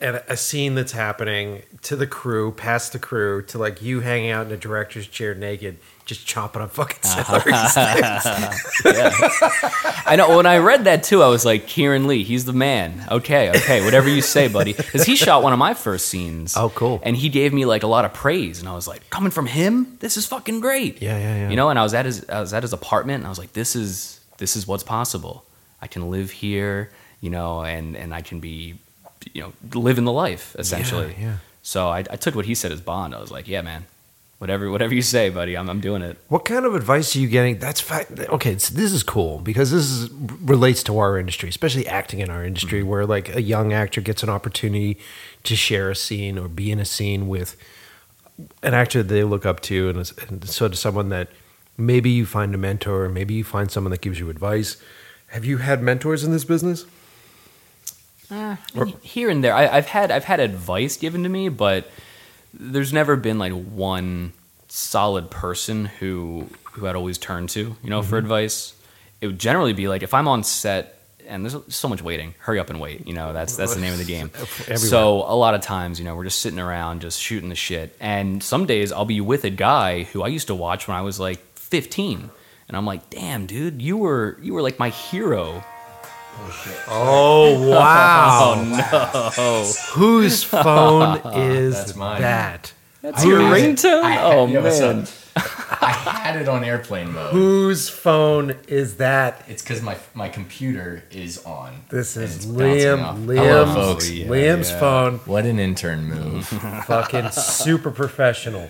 S1: a, a scene that's happening to the crew, past the crew, to like you hanging out in a director's chair naked, just chopping up fucking uh-huh. celery sticks. [LAUGHS]
S3: I know. When I read that too, I was like, Keiran Lee, he's the man. Okay, okay, whatever you say, buddy. Because he shot one of my first scenes.
S1: Oh, cool.
S3: And he gave me like a lot of praise, and I was like, coming from him, this is fucking great.
S1: Yeah, yeah, yeah.
S3: You know, and I was at his, I was at his apartment, and I was like, this is, this is what's possible. I can live here, you know, and and I can be, you know, living the life essentially.
S1: yeah.
S3: So I, I took what he said as bond. I was like, yeah, man, whatever, whatever you say, buddy, I'm, I'm doing it.
S1: What kind of advice are you getting? That's fa- okay. This is cool because this is relates to our industry, especially acting in our industry, mm-hmm. where like a young actor gets an opportunity to share a scene or be in a scene with an actor they look up to, and, and so to someone that maybe you find a mentor, or maybe you find someone that gives you advice. Have you had mentors in this business? Ah.
S3: here and there. I, i've had i've had advice given to me but there's never been like one solid person who who i'd always turn to you know for mm-hmm. advice. It would generally be like if i'm on set and there's so much waiting hurry up and wait you know that's that's the name of the game. [LAUGHS]
S1: Everywhere.
S3: so a lot of times you know we're just sitting around just shooting the shit. And some days i'll be with a guy who i used to watch when i was like 15 and i'm like damn dude you were you were like my hero
S1: Oh, [LAUGHS] oh wow!
S3: no
S1: Whose [LAUGHS] phone is
S4: That's mine.
S1: that?
S3: That's your ringtone?
S4: I-
S3: oh
S4: yo, what's
S3: man.
S4: up? I had it on airplane mode.
S1: Whose phone is that?
S4: It's because my my computer is on.
S1: This
S4: and
S1: is
S4: it's bouncing off.
S1: Liam.
S4: Hello,
S1: Liam's,
S4: folks.
S1: Liam's phone.
S4: What an intern move. [LAUGHS]
S1: Fucking super professional.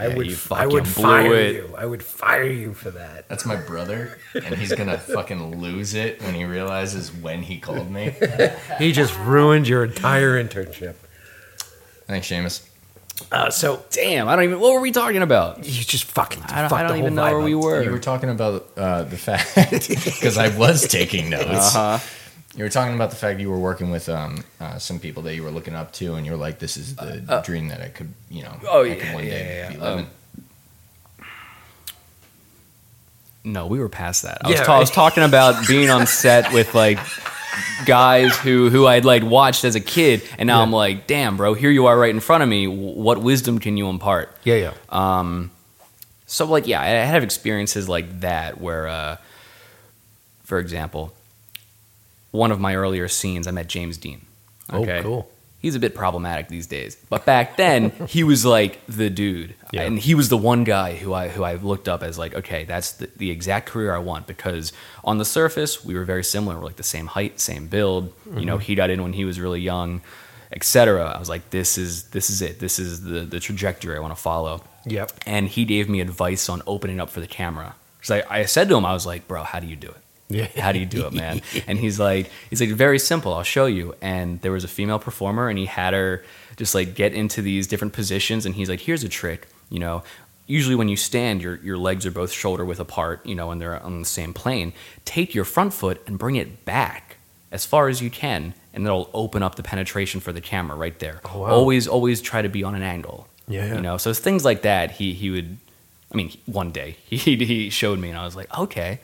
S1: I
S3: Yeah,
S1: would,
S3: you
S1: I would
S3: fucking blew
S1: fire
S3: it.
S1: you. I would fire you for that.
S4: That's my brother, and he's gonna [LAUGHS] fucking lose it when he realizes when he called me.
S1: He just ruined your entire internship.
S4: Thanks, Seamus.
S1: Uh, so
S3: Damn, I don't even. What were we talking about?
S1: you just fucking.
S3: I don't,
S1: fucked
S3: I don't
S1: whole
S3: even know
S1: vibe
S3: where we were.
S4: You were talking about uh, the fact [LAUGHS] because I was taking notes.
S3: Uh-huh.
S4: You were talking about the fact you were working with um, uh, some people that you were looking up to, and you were like, "This is the dream that I could, you know,
S3: oh,
S4: I
S3: yeah,
S4: could one
S3: yeah,
S4: day
S3: yeah,
S4: be
S3: yeah.
S4: living."
S3: Um, No, we were past that. I was,
S1: Yeah,
S3: ta- I was talking about being on set with like guys who who I'd like watched as a kid, and now
S1: Yeah.
S3: I'm like, damn, bro, here you are right in front of me. What wisdom can you impart?
S1: Yeah, yeah.
S3: Um, so like, yeah, I have experiences like that where, uh, for example, one of my earlier scenes, I met James Dean.
S1: Oh, cool.
S3: He's a bit problematic these days, but back then [LAUGHS] he was like the dude,
S1: Yeah.
S3: and he was the one guy who I who I looked up as like, okay, that's the, the exact career I want because on the surface we were very similar. We're like the same height, same build. You know, mm-hmm. he got in when he was really young, etc. I was like, this is this is it. This is the the trajectory I want to follow
S1: Yep.
S3: and he gave me advice on opening up for the camera. Because I, I said to him, I was like, bro, how do you do it?
S1: Yeah. [LAUGHS]
S3: How do you do it, man? [LAUGHS] and he's like, he's like, very simple. I'll show you. And there was a female performer, and he had her just like get into these different positions. And he's like, here's a trick. You know, usually when you stand, your your legs are both shoulder width apart. You know, and they're on the same plane. Take your front foot and bring it back as far as you can, and that'll open up the penetration for the camera right there.
S1: Oh, wow.
S3: Always, always try to be on an angle.
S1: Yeah, yeah.
S3: You know, so things like that. He he would. I mean, one day [LAUGHS] he he showed me, and I was like, okay,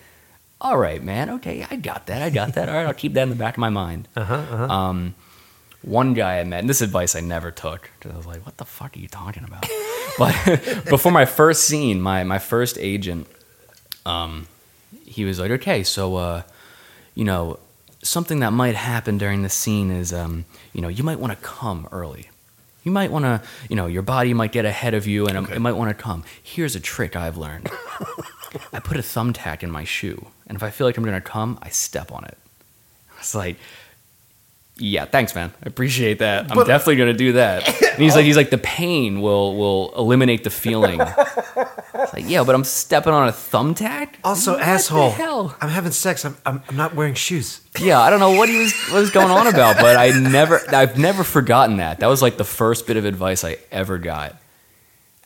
S3: all right, man, okay, I got that, I got that. All right, I'll keep that in the back of my mind.
S1: Uh huh. Uh-huh.
S3: Um, one guy I met, and this advice I never took because I was like, what the fuck are you talking about? [LAUGHS] but [LAUGHS] before my first scene, my my first agent, um, he was like, okay, so uh, you know, something that might happen during the scene is, um, you know, you might want to come early. You might want to, you know, your body might get ahead of you and it might want to come. Here's a trick I've learned. [LAUGHS] I put a thumbtack in my shoe, and if I feel like I'm going to come, I step on it. It's like, Yeah, thanks, man. I appreciate that. I'm
S1: But-
S3: definitely gonna do that. And he's like, [COUGHS] he's like, the pain will will eliminate the feeling. [LAUGHS] It's like, yeah, but I'm stepping on a thumbtack.
S1: Also,
S3: What the
S1: asshole.
S3: hell?
S1: I'm having sex. I'm, I'm, I'm not wearing shoes.
S3: Yeah, I don't know what he was what was going on about, but I [LAUGHS] never I've never forgotten that. That was like the first bit of advice I ever got.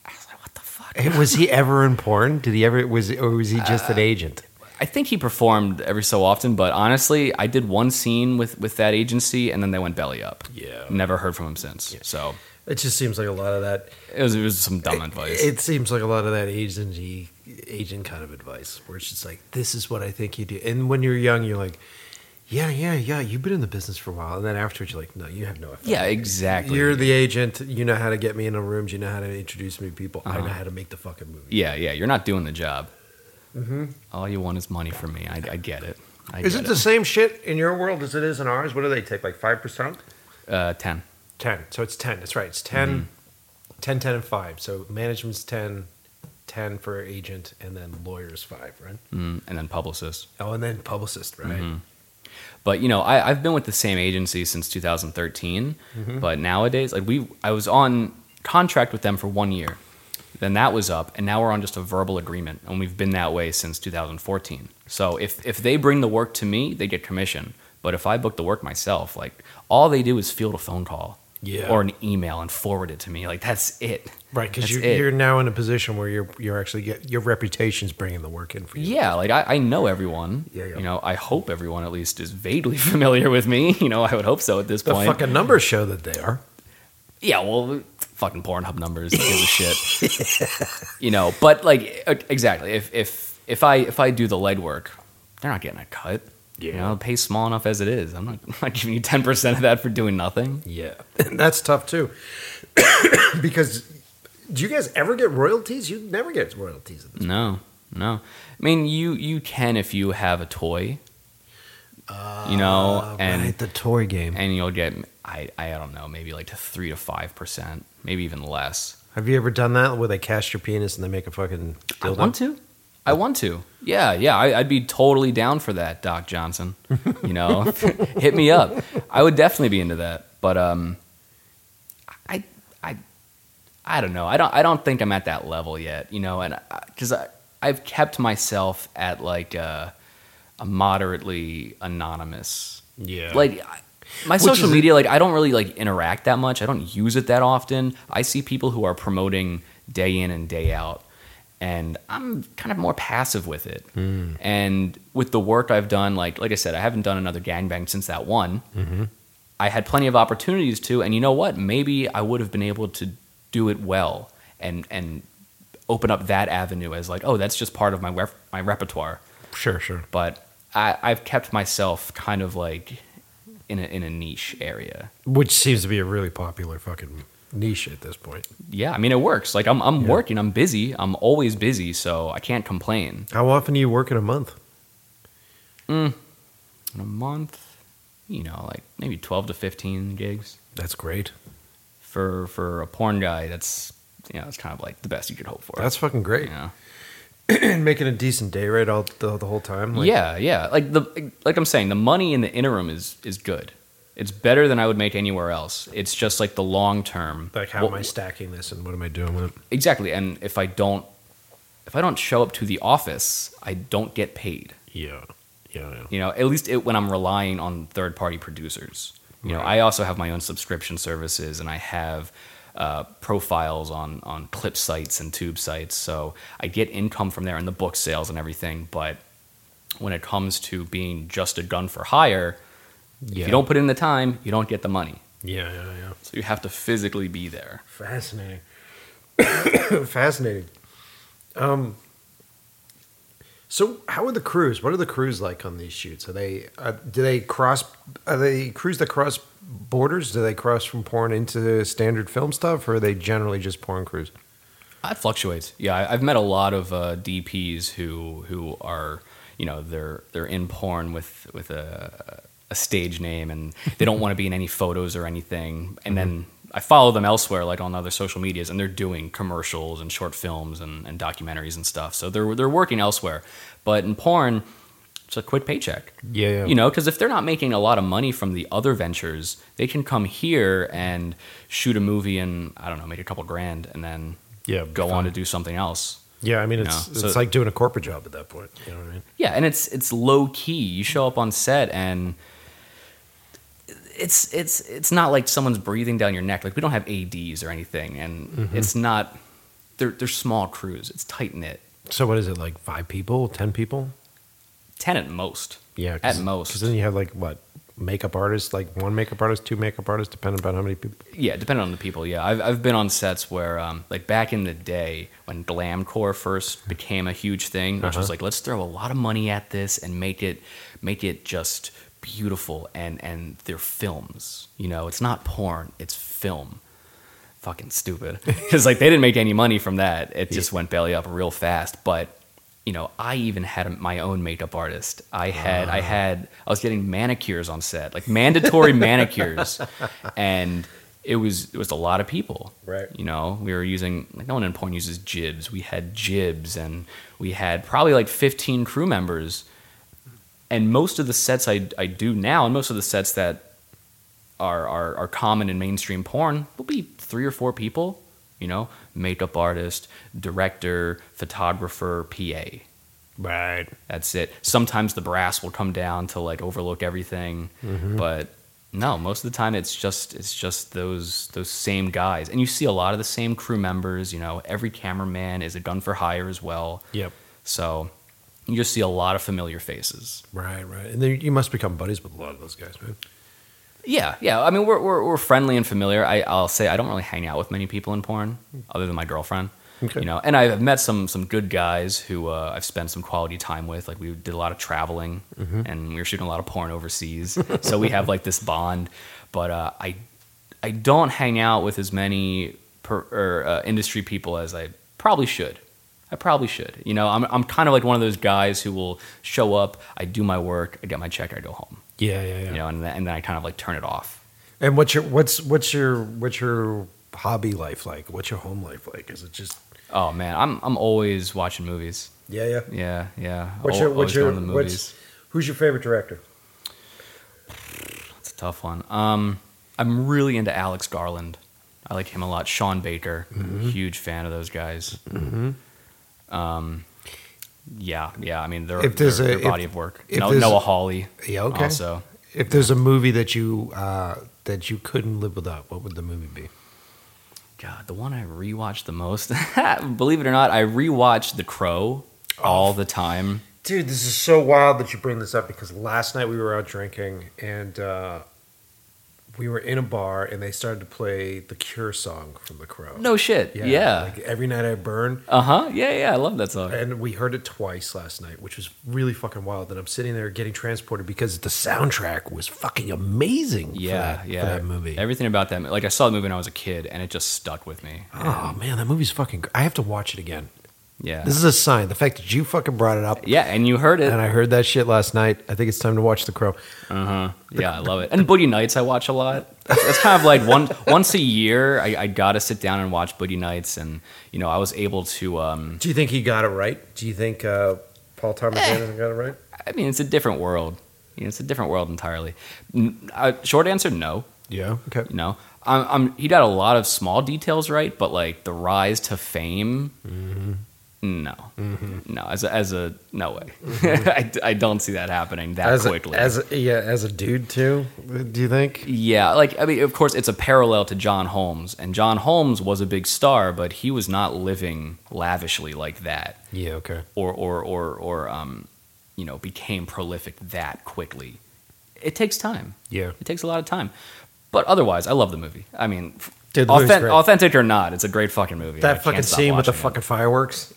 S3: I was like, what the fuck?
S1: Was he ever in porn? Did he ever was or was he just an uh, agent?
S3: I think he performed every so often, but honestly, I did one scene with with that agency, and then they went belly up.
S1: Yeah.
S3: never heard from him since. So
S1: It just seems like a lot of that.
S3: it was it was some dumb advice.
S1: It seems like a lot of that agency agent kind of advice, where it's just like, "This is what I think you do." And when you're young, you're like, "Yeah, yeah, yeah, you've been in the business for a while." And then afterwards, you're like, "No, you have no effect.
S3: yeah, exactly.
S1: You're the agent. You know how to get me in the rooms. You know how to introduce me to people. I uh-huh. know how to make the fucking movie."
S3: yeah, yeah. You're not doing the job. All you want is money from me. I, I get it. I
S1: Is
S3: get
S1: it the same shit in your world as it is in ours? What do they take? Like five percent?
S3: Uh, ten.
S1: 10 so it's 10 that's right it's 10 10 10 and 5 so management's 10 10 for agent and then lawyers 5 right
S3: Mm, and then publicist.
S1: oh and then publicist right
S3: But you know, I, I've been with the same agency since 2013. But nowadays, like we, I was on contract with them for one year. Then that was up, and now we're on just a verbal agreement, and we've been that way since 2014. So if if they bring the work to me, they get commission. But if I book the work myself, like all they do is field a phone call,
S1: Yeah.
S3: or an email and forward it to me. Like that's it,
S1: right because you're, you're now in a position where you're you're actually get your reputation's bringing the work in for you
S3: Yeah, like I, I know everyone.
S1: Yeah, yeah.
S3: You know, I hope everyone at least is vaguely [LAUGHS] familiar with me. You know, I would hope so at this point.
S1: the
S3: point.
S1: fucking numbers show that they are
S3: Yeah, well, fucking Pornhub numbers, who gives a shit. [LAUGHS] You know, but like uh, exactly, if if if I if I do the legwork, they're not getting a cut. You
S1: Yeah.
S3: know, the pay's small enough as it is. I'm not, I'm not giving you ten percent of that for doing nothing.
S1: yeah [LAUGHS] that's tough too [COUGHS] because do you guys ever get royalties you never get royalties at this
S3: No, no. I mean, you you can if you have a toy. you know,
S1: Uh,
S3: and
S1: right, the toy game
S3: and you'll get I I don't know maybe like to three to five percent, maybe even less.
S1: have you ever done that where they cast your penis and they make a fucking
S3: I want to. I want to. Yeah, yeah. I, I'd be totally down for that, Doc Johnson. [LAUGHS] You know, [LAUGHS] hit me up. I would definitely be into that. But um, I, I, I don't know. I don't. I don't think I'm at that level yet. You know, and because I, I've kept myself at like a, a moderately anonymous.
S1: yeah
S3: Like I- my
S1: Which
S3: social media, like I don't really like interact that much. I don't use it that often. I see people who are promoting day in and day out, and I'm kind of more passive with it.
S1: Hmm.
S3: And with the work I've done, like like I said, I haven't done another gangbang since that one.
S1: Mm-hmm.
S3: I had plenty of opportunities to, and you know what? Maybe I would have been able to do it well and and open up that avenue as like, oh, that's just part of my rep- my repertoire
S1: sure sure
S3: but I, I've kept myself kind of like in a, in a niche area.
S1: Which seems to be a really popular fucking niche at this point.
S3: Yeah, I mean it works. Like I'm I'm working, I'm busy, I'm always busy, so I can't complain.
S1: How often do you work in a month?
S3: Mm, in a month, you know, like maybe 12 to 15 gigs
S1: That's great.
S3: for for a porn guy. That's you know, it's kind of like the best you could hope for.
S1: That's fucking great.
S3: you know? [CLEARS THROAT]
S1: and making a decent day rate all the, the whole time. Like,
S3: yeah, yeah. Like the like I'm saying, the money in the interim is is good. It's better than I would make anywhere else. It's just like the long term.
S1: Like how am I stacking this and what am I doing with it?
S3: Exactly. And if I don't if I don't show up to the office, I don't get paid.
S1: Yeah. Yeah. yeah.
S3: You know, at least it, when I'm relying on third party producers. You know, I also have my own subscription services and I have uh, profiles on on clip sites and tube sites, so I get income from there and the book sales and everything. But when it comes to being just a gun for hire, if you don't put in the time, you don't get the money.
S1: Yeah, yeah, yeah.
S3: So you have to physically be there.
S1: Fascinating. [COUGHS] Fascinating. Um. So, how are the crews? What are the crews like on these shoots? Are they uh, do they cross? Are they crews that cross borders? Do they cross from porn into standard film stuff, or are they generally just porn crews?
S3: It fluctuates. Yeah, I- I've met a lot of uh, DPs who who are you know they're they're in porn with with a a stage name and they don't want to be in any photos or anything. And then I follow them elsewhere, like on other social medias, and they're doing commercials and short films and, and documentaries and stuff. So they're they're working elsewhere. But in porn, a quick paycheck.
S1: Yeah, yeah.
S3: You know, because if they're not making a lot of money from the other ventures, they can come here and shoot a movie and I don't know, make a couple grand, and then
S1: Yeah,
S3: go
S1: fine.
S3: on to do something else.
S1: Yeah, I mean it's
S3: No, so-
S1: it's like doing a corporate job at that point. You know what I mean?
S3: Yeah, and it's it's low key. You show up on set and it's it's it's not like someone's breathing down your neck. Like we don't have ads or anything, and
S1: Mm-hmm.
S3: it's not. They're they're small crews. It's tight knit.
S1: So what is it like? Five people, ten people?
S3: Ten at most.
S1: Yeah,
S3: At most.
S1: Because then you have like what makeup artists, like one makeup artist, two makeup artists, depending on how many people.
S3: Yeah, depending on the people. Yeah, I've I've been on sets where um like back in the day when glamcore first became a huge thing, which
S1: Uh-huh.
S3: was like let's throw a lot of money at this and make it make it just beautiful and and they're films. You know, it's not porn, it's film. Fucking stupid. [LAUGHS] Because like they didn't make any money from that. It just went belly up real fast. But you know, I even had my own makeup artist. I had
S1: Ah.
S3: I had I was getting manicures on set, like mandatory [LAUGHS] manicures, and it was it was a lot of people.
S1: Right.
S3: You know, we were using like no one in porn uses jibs. We had jibs, and we had probably like fifteen crew members. And most of the sets I I do now, and most of the sets that are, are, are common in mainstream porn will be three or four people, you know, makeup artist, director, photographer, PA.
S1: Right.
S3: That's it. Sometimes the brass will come down to like overlook everything, mm-hmm. but no, most of the time it's just it's just those those same guys, and you see a lot of the same crew members. You know, every cameraman is a gun for hire as well,
S1: Yep.
S3: so you just see a lot of familiar faces.
S1: Right. Right. And then you must become buddies with a lot of those guys, man.
S3: Yeah, yeah. I mean, we're we're, we're friendly and familiar. I, I'll say I don't really hang out with many people in porn, other than my girlfriend.
S1: Okay.
S3: You know, and I've met some some good guys who uh, I've spent some quality time with. Like we did a lot of traveling, and we were shooting a lot of porn overseas, [LAUGHS] so we have like this bond. But uh, I I don't hang out with as many per, or, uh, industry people as I probably should. I probably should. You know, I'm I'm kind of like one of those guys who will show up, I do my work, I get my check, I go home.
S1: Yeah. Yeah. Yeah.
S3: You know, and then, and then I kind of like turn it off.
S1: And what's your what's what's your what's your hobby life like? What's your home life like? Is it just
S3: Oh man, I'm I'm always watching movies.
S1: yeah yeah?
S3: Yeah, yeah.
S1: What's your
S3: always
S1: what's your
S3: going to the
S1: what's
S3: movies.
S1: who's your favorite director?
S3: That's a tough one. Um, I'm really into Alex Garland. I like him a lot. Sean Baker,
S1: Mm-hmm.
S3: huge fan of those guys. Um, yeah, yeah. I mean, their,
S1: If there's
S3: their,
S1: a-
S3: their
S1: if-
S3: body of work.
S1: if
S3: No, Noah Hawley.
S1: Yeah, okay.
S3: Also,
S1: If there's a movie that you uh, that you couldn't live without, what would the movie be?
S3: God, the one I rewatched the most. [LAUGHS] believe it or not, I rewatched The Crow
S1: Oh.
S3: all the time.
S1: Dude, this is so wild that you bring this up because last night we were out drinking and uh, we were in a bar and they started to play the Cure song from The Crow.
S3: No shit. Yeah.
S1: Like every night I burn.
S3: uh huh. Yeah, yeah. I love that song.
S1: And we heard it twice last night, which was really fucking wild. And I'm sitting there getting transported because the soundtrack was fucking amazing. for
S3: Yeah,
S1: that,
S3: yeah.
S1: that movie.
S3: Everything about that, like I saw the movie when I was a kid, and it just stuck with me.
S1: oh man, that movie's fucking. gr- I have to watch it again.
S3: Yeah,
S1: This is a sign. The fact that you fucking brought it up,
S3: yeah, and you heard it.
S1: and I heard that shit last night. I think it's time to watch The Crow.
S3: Uh huh. Yeah, I love it. And Boogie Nights, I watch a lot. That's, that's kind of like one [LAUGHS] once a year. I, I got to sit down and watch Boogie Nights, and you know, I was able to. Um,
S1: Do you think he got it right? Do you think uh, Paul Thomas Anderson got it right?
S3: I mean, it's a different world. You know, it's a different world entirely. Uh, short answer, no.
S1: Yeah. Okay.
S3: You know, I'm, I'm, he got a lot of small details right, but like the rise to fame, no, no. As a, as a no way. [LAUGHS] I, I don't see that happening that
S1: As a,
S3: quickly.
S1: as a, yeah, as a dude too. Do you think?
S3: Yeah, like I mean, of course, it's a parallel to John Holmes, and John Holmes was a big star, but he was not living lavishly like that,
S1: Yeah. Okay.
S3: or or or or um, you know, became prolific that quickly. It takes time.
S1: Yeah.
S3: It takes a lot of time, but otherwise, I love the movie. I mean,
S1: Dude, the movie's great.
S3: authentic or not, it's a great fucking movie.
S1: That fucking scene with the
S3: it.
S1: fucking fireworks.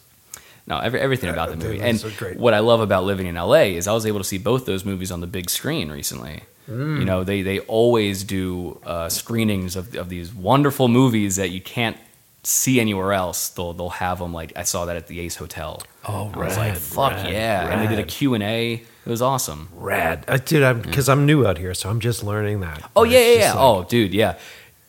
S3: No, every, everything about the movie. And what I love about living in LA is I was able to see both those movies on the big screen recently.
S1: Mm.
S3: You know, they they always do uh, screenings of of these wonderful movies that you can't see anywhere else. They'll they'll have them like I saw that at the Ace Hotel.
S1: Oh,
S3: I was like, fuck
S1: rad,
S3: yeah! And they did a. Q and A. It was awesome.
S1: Rad, uh, dude. I'm because I'm new out here, so I'm just learning that.
S3: Oh yeah, yeah, yeah.
S1: like-
S3: oh, dude, yeah.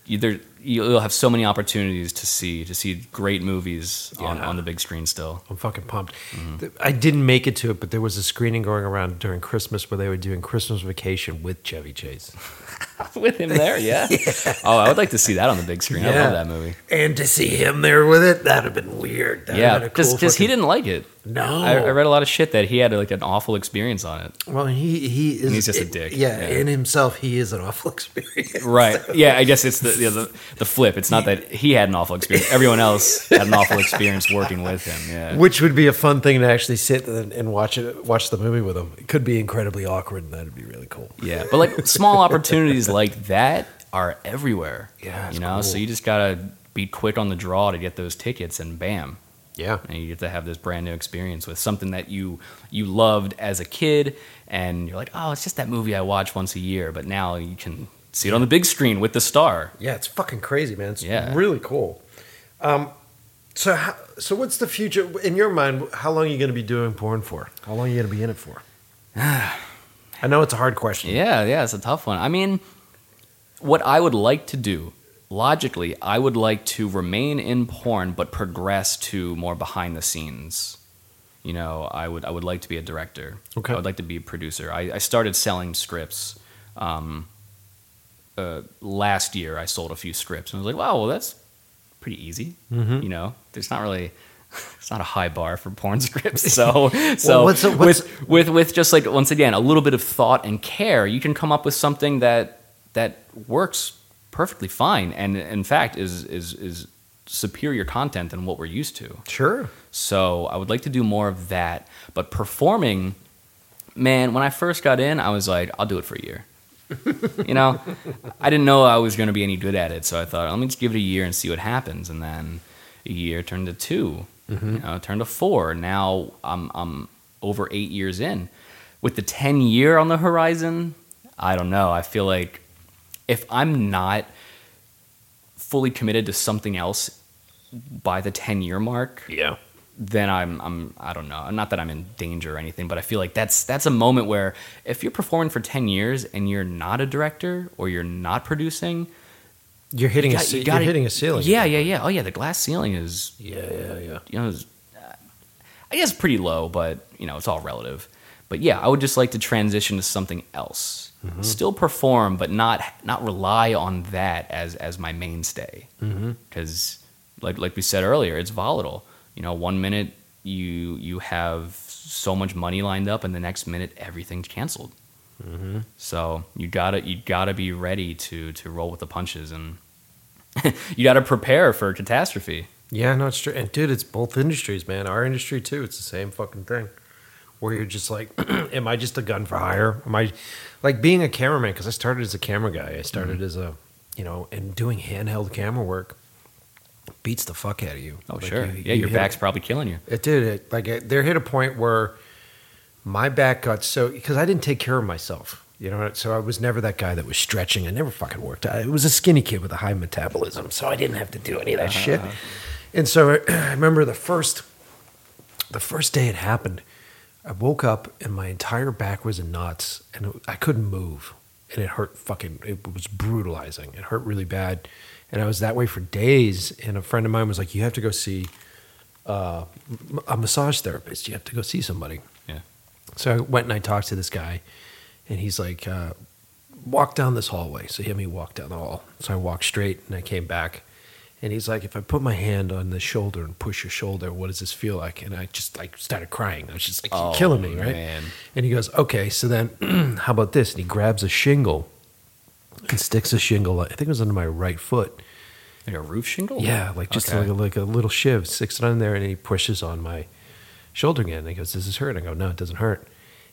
S3: You, there, you'll have so many opportunities to see to see great movies on,
S1: Yeah.
S3: on the big screen still.
S1: I'm fucking pumped. Th- I didn't make it to it, but there was a screening going around during Christmas where they were doing Christmas Vacation with Chevy Chase. [LAUGHS]
S3: With him there, [LAUGHS] yeah. Oh, I would like to see that on the big screen. I love that movie.
S1: And to see him there with it, that'd have been weird. That'd
S3: yeah,
S1: have
S3: because
S1: cool
S3: he didn't like it.
S1: No.
S3: I, I read a lot of shit that he had like an awful experience on it.
S1: Well, he he is.
S3: He's just a dick.
S1: Yeah,
S3: Yeah.
S1: in himself, he is an awful [LAUGHS] experience.
S3: Right. Yeah, I guess it's the, the the the flip. It's not that he had an awful experience. Everyone else had an awful experience working with him. Yeah.
S1: Which would be a fun thing to actually sit and, and watch it, watch the movie with him. It could be incredibly awkward, and that'd be really cool.
S3: Yeah, but like small opportunities like that are everywhere.
S1: Yeah,
S3: you know, so you just gotta be quick on the draw to get those tickets, and bam,
S1: Yeah,
S3: and you get to have this brand new experience with something that you you loved as a kid, and you're like, oh, it's just that movie I watch once a year, but now you can see it on the big screen with the star.
S1: yeah, it's fucking crazy, man. It's
S3: Yeah.
S1: really cool. Um, so how, so what's the future in your mind? How long are you going to be doing porn for? How long are you going to be in it for? [SIGHS] I know it's a hard question.
S3: Yeah, yeah, it's a tough one. I mean, what I would like to do, logically, I would like to remain in porn but progress to more behind the scenes. You know, I would I would like to be a director.
S1: Okay.
S3: I would like to be a producer. I, I started selling scripts. Um, uh, last year, I sold a few scripts, and I was like, wow, well, that's pretty easy.
S1: Mhm.
S3: You know, there's not really. [LAUGHS] It's not a high bar for porn [LAUGHS] scripts, [LAUGHS] so so
S1: what's what's-
S3: with with with just like once again a little bit of thought and care, you can come up with something that that works perfectly fine, and in fact is is is superior content than what we're used to.
S1: Sure.
S3: So I would like to do more of that. But performing, man, when I first got in, I was like, I'll do it for a year. [LAUGHS] you know, I didn't know I was going to be any good at it, so I thought, let me just give it a year and see what happens. And then a year turned to 2 mm-hmm. you know, turned to four. Now I'm I'm over eight years in. With the ten year on the horizon, I don't know. I feel like if I'm not fully committed to something else by the 10 year mark
S1: Yeah.
S3: Then I'm I'm I don't know. Not that I'm in danger or anything, but I feel like that's that's a moment where if you're performing for 10 years and you're not a director or you're not producing,
S1: You're hitting
S3: you
S1: a
S3: got-
S1: ce-
S3: you gotta-
S1: are hitting a ceiling.
S3: Yeah, yeah, yeah. Oh yeah, the glass ceiling is
S1: Yeah, yeah, yeah.
S3: you know is, uh, I guess pretty low, but you know, it's all relative. But yeah, I would just like to transition to something else.
S1: Mm-hmm.
S3: Still perform, but not not rely on that as as my mainstay
S1: Mm-hmm.
S3: because like like we said earlier, it's volatile. You know, one minute you you have so much money lined up, and the next minute everything's canceled.
S1: Mm-hmm.
S3: So you gotta you gotta be ready to to roll with the punches, and [LAUGHS] you gotta prepare for catastrophe.
S1: Yeah, no, it's true. And dude, it's both industries, man. Our industry too. It's the same fucking thing. Where you're just like, [CLEARS THROAT] am I just a gun for hire? Am I like being a cameraman? Because I started as a camera guy. I started
S3: Mm-hmm.
S1: as a, you know, and doing handheld camera work beats the fuck out of you.
S3: Oh
S1: Like,
S3: sure,
S1: you-
S3: yeah,
S1: you
S3: your back's probably killing you.
S1: It did. It like it, there hit a point where my back got so because I didn't take care of myself. You know, so I was never that guy that was stretching. I never fucking worked. I was a skinny kid with a high metabolism, so I didn't have to do any of that uh-huh, shit. Uh-huh. And so [CLEARS THROAT] I remember the first, the first day it happened. I woke up and my entire back was in knots, and I couldn't move, and it hurt fucking. It was brutalizing. It hurt really bad, and I was that way for days. And a friend of mine was like, "You have to go see uh, a massage therapist. You have to go see somebody."
S3: Yeah.
S1: So I went and I talked to this guy, and he's like, uh, "Walk down this hallway." So he had me walk down the hall. So I walked straight, and I came back, and he's like, "If I put my hand on the shoulder and push your shoulder, what does this feel like?" And I just like started crying. I was just like, "You're
S3: Oh,
S1: killing me, right?"
S3: man.
S1: And he goes, "Okay, so then [CLEARS THROAT] how about this?" And he grabs a shingle and sticks a shingle. I think it was under my right foot.
S3: Like a roof shingle?
S1: Yeah, like just
S3: Okay.
S1: like, a, like a little shiv, sticks it on there, and he pushes on my shoulder again. And he goes, This is hurt?" I go, "No, it doesn't hurt."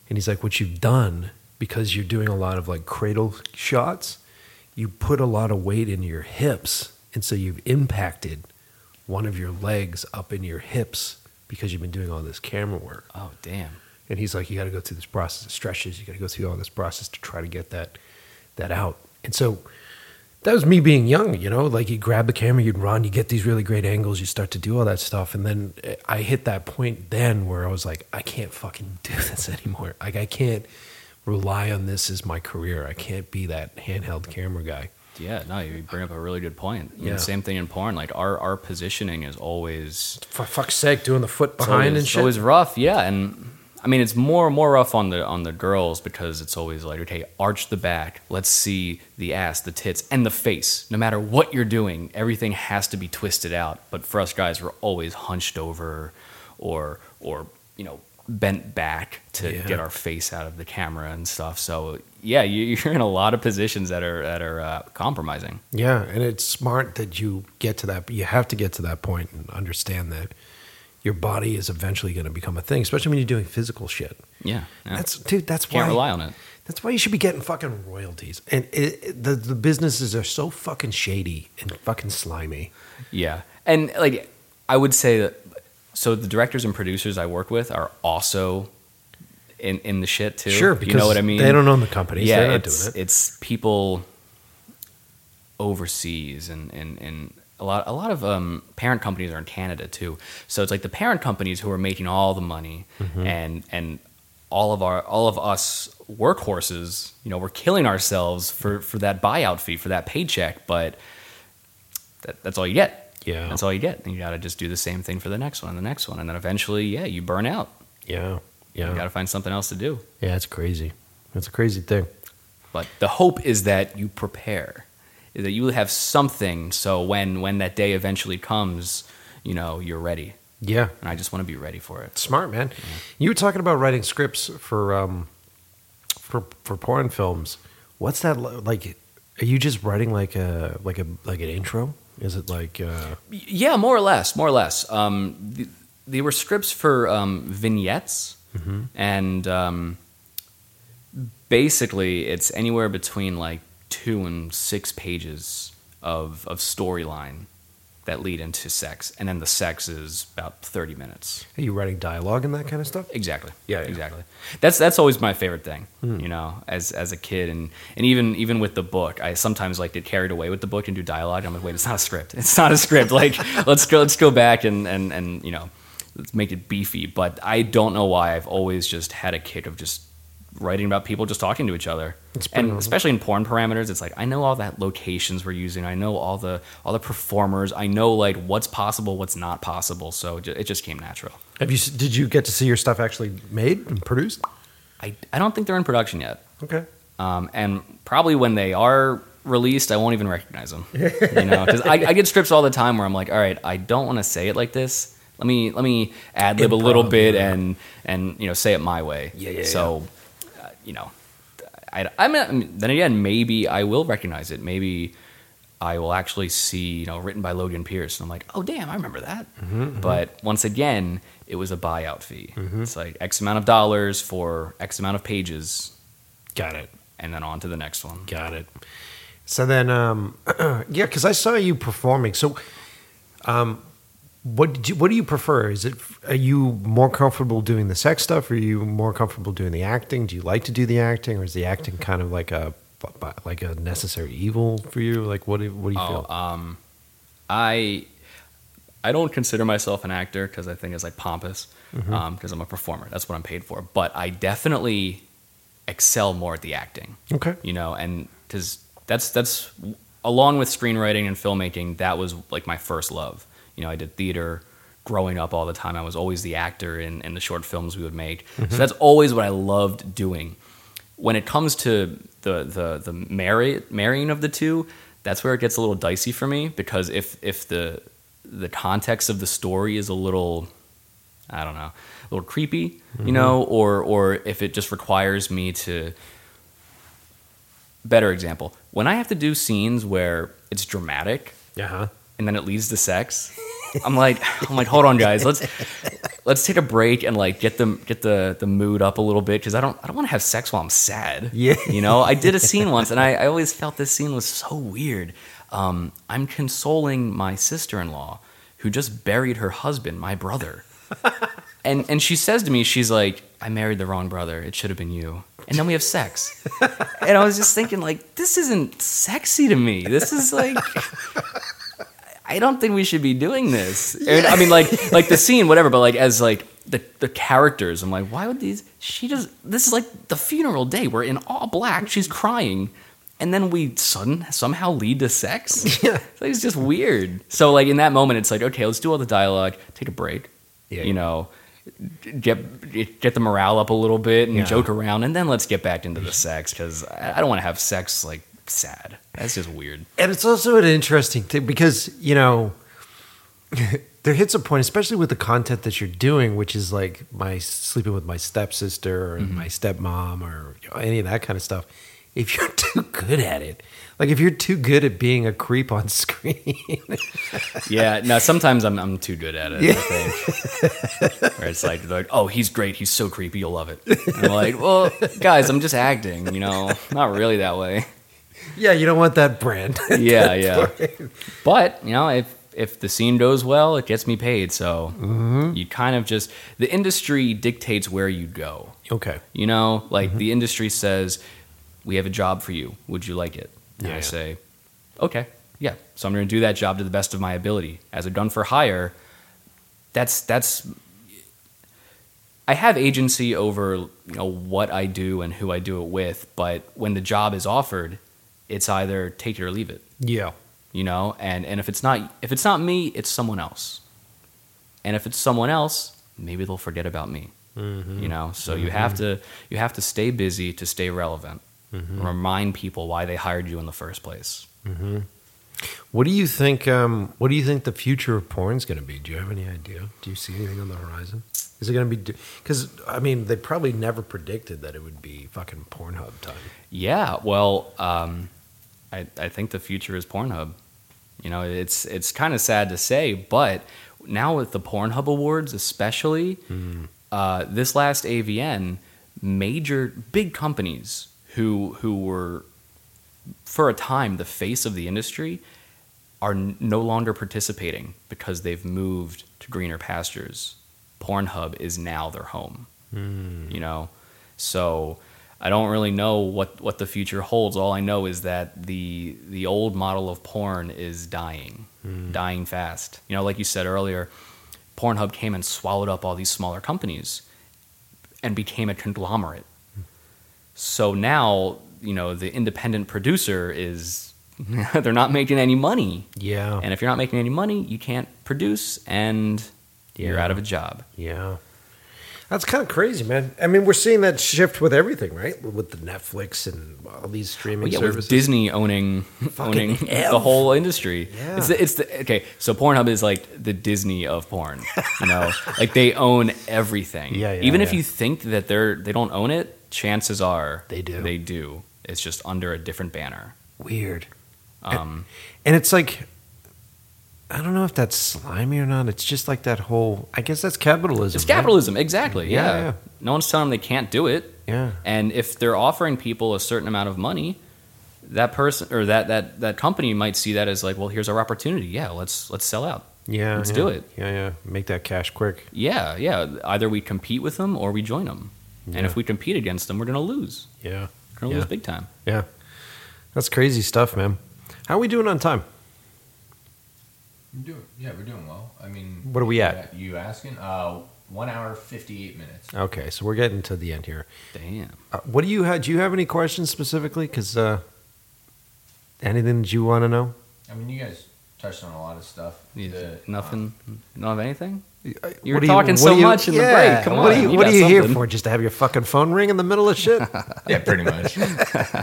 S1: And he's like, "What you've done because you're doing a lot of like cradle shots, you put a lot of weight in your hips, and so you've impacted one of your legs up in your hips because you've been doing all this camera work."
S3: Oh damn.
S1: And he's like, you got to go through this process of stretches. You got to go through all this process to try to get that that out. And so that was me being young, you know, like you grab the camera, you'd run, you get these really great angles, you start to do all that stuff. And then eh, I hit that point then where I was like, I can't fucking [LAUGHS] do this anymore. Like I can't rely on this as my career. I can't be that handheld camera guy.
S3: Yeah, no, you bring up a really good point.
S1: Yeah.
S3: Same thing in porn. Like our our positioning is always
S1: For fuck's sake, doing the foot behind
S3: always,
S1: and shit.
S3: always rough. Yeah, and I mean it's more more rough on the on the girls because it's always like okay, arch the back. Let's see the ass, the tits, and the face. No matter what you're doing, everything has to be twisted out. But for us guys, we're always hunched over, or or you know bent back to
S1: Yeah.
S3: get our face out of the camera and stuff. So yeah, you, [LAUGHS] you're in a lot of positions that are that are uh, compromising.
S1: Yeah, and it's smart that you get to that. You have to get to that point and understand that your body is eventually going to become a thing, especially when you're doing physical shit.
S3: Yeah, yeah.
S1: That's dude. That's why can't
S3: rely on it.
S1: That's why you should be getting fucking royalties. And it, it- the the businesses are so fucking shady and fucking slimy.
S3: Yeah, and like I would say that. So the directors and producers I work with are also in in the shit too.
S1: Sure, because you
S3: know what I mean.
S1: they don't own the companies.
S3: Yeah, it's
S1: it.
S3: it's people overseas and and and. A lot, a lot of um, parent companies are in Canada too, so it's like the parent companies who are making all the money,
S1: Mm-hmm.
S3: and and all of our all of us workhorses, you know, we're killing ourselves for for that buyout fee for that paycheck, but that, that's all you get.
S1: Yeah.
S3: That's all you get. And you got to just do the same thing for the next one and the next one. And then eventually, yeah, you burn out.
S1: Yeah, Yeah.
S3: You got to find something else to do.
S1: yeah. It's crazy. It's a crazy thing.
S3: But the hope is that you prepare, that you have something so when, when that day eventually comes, you know, you're ready.
S1: Yeah,
S3: And I just want to be ready for it.
S1: smart man. You were talking about writing scripts for um for for porn films. What's that li- like? Are you just writing like a like a like an intro? Is it like uh,
S3: Yeah, more or less, more or less. Um, th- they were scripts for um, vignettes, and um, basically, it's anywhere between like two and six pages of of storyline that lead into sex, and then the sex is about thirty minutes.
S1: are you writing dialogue and that kind of stuff?
S3: Exactly.
S1: Yeah, yeah.
S3: exactly. That's that's always my favorite thing. Hmm. You know, as as a kid, and and even even with the book, I sometimes like get carried away with the book and do dialogue. I'm like, wait, it's not a script. [LAUGHS] It's not a script. Like, [LAUGHS] let's go let's go back and and and you know, let's make it beefy. But I don't know why I've always just had a kick of just writing about people just talking to each other.
S1: It's
S3: And
S1: normal.
S3: especially in porn parameters, it's like I know all that locations we're using. I know all the all the performers. I know like what's possible, what's not possible. So it just came natural.
S1: Have you? Did you get to see your stuff actually made and produced?
S3: I, I don't think they're in production yet.
S1: Okay.
S3: Um, and probably when they are released, I won't even recognize them. [LAUGHS] You know, because I, I get strips all the time where I'm like, all right, I don't want to say it like this. Let me let me ad lib a little bit
S1: yeah.
S3: and and you know say it my way.
S1: Yeah, yeah,
S3: So, uh, you know, I I mean, I mean, then again, maybe I will recognize it. Maybe I will actually see you know written by Logan Pierce, and I'm like, oh damn, I remember that.
S1: Mm-hmm,
S3: But once again, it was a buyout fee. It's like X amount of dollars for X amount of pages,
S1: Got it.
S3: and then on to the next one.
S1: Got it. So then, um, [CLEARS THROAT] yeah, because I saw you performing. So, um, what did you, what do you prefer? Is it are you more comfortable doing the sex stuff? Or are you more comfortable doing the acting? Do you like to do the acting, or is the acting mm-hmm. kind of like a like a necessary evil for you? Like, what do, what do you
S3: Oh,
S1: feel?
S3: um, I I don't consider myself an actor because I think it's like pompous mm-hmm. um, because I'm a performer. That's what I'm paid for. But I definitely excel more at the acting.
S1: okay.
S3: You know, and because that's that's along with screenwriting and filmmaking, that was like my first love. You know, I did theater growing up all the time. I was always the actor in, in the short films we would make. So mm-hmm. that's always what I loved doing. When it comes to the the the marry, marrying of the two, that's where it gets a little dicey for me because if if the the context of the story is a little I don't know, a little creepy, you mm-hmm. know, or or if it just requires me to better example, when I have to do scenes where it's dramatic
S1: Yeah.
S3: And then it leads to sex, I'm like [LAUGHS] I'm like hold on guys, let's let's take a break and like get the get the the mood up a little bit because I don't I don't want to have sex while I'm sad.
S1: Yeah.
S3: You know, I did a [LAUGHS] scene once and I, I always felt this scene was so weird. Um, I'm consoling my sister-in-law who just buried her husband, my brother. [LAUGHS] And and she says to me, she's like, I married the wrong brother. It should have been you. And then we have sex. and I was just thinking, like, this isn't sexy to me. This is like I don't think we should be doing this. [LAUGHS] And, I mean, like, like the scene, whatever. But like, as like the the characters, I'm like, why would these? She does. This is like the funeral day. We're in all black. She's crying, and then we sudden somehow lead to sex. [LAUGHS] Yeah, it's just weird. So like in that moment, it's like okay, let's do all the dialogue, take a break.
S1: Yeah.
S3: You know, get get the morale up a little bit and
S1: Yeah.
S3: joke around, and then let's get back into the sex because I I don't want to have sex like sad. That's just weird.
S1: And it's also an interesting thing because, you know, [LAUGHS] there hits a point, especially with the content that you're doing, which is like my sleeping with my stepsister or mm-hmm. my stepmom or you know, any of that kind of stuff. If you're [LAUGHS] too good at it, like if you're too good at being a creep on [LAUGHS] screen,
S3: Yeah, no, sometimes I'm I'm too good at it. I think. Where it's like, like, oh, he's great, he's so creepy, you'll love it. And I'm like, well, guys, I'm just acting, you know, not really that way.
S1: Yeah, you don't want that brand. [LAUGHS]
S3: Yeah, yeah. But you know, if if the scene goes well, it gets me paid. So mm-hmm. you kind of just the industry dictates where you go.
S1: okay.
S3: You know, like mm-hmm. the industry says, we have a job for you. Would you like it? And
S1: Yeah,
S3: I
S1: yeah.
S3: say, okay, yeah. So I'm going to do that job to the best of my ability. As a gun for hire, that's that's. I have agency over you know what I do and who I do it with, but when the job is offered, it's either take it or leave it
S1: Yeah.
S3: you know and and if it's not if it's not me it's someone else and if it's someone else maybe they'll forget about me you know so you have to you have to stay busy to stay relevant remind people why they hired you in the first place
S1: What do you think? Um, what do you think the future of porn is going to be? Do you have any idea? Do you see anything on the horizon? Is it going to be? Because I mean, they probably never predicted that it would be fucking Pornhub time.
S3: yeah well um, I, I think the future is pornhub you know it's it's kind of sad to say but now with the pornhub awards especially uh, this last avn major big companies who who were for a time the face of the industry are n- no longer participating because they've moved to greener pastures. Pornhub is now their home. You know, so I don't really know what what the future holds. All I know is that the the old model of porn is dying, hmm. dying fast. You know, like you said earlier, Pornhub came and swallowed up all these smaller companies and became a conglomerate. So now, you know, the independent producer is [LAUGHS] they're not making any money.
S1: Yeah.
S3: And if you're not making any money, you can't produce and you're out of a job.
S1: Yeah. That's kind of crazy, man. I mean, we're seeing that shift with everything, right? With the Netflix and all these streaming
S3: Well, yeah,
S1: services.
S3: with Disney owning owning
S1: ev. [LAUGHS]
S3: the whole industry.
S1: Yeah.
S3: It's the, it's the okay. So Pornhub is like the Disney of porn. You know, [LAUGHS] like they own everything.
S1: Yeah, yeah,
S3: Even if you think that they're they don't own it, chances are
S1: They do.
S3: They do. It's just under a different banner.
S1: Weird.
S3: Um,
S1: And it's like, I don't know if that's slimy or not. It's just like that whole. I guess that's capitalism.
S3: it's
S1: right?
S3: capitalism, exactly.
S1: Yeah,
S3: Yeah,
S1: yeah.
S3: No one's telling them they can't do it.
S1: Yeah.
S3: And if they're offering people a certain amount of money, that person or that that that company might see that as like, well, here's our opportunity. Yeah, let's let's sell out.
S1: Yeah.
S3: Let's
S1: yeah.
S3: do it.
S1: Yeah, yeah. Make that cash quick.
S3: Yeah, yeah. Either we compete with them or we join them. And if we compete against them, we're gonna lose.
S1: Yeah.
S3: We're gonna lose big time.
S1: Yeah. That's crazy stuff, man. How are we doing on time?
S4: We're doing, yeah, we're doing well. I mean,
S1: What are we at?
S4: You asking? Uh, one hour fifty eight minutes.
S1: Okay, so we're getting to the end here.
S3: Damn.
S1: Uh, what do you have? Do you have any questions specifically? Because uh, anything that you want to know?
S4: I mean, you guys touched on a lot of stuff.
S3: You-
S4: The-
S3: Nothing. Don't have anything. You
S1: What
S3: were talking
S1: what
S3: so
S1: you-
S3: much in the break. Come
S1: what
S3: on,
S1: Are you,
S3: you
S1: what
S3: got
S1: are you here for? Just to have your fucking phone ring in the middle of shit? [LAUGHS]
S4: yeah, pretty much.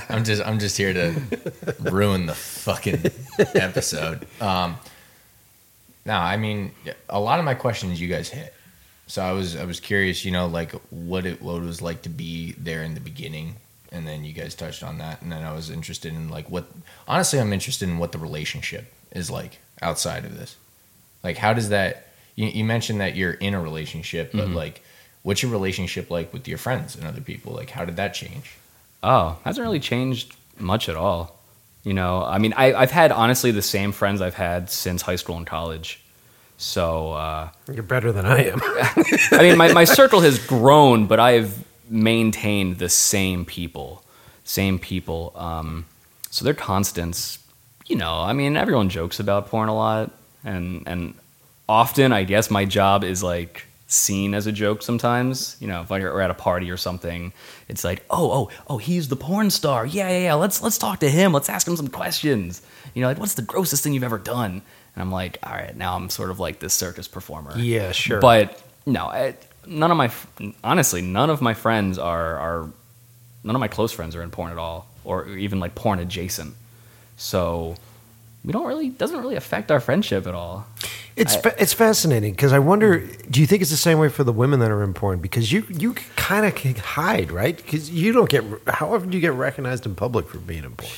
S4: I'm just I'm just here to [LAUGHS] ruin the fucking episode. Um, no, I mean a lot of my questions you guys hit. So I was I was curious, you know, like what it what it was like to be there in the beginning, and then you guys touched on that, and then I was interested in like what honestly I'm interested in what the relationship is like outside of this. Like how does that? You, you mentioned that you're in a relationship, but mm-hmm. like. What's your relationship like with your friends and other people? Like, how did that change?
S3: Oh, hasn't really changed much at all. You know, I mean, I, I've had honestly the same friends I've had since high school and college. So, uh,
S1: You're better than I am. [LAUGHS]
S3: I mean, my, my circle has grown, but I've maintained the same people, same people. Um, so they're constants. You know, I mean, everyone jokes about porn a lot, and and often, I guess my job is like seen as a joke sometimes. You know, if we're at a party or something, it's like, oh, oh, oh, he's the porn star. Yeah, yeah, yeah. Let's let's talk to him. Let's ask him some questions. You know, like what's the grossest thing you've ever done? And I'm like, all right, now I'm sort of like this circus performer.
S1: Yeah, sure.
S3: But no, I, none of my honestly, none of my friends are are none of my close friends are in porn at all, or even like porn adjacent. So we don't really doesn't really affect our friendship at all.
S1: It's
S3: I-
S1: fa- it's fascinating because I wonder. Do you think it's the same way for the women that are in porn? Because you you kind of can hide, right? Because you don't get. How often do you get recognized in public for being in porn?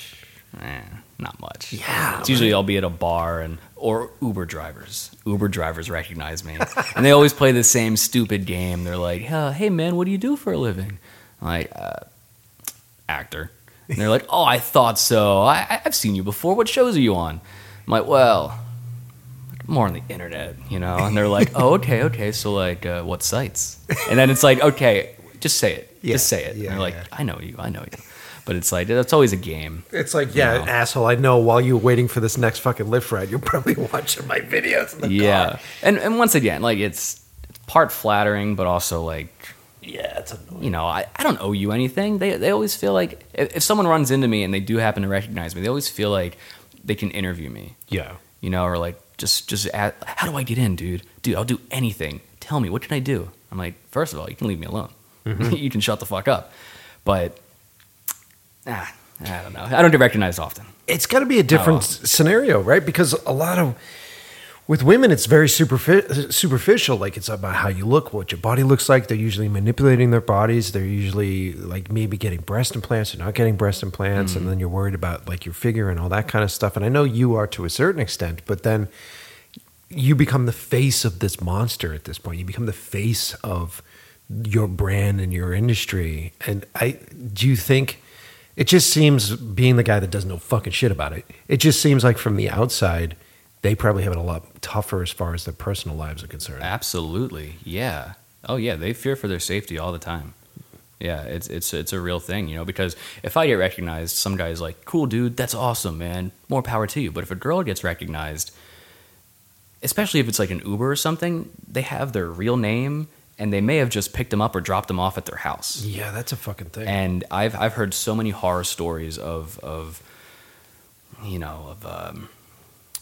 S3: Eh, not much.
S1: Yeah,
S3: it's usually I'll be at a bar and or Uber drivers. Uber drivers recognize me, [LAUGHS] and they always play the same stupid game. They're like, "Uh, "Hey man, what do you do for a living?" I'm like, uh, "Actor." And they're like, "Oh, I thought so. I- I've seen you before. What shows are you on?" I'm like, "Well, more on the internet, you know." And they're like, "Oh, okay, okay. So like, uh, what sites?" And then it's like, "Okay, just say it.
S1: Yeah,
S3: just say it."
S1: yeah,
S3: and they're like,
S1: yeah.
S3: "I know you. I know you." But it's like that's always a game.
S1: It's like, yeah,
S3: No.
S1: asshole. I know. While you're waiting for this next fucking Lyft ride, you're probably [LAUGHS] watching my videos. In the
S3: yeah
S1: car.
S3: and and once again like it's, it's part flattering but also like
S1: yeah, it's annoying.
S3: you know I, I don't owe you anything they, they always feel like if, if someone runs into me and they do happen to recognize me they always feel like they can interview me
S1: Yeah,
S3: you know or like just just ask, how do i get in dude? Dude i'll do anything. Tell me what can i do? I'm like first of all you can leave me alone. [LAUGHS] You can shut the fuck up. But ah, i don't know. I don't get recognized often.
S1: It's got to be a different scenario, right? Because a lot of with women, it's very superfi- superficial. Like it's about how you look, what your body looks like. They're usually manipulating their bodies. They're usually like maybe getting breast implants or not getting breast implants, and mm. then you're worried about like your figure and all that kind of stuff. And I know you are to a certain extent, but then you become the face of this monster at this point. You become the face of your brand and your industry. And I do you think it just seems being the guy that does no fucking shit about it. It just seems like from the outside, they probably have it a lot tougher as far as their personal lives are concerned.
S3: Absolutely. Yeah. Oh yeah, they fear for their safety all the time. Yeah, it's it's it's a real thing, you know, because if I get recognized, some guy's like, "Cool dude, that's awesome, man. More power to you." But if a girl gets recognized, especially if it's like an Uber or something, they have their real name and they may have just picked them up or dropped them off at their house.
S1: Yeah, that's a fucking thing.
S3: And I've I've heard so many horror stories of of you know of um,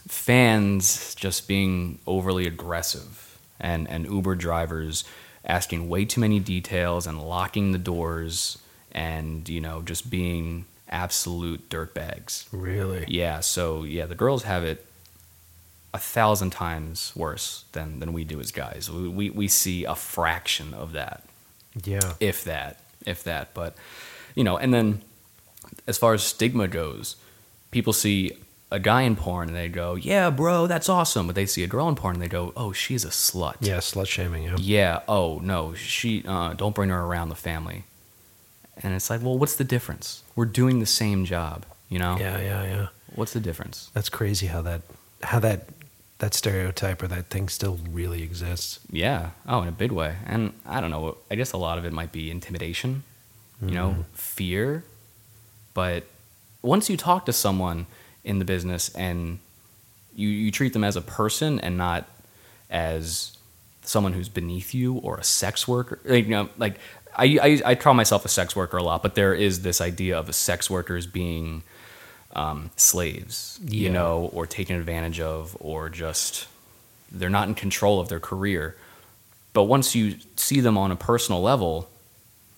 S3: fans just being overly aggressive and and Uber drivers asking way too many details and locking the doors and you know just being absolute dirtbags.
S1: really?
S3: Yeah, so yeah, the girls have it a thousand times worse than than we do as guys. We we, we see a fraction of that
S1: Yeah.
S3: if that, if that. But you know, and then as far as stigma goes, people see a guy in porn and they go, "Yeah, bro, that's awesome," but they see a girl in porn and they go, "Oh, she's a slut."
S1: Yeah, slut shaming. Yeah.
S3: Yeah. Oh no, she. Uh, don't bring her around the family. And it's like, well, what's the difference? We're doing the same job. You know.
S1: Yeah, yeah, yeah.
S3: What's the difference?
S1: That's crazy how that how that that stereotype or that thing still really exists.
S3: Yeah. Oh, in a big way. And I don't know. I guess a lot of it might be intimidation, you know, fear. But once you talk to someone in the business and you, you treat them as a person and not as someone who's beneath you or a sex worker, like, you know, like I, I, I call myself a sex worker a lot, but there is this idea of a sex worker as being um, slaves, you know, or taken advantage of, or just they're not in control of their career. But once you see them on a personal level,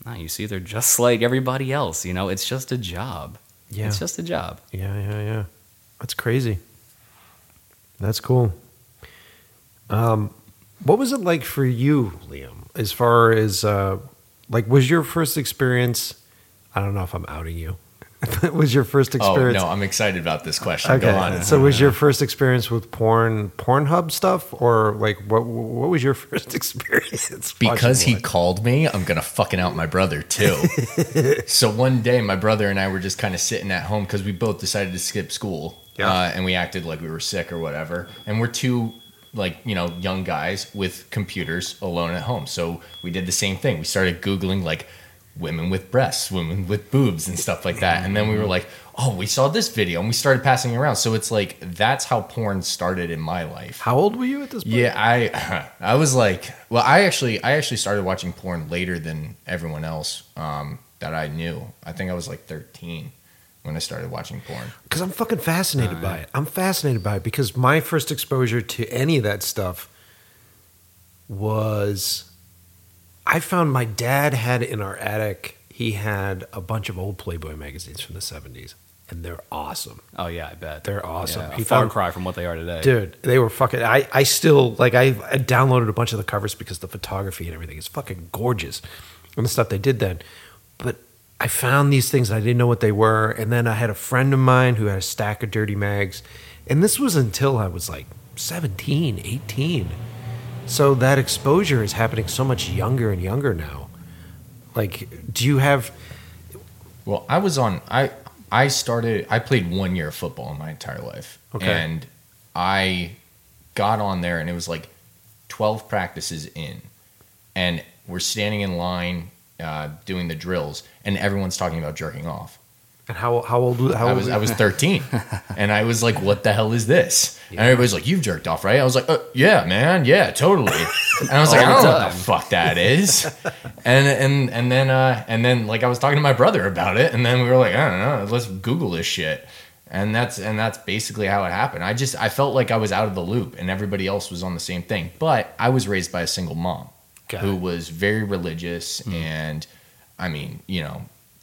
S3: nah, you see they're just [LAUGHS] like everybody else. You know, it's just a job.
S1: Yeah.
S3: It's just a job.
S1: Yeah, yeah, yeah. That's crazy. That's cool. Um, what was it like for you, Liam? As far as uh, like, was your first experience? I don't know if I'm outing you. [LAUGHS] was your first
S4: Oh
S1: experience?
S4: no, I'm excited about this question.
S1: Okay,
S4: Go on.
S1: so was your [LAUGHS] first experience with porn, Pornhub stuff, or like what? What was your [LAUGHS] first experience?
S4: because he
S1: porn?
S4: called me, I'm gonna fucking out my brother too. so one day, my brother and I were just kind of sitting at home because we both decided to skip school,
S1: Yeah.
S4: uh, and we acted like we were sick or whatever. And we're two like you know young guys with computers alone at home. So we did the same thing. We started googling like women with breasts, women with boobs, and stuff like that. And then we were like, oh, we saw this video, and we started passing it around. So it's like that's how porn started in my life.
S1: How old were you at this point?
S4: Yeah, I [LAUGHS] I was like, well, I actually I actually started watching porn later than everyone else um, that I knew. I think I was like 13 when I started watching porn.
S1: because I'm fucking fascinated by it. I'm fascinated by it because my first exposure to any of that stuff was I found my dad had in our attic. He had a bunch of old Playboy magazines from the '70s, and they're awesome,
S3: Oh yeah, I bet
S1: They're awesome.
S3: Yeah,
S1: He
S3: a far
S1: found-
S3: cry from what they are today.
S1: dude. They were fucking. I I still like I, I downloaded a bunch of the covers because the photography and everything is fucking gorgeous, and the stuff they did then. But I found these things and I didn't know what they were, and then I had a friend of mine who had a stack of dirty mags, and this was until I was like 17, 18. So that exposure is happening so much younger and younger now. Like, do you have?
S4: Well, I was on I I started I played one year of football in my entire life.
S1: Okay.
S4: And I got on there and it was like 12 practices in. And we're standing in line uh, doing the drills and everyone's talking about jerking off.
S1: And how how old? How
S4: I was
S1: were
S4: I was 13, [LAUGHS] and I was like, "What the hell is this?" And everybody's like, "You've jerked off, right?" I was like, uh, "Yeah, man, yeah, totally." And I was [LAUGHS] like, "I don't know what the fuck that is." And and and then uh, and then like I was talking to my brother about it, and then we were like, "I don't know, let's Google this shit." And that's and that's basically how it happened. I just I felt like I was out of the loop, and everybody else was on the same thing. But I was raised by a single mom
S1: Got
S4: who
S1: it.
S4: was very religious and I mean, you know,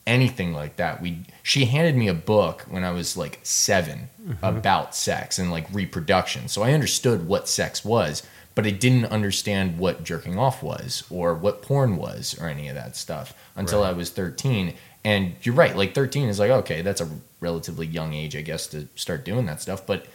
S4: anything like that. We she handed me a book when I was like 7 mm-hmm. about sex and like reproduction. So I understood what sex was, but I didn't understand what jerking off was or what porn was or any of that stuff until I was 13. And you're right, like 13 is like okay, that's a relatively young age I guess to start doing that stuff, but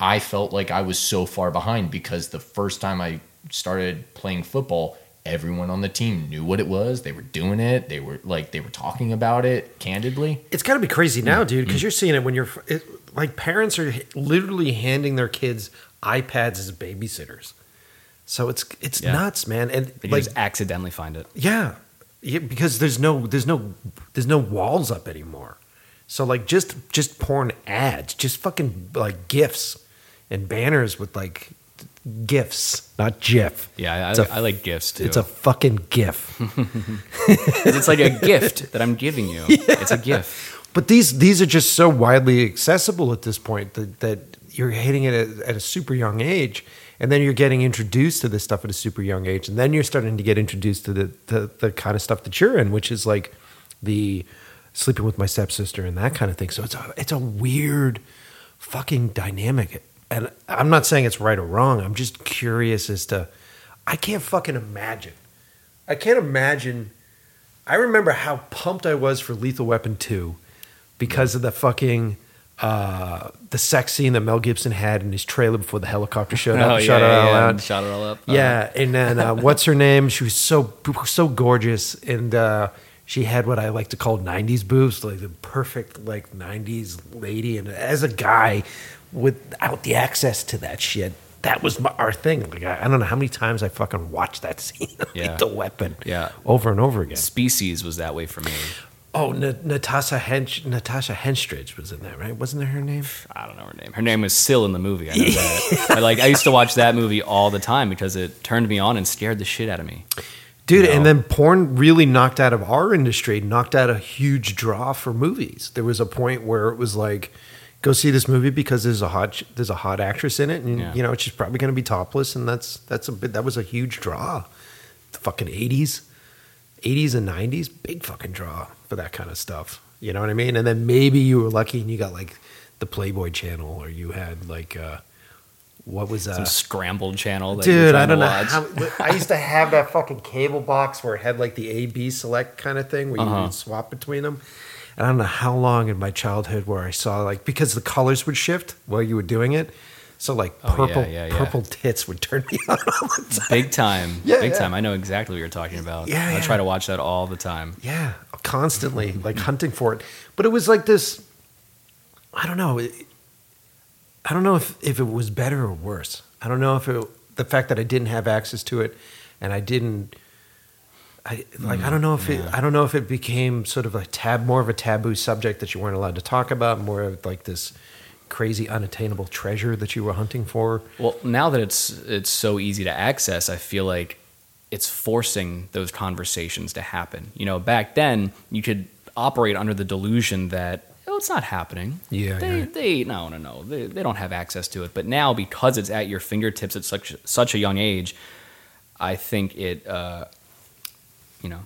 S4: I felt like I was so far behind because the first time I started playing football, everyone on the team knew what it was. They were doing it. They were like they were talking about it candidly.
S1: It's got to be crazy now, dude,
S4: Mm.
S1: because you're seeing it when you're it, like parents are literally handing their kids iPads as babysitters. So it's it's
S3: Yeah.
S1: nuts, man, and
S3: They
S1: like
S3: just accidentally find it.
S1: yeah, yeah, because there's no there's no there's no walls up anymore. So like just just porn ads, just fucking like gifs and banners with like gifs, not GIF.
S3: Yeah, I,
S1: a-
S3: I like gifts too.
S1: It's a fucking GIF. [LAUGHS]
S3: it's like a gift that I'm giving you. [LAUGHS] It's a gift.
S1: But these these are just so widely accessible at this point that, that you're hitting it at, at a super young age, and then you're getting introduced to this stuff at a super young age, and then you're starting to get introduced to the the, the kind of stuff that you're in, which is like the sleeping with my stepsister and that kind of thing. So it's a it's a weird fucking dynamic, and I'm not saying it's right or wrong. I'm just curious as to I can't fucking imagine. I can't imagine. I remember how pumped I was for Lethal Weapon 2 because of the fucking uh, the sex scene that Mel Gibson had in his trailer before the helicopter showed up. [LAUGHS]
S3: Oh,
S1: and
S3: yeah,
S1: shot it all
S3: yeah,
S1: out.
S3: and shot it all up.
S1: Yeah, and then uh, [LAUGHS] what's her name? She was so so gorgeous, and uh, she had what I like to call '90s boobs, like the perfect like '90s lady. And as a guy, without the access to that shit, that was my, our thing. Like I, I don't know how many times I fucking watched that [LAUGHS] scene,
S3: Yeah.
S1: the weapon,
S3: Yeah.
S1: over and over again.
S3: Species was that way for me.
S1: Oh, Na- Natasha Hench- Natasha Henstridge was in that, right? Wasn't that her name?
S3: I don't know her name. Her name was Sil in the movie. I know that. [LAUGHS] I like. I used to watch that movie all the time because it turned me on and scared the shit out of me.
S1: Dude,
S3: No.
S1: and then porn really knocked out of our industry, knocked out a huge draw for movies. There was a point where it was like, go see this movie because there's a hot there's a hot actress in it, and
S3: Yeah.
S1: you know she's probably going to be topless, and that's that's a bit that was a huge draw. The fucking eighties, eighties and nineties, big fucking draw for that kind of stuff. You know what I mean? And then maybe you were lucky and you got like the Playboy Channel, or you had like uh, what was
S3: Some
S1: that?
S3: scrambled channel. That
S1: Dude, I don't know. How, I used to [LAUGHS] have that fucking cable box where it had like the A B select kind of thing where you
S3: Uh-huh.
S1: would swap between them. And I don't know how long in my childhood where I saw like because the colors would shift while you were doing it. So like
S3: Oh, yeah,
S1: purple
S3: yeah, yeah.
S1: purple tits would turn me [LAUGHS] on all the time.
S3: Big time.
S1: Yeah,
S3: Big time. I know exactly what you're talking about.
S1: Yeah,
S3: I try to watch that all the time.
S1: Yeah, constantly like hunting for it. But it was like this. I don't know. I don't know if if it was better or worse. I don't know if it the fact that I didn't have access to it, and I didn't I like I don't know if it I don't know if it became sort of a tab more of a taboo subject that you weren't allowed to talk about, more of like this crazy unattainable treasure that you were hunting for.
S3: Well, now that it's it's so easy to access, I feel like it's forcing those conversations to happen. You know, back then you could operate under the delusion that oh, it's not happening.
S1: Yeah,
S3: they
S1: yeah.
S3: they no no no they, they don't have access to it. But now because it's at your fingertips at such such a young age, I think it uh, you know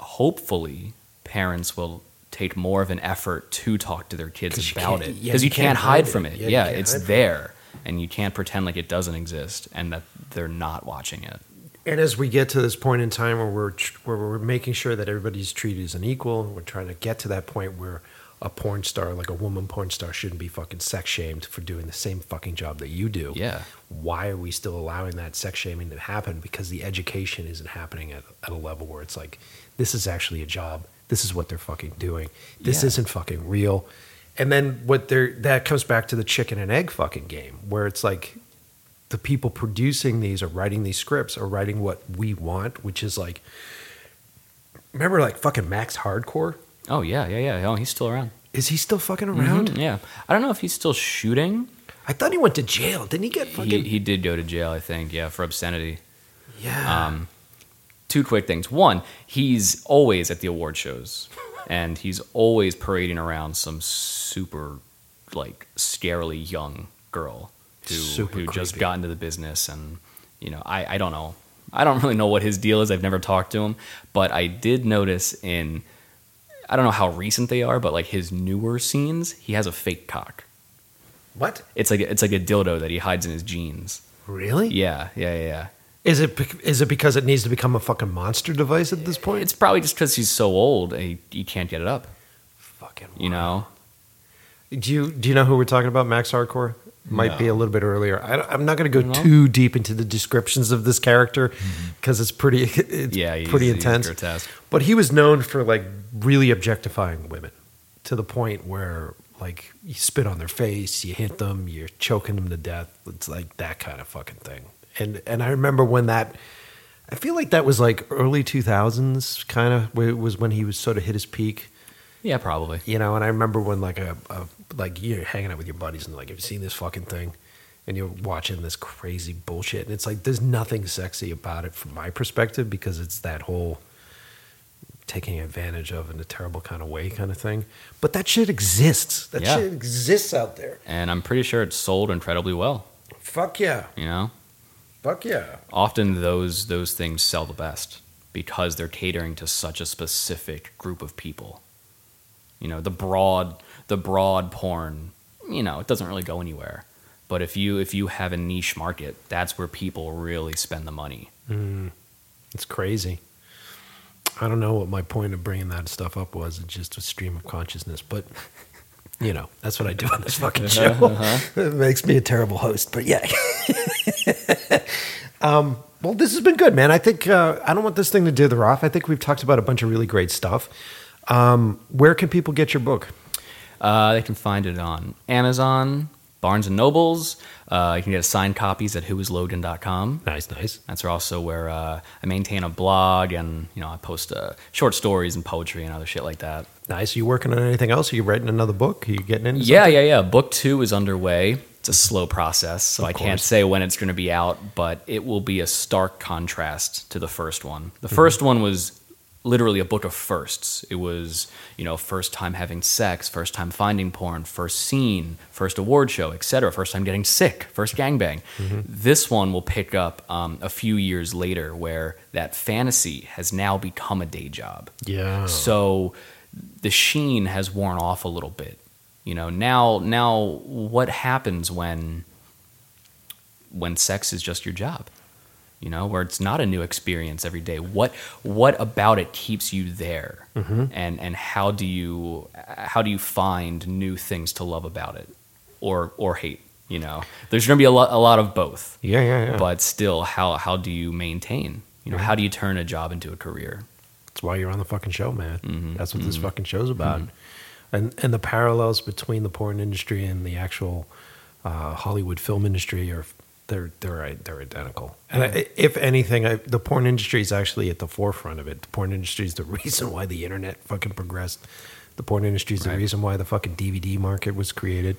S3: hopefully parents will take more of an effort to talk to their kids about
S1: can't-
S3: it
S1: yeah,
S3: because
S1: you
S3: you can't
S1: can't
S3: hide
S1: hide
S3: from
S1: it.
S3: it.
S1: Yeah,
S3: Yeah, it's
S1: hide it.
S3: there, and you can't pretend like it doesn't exist and that they're not watching it.
S1: And as we get to this point in time where we're where we're making sure that everybody's treated as an equal, we're trying to get to that point where a porn star, like a woman porn star, shouldn't be fucking sex shamed for doing the same fucking job that you do.
S3: Yeah.
S1: Why are we still allowing that sex shaming to happen? Because the education isn't happening at, at a level where it's like, this is actually a job. This is what they're fucking doing. This
S3: Yeah.
S1: isn't fucking real. And then what they're that comes back to the chicken and egg fucking game, where it's like the people producing these or writing these scripts are writing what we want, which is like remember like fucking Max Hardcore?
S3: Oh yeah, yeah, yeah. Oh, he's still around.
S1: Is he still fucking around?
S3: Mhm, Yeah, I don't know if he's still shooting.
S1: I thought he went to jail. Didn't he get fucking
S3: He, he did go to jail, I think. Yeah, for obscenity.
S1: Yeah.
S3: Um, two quick things. One, he's always at the award shows, [LAUGHS] and he's always parading around some super, like, scarily young girl who
S1: Super
S3: who just got into the business, and you know, I I don't know. I don't really know what his deal is. I've never talked to him, but I did notice in I don't know how recent they are, but like his newer scenes, he has a fake cock.
S1: what?
S3: It's like it's like a dildo that he hides in his jeans.
S1: Really?
S3: Yeah, yeah, yeah. yeah.
S1: Is it bec- is it because it needs to become a fucking monster device at this point?
S3: It's probably just because he's so old and he, he can't get it up.
S1: fucking
S3: You know?
S1: Do you do you know who we're talking about? Max Hardcore might be a little bit earlier. I I'm not going to go
S3: No.
S1: too deep into the descriptions of this character because it's pretty [LAUGHS] it's
S3: Yeah,
S1: pretty intense. But he was known for like really objectifying women to the point where like you spit on their face, you hit them, you're choking them to death. It's like that kind of fucking thing. And and I remember when that I feel like that was like early 2000s kind of was when he was sort of hit his peak
S3: Yeah, probably.
S1: you know and i remember when like a, a like you're hanging out with your buddies and like have you seen this fucking thing and you're watching this crazy bullshit and it's like there's nothing sexy about it from my perspective because it's that whole taking advantage of in a terrible kind of way kind of thing but that shit exists that
S3: Yeah.
S1: shit exists out there
S3: And I'm pretty sure it's sold incredibly well.
S1: fuck yeah
S3: You know?
S1: fuck yeah
S3: Often those those things sell the best because they're catering to such a specific group of people. You know, the broad the broad porn, you know, it doesn't really go anywhere. But if you if you have a niche market, that's where people really spend the money.
S1: it's crazy. I don't know what my point of bringing that stuff up was it's just a stream of consciousness but you know that's what i do on this [LAUGHS] fucking show. [LAUGHS] it makes me a terrible host but yeah. [LAUGHS] Um, well this has been good man. I think uh, i don't want this thing to dither off. I think we've talked about a bunch of really great stuff. Um, where can people get your book
S3: Uh, they can find it on Amazon, Barnes and Nobles. Uh, you can get signed copies at whoislogan.com.
S1: nice nice
S3: That's also where uh, I maintain a blog and you know I post uh, short stories and poetry and other shit like that.
S1: nice are you working on anything else are you writing another book are you getting into
S3: Yeah, yeah, yeah. Book two is underway. It's a slow process, so I can't say when it's going to be out, but it will be a stark contrast to the first one.
S1: Mm-hmm.
S3: The first one was literally a book of firsts. It was, you know, first time having sex, first time finding porn, first scene, first award show, etc. First time getting sick, first gangbang.
S1: Mm-hmm.
S3: This one will pick up um, a few years later, where that fantasy has now become a day job.
S1: yeah
S3: So the sheen has worn off a little bit. You know, now now what happens when when sex is just your job? You know, where it's not a new experience every day. What what about it keeps you there? And and how do you how do you find new things to love about it or or hate, you know? There's going to be a lot a lot of both.
S1: yeah yeah yeah
S3: But still how how do you maintain? You know, how do you turn a job into a career?
S1: That's why you're on the fucking show, man.
S3: Mm-hmm.
S1: That's what this fucking show's about. And and the parallels between the porn industry and the actual uh, Hollywood film industry are they're they're they're identical. And I, if anything, I, the porn industry is actually at the forefront of it. The porn industry is the [LAUGHS] reason why the internet fucking progressed. The porn industry is the
S3: Right.
S1: reason why the fucking DVD market was created.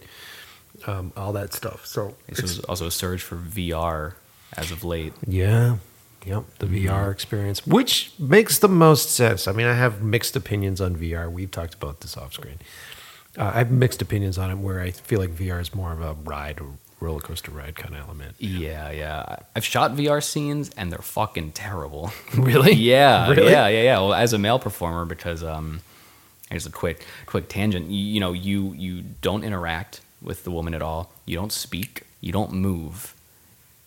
S1: Um, all that stuff. So
S3: This was also a surge for VR as of late.
S1: yeah. Yep, the VR experience, which makes the most sense. I mean, I have mixed opinions on VR. We've talked about this off screen. Uh, I have mixed opinions on it where I feel like VR is more of a ride, roller coaster ride kind of element.
S3: Yeah, yeah. I've shot VR scenes and they're fucking terrible. [LAUGHS]
S1: Really?
S3: yeah, [LAUGHS]
S1: Really?
S3: yeah, yeah, yeah. Well, as a male performer, because um, here's a quick, quick tangent. You, you know, you you don't interact with the woman at all. You don't speak. You don't move.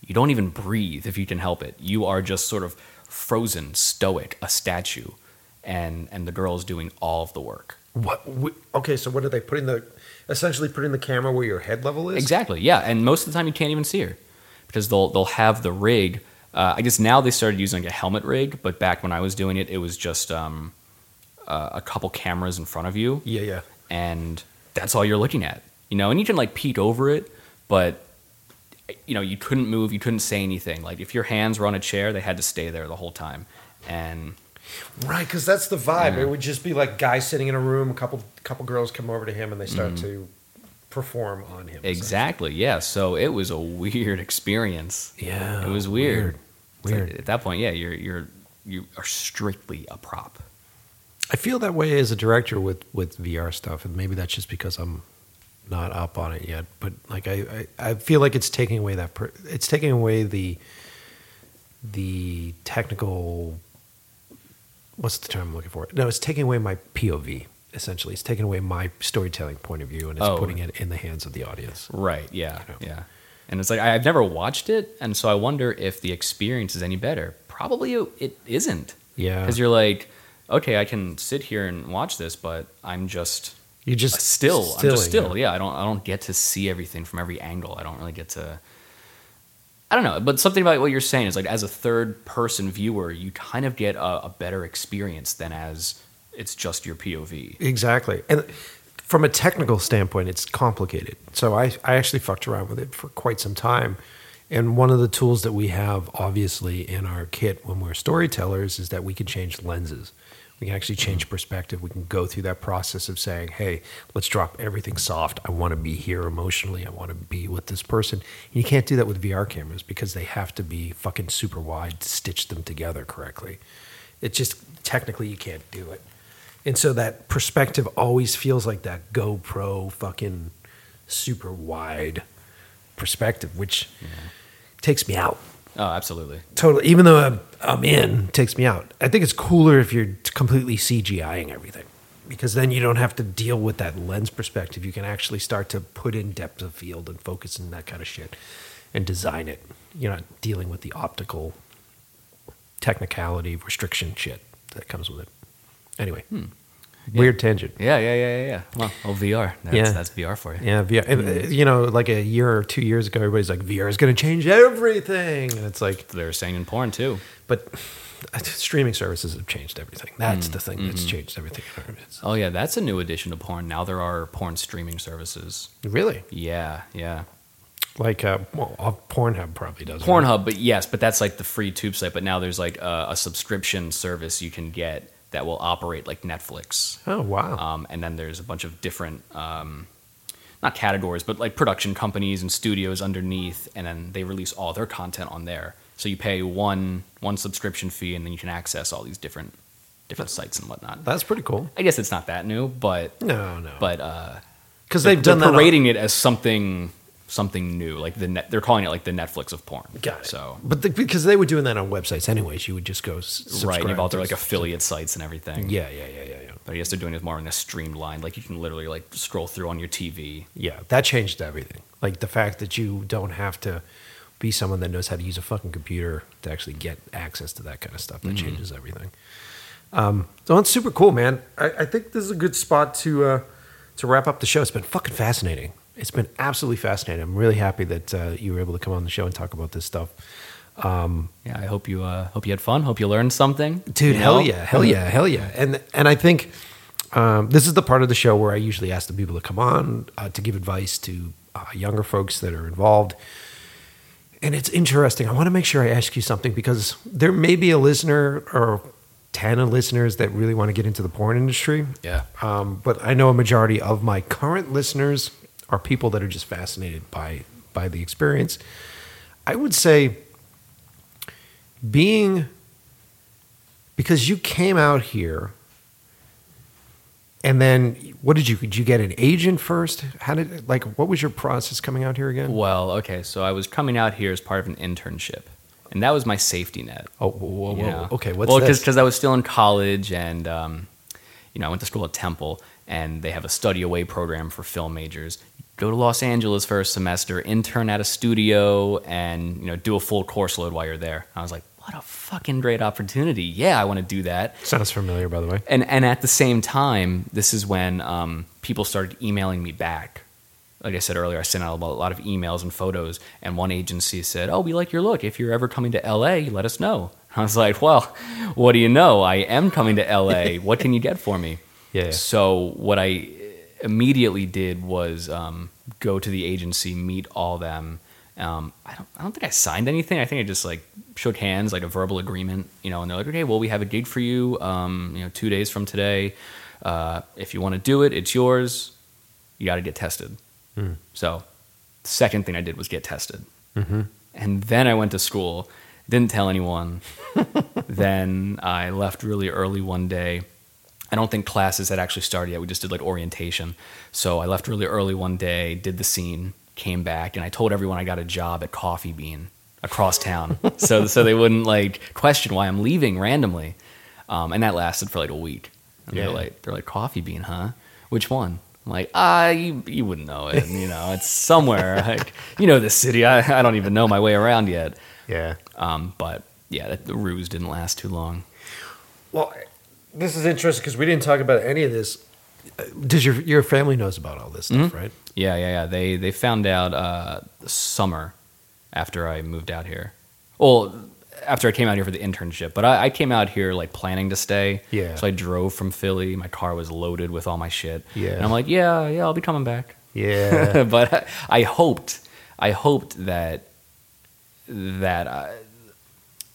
S3: You don't even breathe if you can help it. You are just sort of frozen, stoic, a statue, and and the girl is doing all of the work.
S1: What? Okay, so what are they putting the essentially putting the camera where your head level is?
S3: Exactly. Yeah, and most of the time you can't even see her because they'll they'll have the rig. Uh, I guess now they started using like a helmet rig, but back when I was doing it, it was just um, uh, a couple cameras in front of you,
S1: Yeah, yeah.
S3: and that's all you're looking at. You know, and you can like peek over it, but you know you couldn't move, you couldn't say anything. Like if your hands were on a chair, they had to stay there the whole time, and
S1: Right, because that's the vibe.
S3: Yeah.
S1: It would just be like guys sitting in a room, a couple couple girls come over to him, and they start mm-hmm. to perform on him.
S3: exactly, yeah. So it was a weird experience.
S1: Yeah,
S3: It was weird. Like,
S1: Weird.
S3: at that point, yeah, you're you're you are strictly a prop.
S1: I feel that way as a director with with VR stuff, and maybe that's just because I'm not up on it yet. But like I, I, I feel like it's taking away that per, it's taking away the the technical. What's the term I'm looking for? No, it's taking away my POV. Essentially, it's taking away my storytelling point of view, and it's
S3: Oh.
S1: putting it in the hands of the audience.
S3: Right. Yeah.
S1: You know.
S3: Yeah. And it's like I- I've never watched it, and so I wonder if the experience is any better. Probably it- it isn't.
S1: Yeah.
S3: Because you're like, okay, I can sit here and watch this, but I'm just
S1: You just uh,
S3: still, I'm just
S1: stilling,
S3: still. Yeah. I don't. I don't get to see everything from every angle. I don't really get to. I don't know, but something about what you're saying is like as a third person viewer, you kind of get a, a better experience than as it's just your POV.
S1: Exactly. And from a technical standpoint, it's complicated. So I, I actually fucked around with it for quite some time. And one of the tools that we have, obviously, in our kit when we're storytellers is that we can change lenses. We can actually change perspective. We can go through that process of saying, hey, let's drop everything soft. I want to be here emotionally. I want to be with this person. And you can't do that with VR cameras because they have to be fucking super wide to stitch them together correctly. It just, technically, you can't do it. And so that perspective always feels like that GoPro fucking super wide perspective, which takes me out.
S3: Oh, absolutely.
S1: Totally. Even though I'm, I'm in, takes me out. I think it's cooler if you're completely CGIing everything because then you don't have to deal with that lens perspective. You can actually start to put in depth of field and focus and that kind of shit and design it. You're not dealing with the optical technicality, restriction shit that comes with it. Anyway, hmm. Weird tangent.
S3: Yeah, yeah, yeah, yeah, yeah. Well, well VR. That's,
S1: Yeah.
S3: that's VR for you.
S1: Yeah, VR. uh, You know, like a year or two years ago, everybody's like, VR is going to change everything. And it's like,
S3: They're saying in porn too.
S1: but [SIGHS] streaming services have changed everything. That's the thing that's changed everything. in our midst.
S3: Oh yeah, that's a new addition to porn. Now there are porn streaming services.
S1: Really?
S3: Yeah, yeah.
S1: Like, uh, well, uh, Pornhub probably does. right?
S3: Pornhub, but yes, but that's like the free tube site. But now there's like a, a subscription service you can get that will operate like Netflix.
S1: Oh, wow.
S3: Um, and then there's a bunch of different, um, not categories, but like production companies and studios underneath, and then they release all their content on there. So you pay one one subscription fee, and then you can access all these different different sites and whatnot.
S1: That's pretty cool.
S3: I guess it's not that new, but
S1: No, no.
S3: but uh,
S1: because
S3: they're,
S1: they've done that. on-
S3: parading it as something something new, like the net, they're calling it like the Netflix of porn.
S1: Got it.
S3: So
S1: but the, because they were doing that on websites anyways, you would just go
S3: right, and you've all their like affiliate sites and everything.
S1: Yeah, yeah, yeah, yeah, yeah.
S3: But I guess they're doing it more in a streamlined, like you can literally like scroll through on your TV.
S1: Yeah, that changed everything. Like the fact that you don't have to be someone that knows how to use a fucking computer to actually get access to that kind of stuff. That changes everything. Um, so it's super cool, man. I, I think this is a good spot to uh, to wrap up the show. It's been fucking fascinating. It's been absolutely fascinating. I'm really happy that uh, you were able to come on the show and talk about this stuff.
S3: Yeah, I hope you uh, hope you had fun. Hope you learned something,
S1: dude
S3: you
S1: hell
S3: know?
S1: yeah hell yeah hell yeah and and i think um, this is the part of the show where i usually ask the people to come on uh, to give advice to uh, younger folks that are involved and it's interesting. I want to make sure I ask you something because there may be a listener or 10 of listeners that really want to get into the porn industry.
S3: Yeah.
S1: Um, but I know a majority of my current listeners are people that are just fascinated by by the experience. I would say being because you came out here and then what did you did you get an agent first? How did like what was your process coming out here again?
S3: Well, okay, so I was coming out here as part of an internship, and that was my safety net.
S1: Oh, whoa, whoa, whoa. okay. What's
S3: well, because I was still in college, and um, you know, I went to school at Temple, and they have a study away program for film majors. Go to Los Angeles for a semester, intern at a studio, and you know, do a full course load while you're there. I was like, what a fucking great opportunity! Yeah, I want to do that.
S1: Sounds familiar, by the way.
S3: And and at the same time, this is when um, people started emailing me back. Like I said earlier, I sent out a lot of emails and photos, and one agency said, "Oh, we like your look. If you're ever coming to LA, let us know." [LAUGHS] I was like, "Well, what do you know? I am coming to LA. what can you get for me?" [LAUGHS]
S1: Yeah.
S3: So what I immediately did was um, go to the agency, meet all them. Um, I don't, I don't think I signed anything. I think I just like shook hands, like a verbal agreement, you know. And they're like, "Okay, well, we have a gig for you. Um, you know, two days from today. Uh, if you want to do it, it's yours. You got to get tested." So, the second thing I did was get tested, and then I went to school. Didn't tell anyone. [LAUGHS] then I left really early one day. I don't think classes had actually started yet. We just did like orientation. So I left really early one day, did the scene, came back, and I told everyone I got a job at Coffee Bean across town. [LAUGHS] so so they wouldn't like question why I'm leaving randomly. Um, and that lasted for like a week. And
S1: Yeah.
S3: they're like they're like Coffee Bean, huh? Which one? I'm like, ah, you, you wouldn't know it. You know, it's [LAUGHS] somewhere. like, you know this city. I, I don't even know my way around yet.
S1: Yeah.
S3: Um, but yeah, that, the ruse didn't last too long.
S1: Well, this is interesting because we didn't talk about any of this. Uh, Does your your family knows about all this stuff, right?
S3: Yeah, yeah, yeah. They they found out uh, summer after I moved out here. Well, after I came out here for the internship, but I, I came out here like planning to stay.
S1: Yeah.
S3: So I drove from Philly. My car was loaded with all my shit.
S1: Yeah.
S3: And I'm like, yeah, yeah, I'll be coming back.
S1: Yeah. [LAUGHS]
S3: but I, I hoped, I hoped that that I,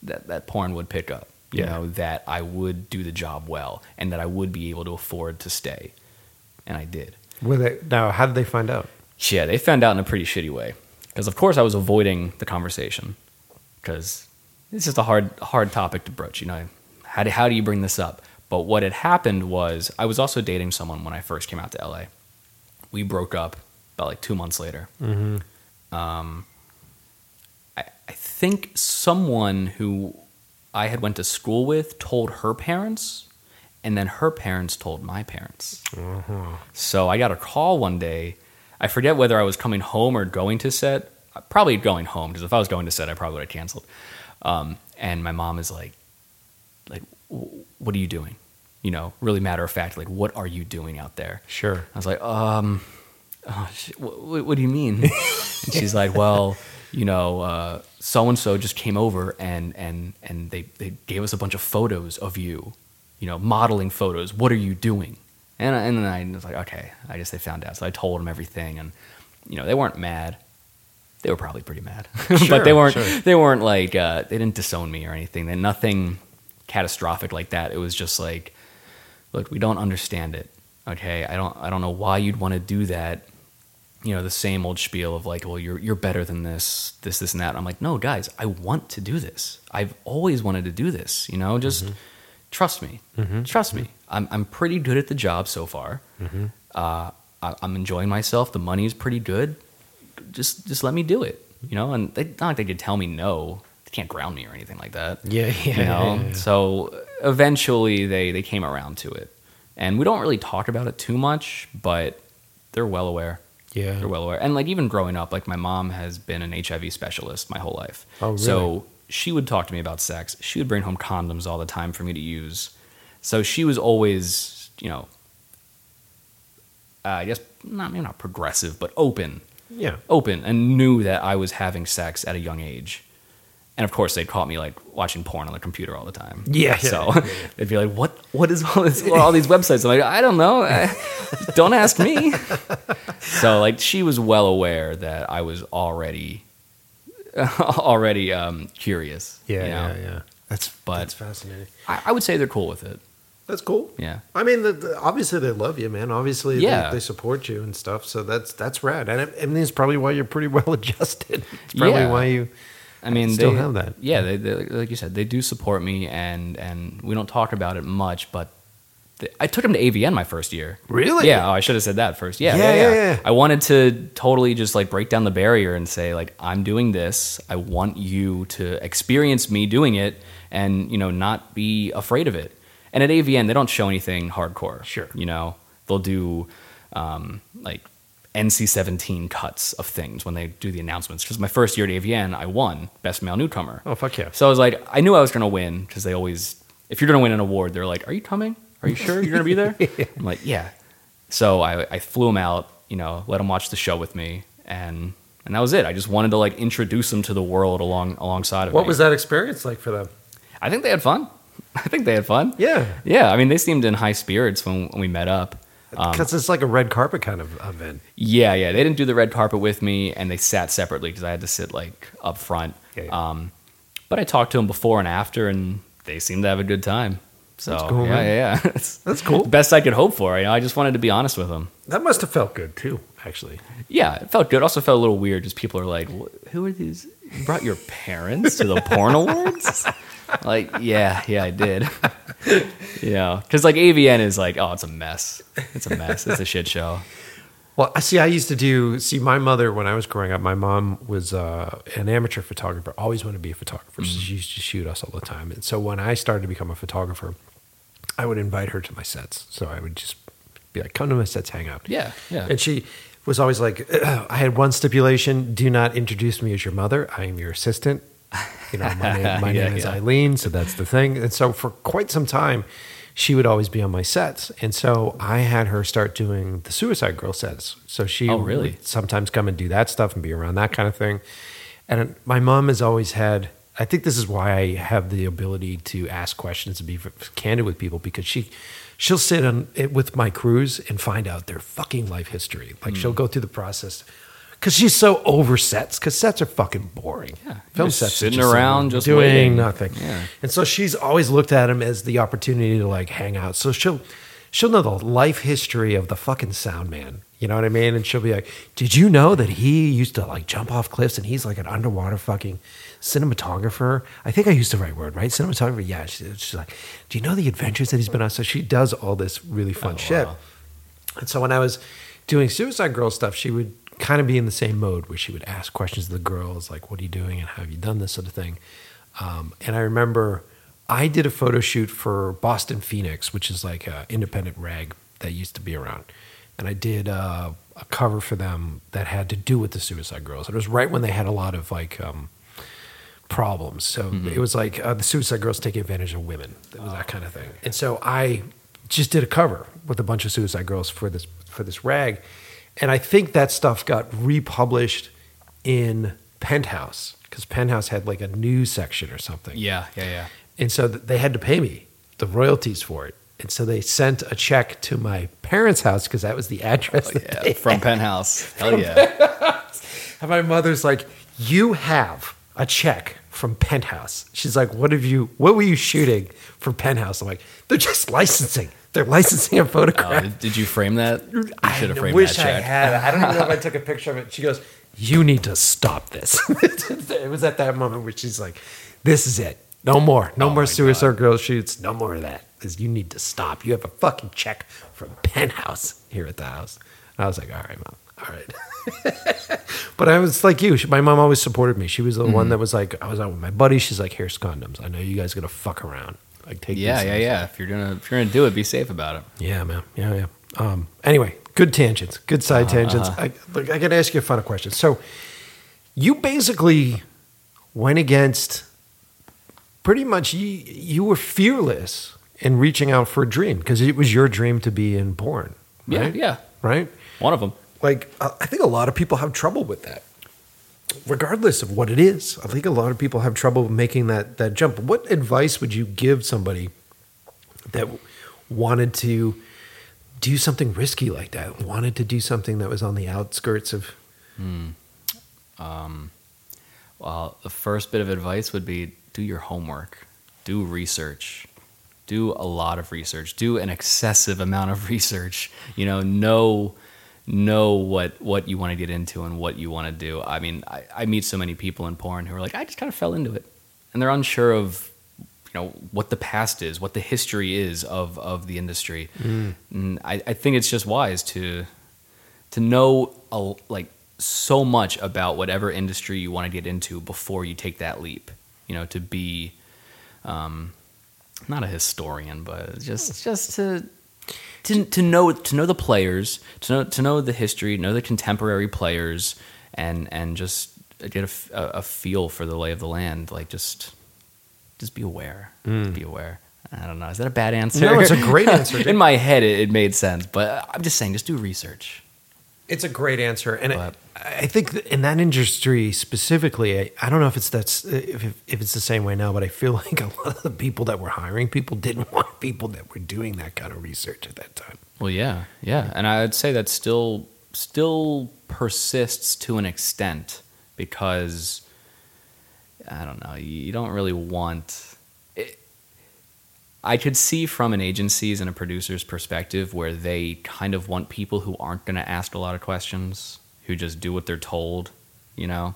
S3: that that porn would pick up. You
S1: Yeah.
S3: know that I would do the job well, and that I would be able to afford to stay, and I did.
S1: Were they, now, how did they find out?
S3: Yeah, they found out in a pretty shitty way. Because of course I was avoiding the conversation. Because it's just a hard hard topic to broach. You know, how do, how do you bring this up? But what had happened was I was also dating someone when I first came out to LA. We broke up about like two months later. Um, I, I think someone who I had went to school with told her parents, and then her parents told my parents. So I got a call one day. I forget whether I was coming home or going to set. Probably going home because if I was going to set, I probably would have canceled. Um, and my mom is like, like, "W- what are you doing? You know, really matter of fact, like, what are you doing out there?
S1: Sure.
S3: I was like, um, oh, what, what do you mean? [LAUGHS] and she's like, well, you know, so and so just came over and and and they they gave us a bunch of photos of you, you know, modeling photos. What are you doing? And I- and then I was like, okay, I guess they found out. So I told them everything, and you know, they weren't mad. They were probably pretty mad,
S1: Sure, [LAUGHS]
S3: but they weren't.
S1: sure.
S3: They weren't like uh, they didn't disown me or anything. They nothing catastrophic like that. It was just like, look, we don't understand it. Okay, I don't I don't know why you'd want to do that. You know, the same old spiel of like, well, you're you're better than this, this, this, and that. I'm like, no, guys, I want to do this. I've always wanted to do this. You know, just mm-hmm. trust me, mm-hmm. trust me. Mm-hmm. I'm I'm pretty good at the job so far. Uh, I, I'm enjoying myself. The money is pretty good. Just just let me do it. You know, and they not like they could tell me no. They can't ground me or anything like that
S1: Yeah, [LAUGHS] yeah.
S3: you know
S1: yeah, yeah.
S3: so eventually they they came around to it and we don't really talk about it too much but they're well aware
S1: Yeah.
S3: they're well aware and like even growing up like my mom has been an hiv specialist my whole life
S1: Oh, really?
S3: so she would talk to me about sex she would bring home condoms all the time for me to use so she was always you know uh, i guess not maybe not progressive but open
S1: Yeah.
S3: open and knew that I was having sex at a young age. And of course, they'd caught me like watching porn on the computer all the time.
S1: Yeah, yeah,
S3: So
S1: yeah, [LAUGHS]
S3: they'd be like, "What? What is all this? All these websites?" I'm like, "I don't know. I- [LAUGHS] don't ask me." [LAUGHS] so like, she was well aware that I was already already um, curious.
S1: Yeah,
S3: you know?
S1: yeah, yeah. That's
S3: But-
S1: that's fascinating.
S3: I, I would say they're cool with it.
S1: That's cool.
S3: Yeah.
S1: I mean, the, the, obviously they love you, man. Obviously,
S3: Yeah.
S1: they, they support you and stuff. So that's that's rad. And I, I mean, it's probably why you're pretty well adjusted. It's probably
S3: Yeah.
S1: why you.
S3: I mean,
S1: Still
S3: they
S1: have that.
S3: Yeah, they, they, like you said, they do support me, and and we don't talk about it much. But they, I took them to AVN my first year.
S1: Really?
S3: Yeah. Oh, I should have said that first. Yeah,
S1: Yeah,
S3: yeah,
S1: yeah,
S3: yeah,
S1: yeah.
S3: I wanted to totally just like break down the barrier and say like I'm doing this. I want you to experience me doing it, and you know not be afraid of it. And at AVN, they don't show anything hardcore.
S1: Sure.
S3: You know, they'll do um, like NC-17 cuts of things when they do the announcements. Because my first year at AVN, I won Best Male Newcomer.
S1: Oh fuck yeah!
S3: So I was like, I knew I was going to win because they always, if you're going to win an award, they're like, "Are you coming? Are you sure you're going to be there?" [LAUGHS] I'm like, "Yeah." So I, I flew him out, you know, let him watch the show with me, and and that was it. I just wanted to like introduce him to the world along alongside of me.
S1: What
S3: me.
S1: was that experience like for them?
S3: I think they had fun. [LAUGHS] I think they had fun.
S1: Yeah,
S3: Yeah, I mean, they seemed in high spirits when, when we met up. Um,
S1: because it's like a red carpet kind of event.
S3: Yeah, yeah. They didn't do the red carpet with me, and they sat separately because I had to sit like up front.
S1: Yeah, yeah.
S3: Um, but I talked to them before and after, and they seemed to have a good time. So
S1: That's cool,
S3: yeah,
S1: man.
S3: yeah, yeah.
S1: That's [LAUGHS] cool.
S3: best I could hope for. You know, I just wanted to be honest with them.
S1: That must have felt good too, actually.
S3: Yeah, it felt good. Also felt a little weird. Just people are like, "Who are these? You brought your parents to the porn awards?" [LAUGHS] like, yeah, yeah, I did. [LAUGHS] yeah, because like AVN is like, oh, it's a mess. It's a mess. It's a shit show.
S1: Well, I see. I used to do. See, my mother, when I was growing up, my mom was uh, an amateur photographer. Always wanted to be a photographer. So she used to shoot us all the time. And so when I started to become a photographer, I would invite her to my sets. So I would just be like, "Come to my sets, hang out."
S3: Yeah, yeah.
S1: And she was always like, [CLEARS THROAT] "I had one stipulation: do not introduce me as your mother. I am your assistant." You know, my name, [LAUGHS] my
S3: Yeah,
S1: name is
S3: yeah.
S1: Eileen, so that's the thing. And so for quite some time, she would always be on my sets. And so I had her start doing the Suicide Girl sets. So she
S3: Oh, really?
S1: would sometimes come and do that stuff and be around that kind of thing. And my mom has always had, I think this is why I have the ability to ask questions and be candid with people because she, she'll sit on it with my crews and find out their fucking life history. Like she'll
S3: Hmm.
S1: go through the process because she's so over sets because sets are fucking boring.
S3: Yeah,
S1: film sets are
S3: sitting
S1: just
S3: around, just
S1: doing
S3: waiting.
S1: nothing.
S3: Yeah.
S1: And so she's always looked at him as the opportunity to like hang out. So she'll she'll know the life history of the fucking sound man. You know what I mean? And she'll be like, Did you know that he used to like jump off cliffs and he's like an underwater fucking cinematographer? I think I used the right word, right? Cinematographer. Yeah. She, she's like, Do you know the adventures that he's been on? So she does all this really fun
S3: Oh,
S1: shit.
S3: wow.
S1: And so when I was doing Suicide Girl stuff, she would kind of be in the same mode where she would ask questions of the girls, like, what are you doing and how have you done this sort of thing. Um, and I remember I did a photo shoot for Boston Phoenix, which is like an independent rag that used to be around. And I did uh, a cover for them that had to do with the Suicide Girls. It was right when they had a lot of like um, problems. So it was like uh, the Suicide Girls taking advantage of women. It was that kind of thing. And so I just did a cover with a bunch of Suicide Girls for this for this rag, and I think that stuff got republished in Penthouse because Penthouse had like a news section or something.
S3: Yeah, yeah, yeah.
S1: And so they had to pay me the royalties for it. And so they sent a check to my parents' house because that was the address. Oh, that
S3: Yeah, from
S1: had.
S3: Penthouse. Hell yeah.
S1: And my mother's like, "You have a check from Penthouse." She's like, "What have you? What were you shooting for Penthouse?" I'm like, "They're just licensing. They're licensing a
S3: Oh,
S1: photograph."
S3: did, did you frame that? You should
S1: I
S3: have framed
S1: wish
S3: that
S1: I had. I don't even know if I took a picture of it. She goes, "You need to stop this." [LAUGHS] it was at that moment where she's like, "This is it. No more. No
S3: Oh
S1: more Suicide Girl shoots. No more of that. Because you need to stop. You have a fucking check from Penthouse here at the house." And I was like, "All right, mom. All right." [LAUGHS] but I was like you. She, my mom always supported me. She was the
S3: Mm-hmm.
S1: one that was like, I was out with my buddy. She's like, "Here's condoms. I know you guys gonna fuck around. Like, take
S3: Yeah, yeah,
S1: things."
S3: yeah. If you're gonna if you're gonna do it, be safe about it.
S1: Yeah, man. Yeah, yeah. Um, anyway, good tangents, good side
S3: Uh-huh,
S1: tangents. I, look, I got to ask you a final question. So, you basically went against pretty much you, you were fearless in reaching out for a dream because it was your dream to be in porn.
S3: Yeah,
S1: Right?
S3: yeah.
S1: Right?
S3: One of them.
S1: Like, I I think a lot of people have trouble with that. Regardless of what it is, I think a lot of people have trouble making that that jump. What advice would you give somebody that wanted to do something risky like that? Wanted to do something that was on the outskirts of hmm.
S3: um, Well, the first bit of advice would be do your homework, do research, do a lot of research, do an excessive amount of [LAUGHS] research. You know, know know what what you want to get into and what you want to do. I mean, I, I meet so many people in porn who are like, I just kind of fell into it, and they're unsure of you know what the past is, what the history is of of the industry. And I, I think it's just wise to to know a, like so much about whatever industry you want to get into before you take that leap. You know, to be um, not a historian, but just just to to to know to know the players, to know to know the history, know the contemporary players, and and just get a feel for the lay of the land. Like just just be aware. Just be aware. I don't know. Is that a bad answer?
S1: No, it's a great [LAUGHS] answer.
S3: In my head, it, it made sense, but I'm just saying, just do research.
S1: It's a great answer, and I, I think in that industry specifically, I, I don't know if it's that's if, if it's the same way now, but I feel [LAUGHS] like a lot of the people that were hiring people didn't [LAUGHS] want people that were doing that kind of research at that time.
S3: Well, yeah, yeah, and I would say that still still persists to an extent because I don't know. You don't really want. I could see from an agency's and a producer's perspective where they kind of want people who aren't going to ask a lot of questions, who just do what they're told, you know.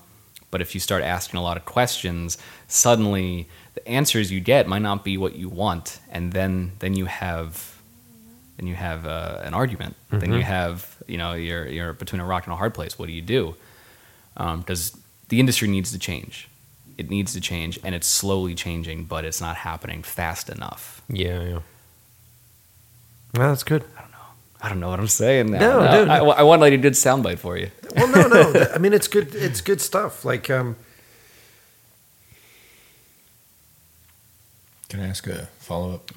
S3: But if you start asking a lot of questions, suddenly the answers you get might not be what you want, and then then you have then you have uh, an argument. Then you have you know you're you're between a rock and a hard place. What do you do? Because the industry needs to change. It needs to change, and it's slowly changing, but it's not happening fast enough.
S1: Yeah, yeah. Well, that's good.
S3: I don't know. I don't know what I'm saying now.
S1: No, dude.
S3: I, I want like a good soundbite for you.
S1: Well, no, no. th- [LAUGHS] I mean, it's good. It's good stuff. Like, um,
S4: Can I ask a follow up?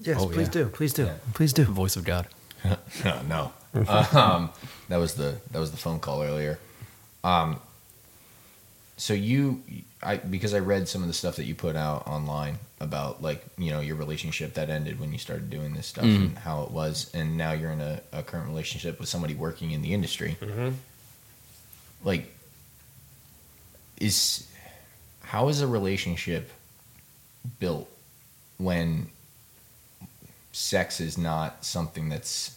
S1: yes,
S3: Oh,
S1: please
S3: yeah.
S1: do, please do,
S4: Yeah.
S1: please do.
S3: Voice of God. [LAUGHS]
S4: no, no. [LAUGHS] um, that was the that was the phone call earlier. Um, so you, I because I read some of the stuff that you put out online about like you know your relationship that ended when you started doing this stuff mm-hmm. and how it was, and now you're in a, a current relationship with somebody working in the industry. Mm-hmm. Like, is how is a relationship built when sex is not something that's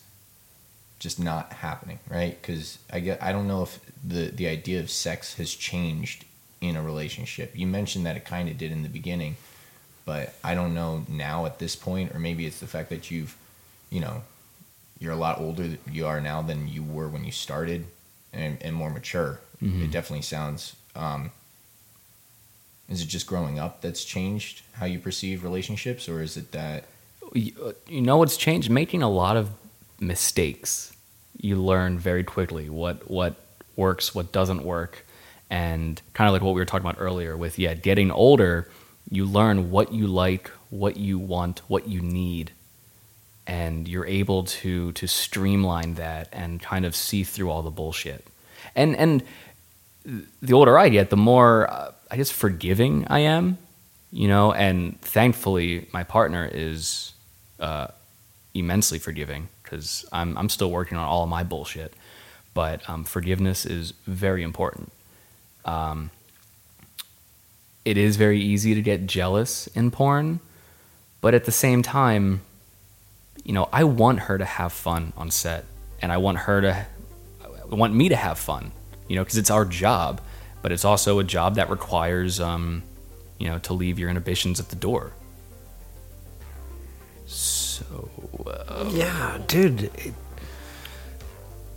S4: just not happening, right? Because I get, I don't know if the the idea of sex has changed in a relationship. You mentioned that it kind of did in the beginning, but I don't know now at this point, or maybe it's the fact that you've, you know, you're a lot older you are now than you were when you started, and, and more mature. It definitely sounds. Um, is it just growing up that's changed how you perceive relationships, or is it that
S3: you uh, you know what's changed making a lot of mistakes you learn very quickly what what works what doesn't work and kind of like what we were talking about earlier with yeah getting older you learn what you like what you want what you need and you're able to to streamline that and kind of see through all the bullshit and and the older I get, the more uh, I guess forgiving I am, you know. And thankfully, my partner is uh, immensely forgiving because I'm I'm still working on all of my bullshit. But um, forgiveness is very important. Um, it is very easy to get jealous in porn, but at the same time, you know, I want her to have fun on set, and I want her to I want me to have fun, you know, because it's our job, but it's also a job that requires, um, you know, to leave your inhibitions at the door. So, uh,
S1: Yeah, dude. It,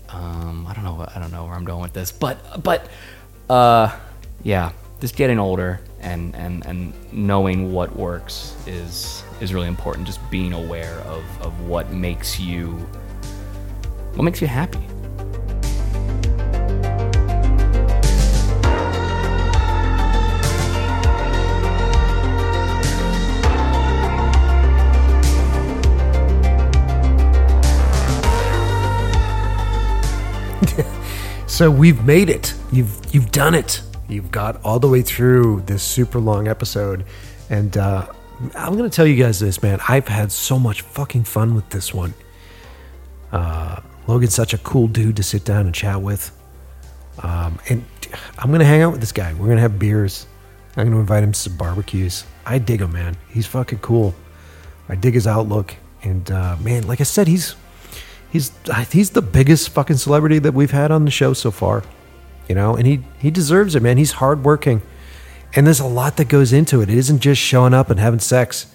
S3: um, I don't know, I don't know where I'm going with this, but, but, uh, yeah, just getting older and and and knowing what works is is really important. Just being aware of of what makes you, what makes you happy. [LAUGHS]
S1: So we've made it. You've you've done it. You've got all the way through this super long episode, and uh, I'm gonna tell you guys this, man. I've had so much fucking fun with this one. Uh, Logan's such a cool dude to sit down and chat with. Um, and I'm gonna hang out with this guy. We're gonna have beers. I'm gonna invite him to some barbecues. I dig him, man. He's fucking cool. I dig his outlook, and uh, man, like I said, he's he's he's the biggest fucking celebrity that we've had on the show so far. You know, and he he deserves it, man. He's hardworking, and there's a lot that goes into it. It isn't just showing up and having sex.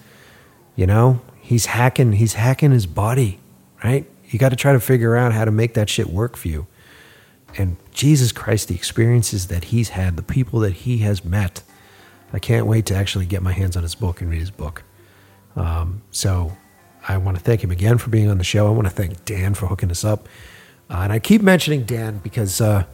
S1: You know, he's hacking he's hacking his body, right? You got to try to figure out how to make that shit work for you. And Jesus Christ, the experiences that he's had, the people that he has met. I can't wait to actually get my hands on his book and read his book. Um, so I want to thank him again for being on the show. I want to thank Dan for hooking us up. Uh, and I keep mentioning Dan because uh,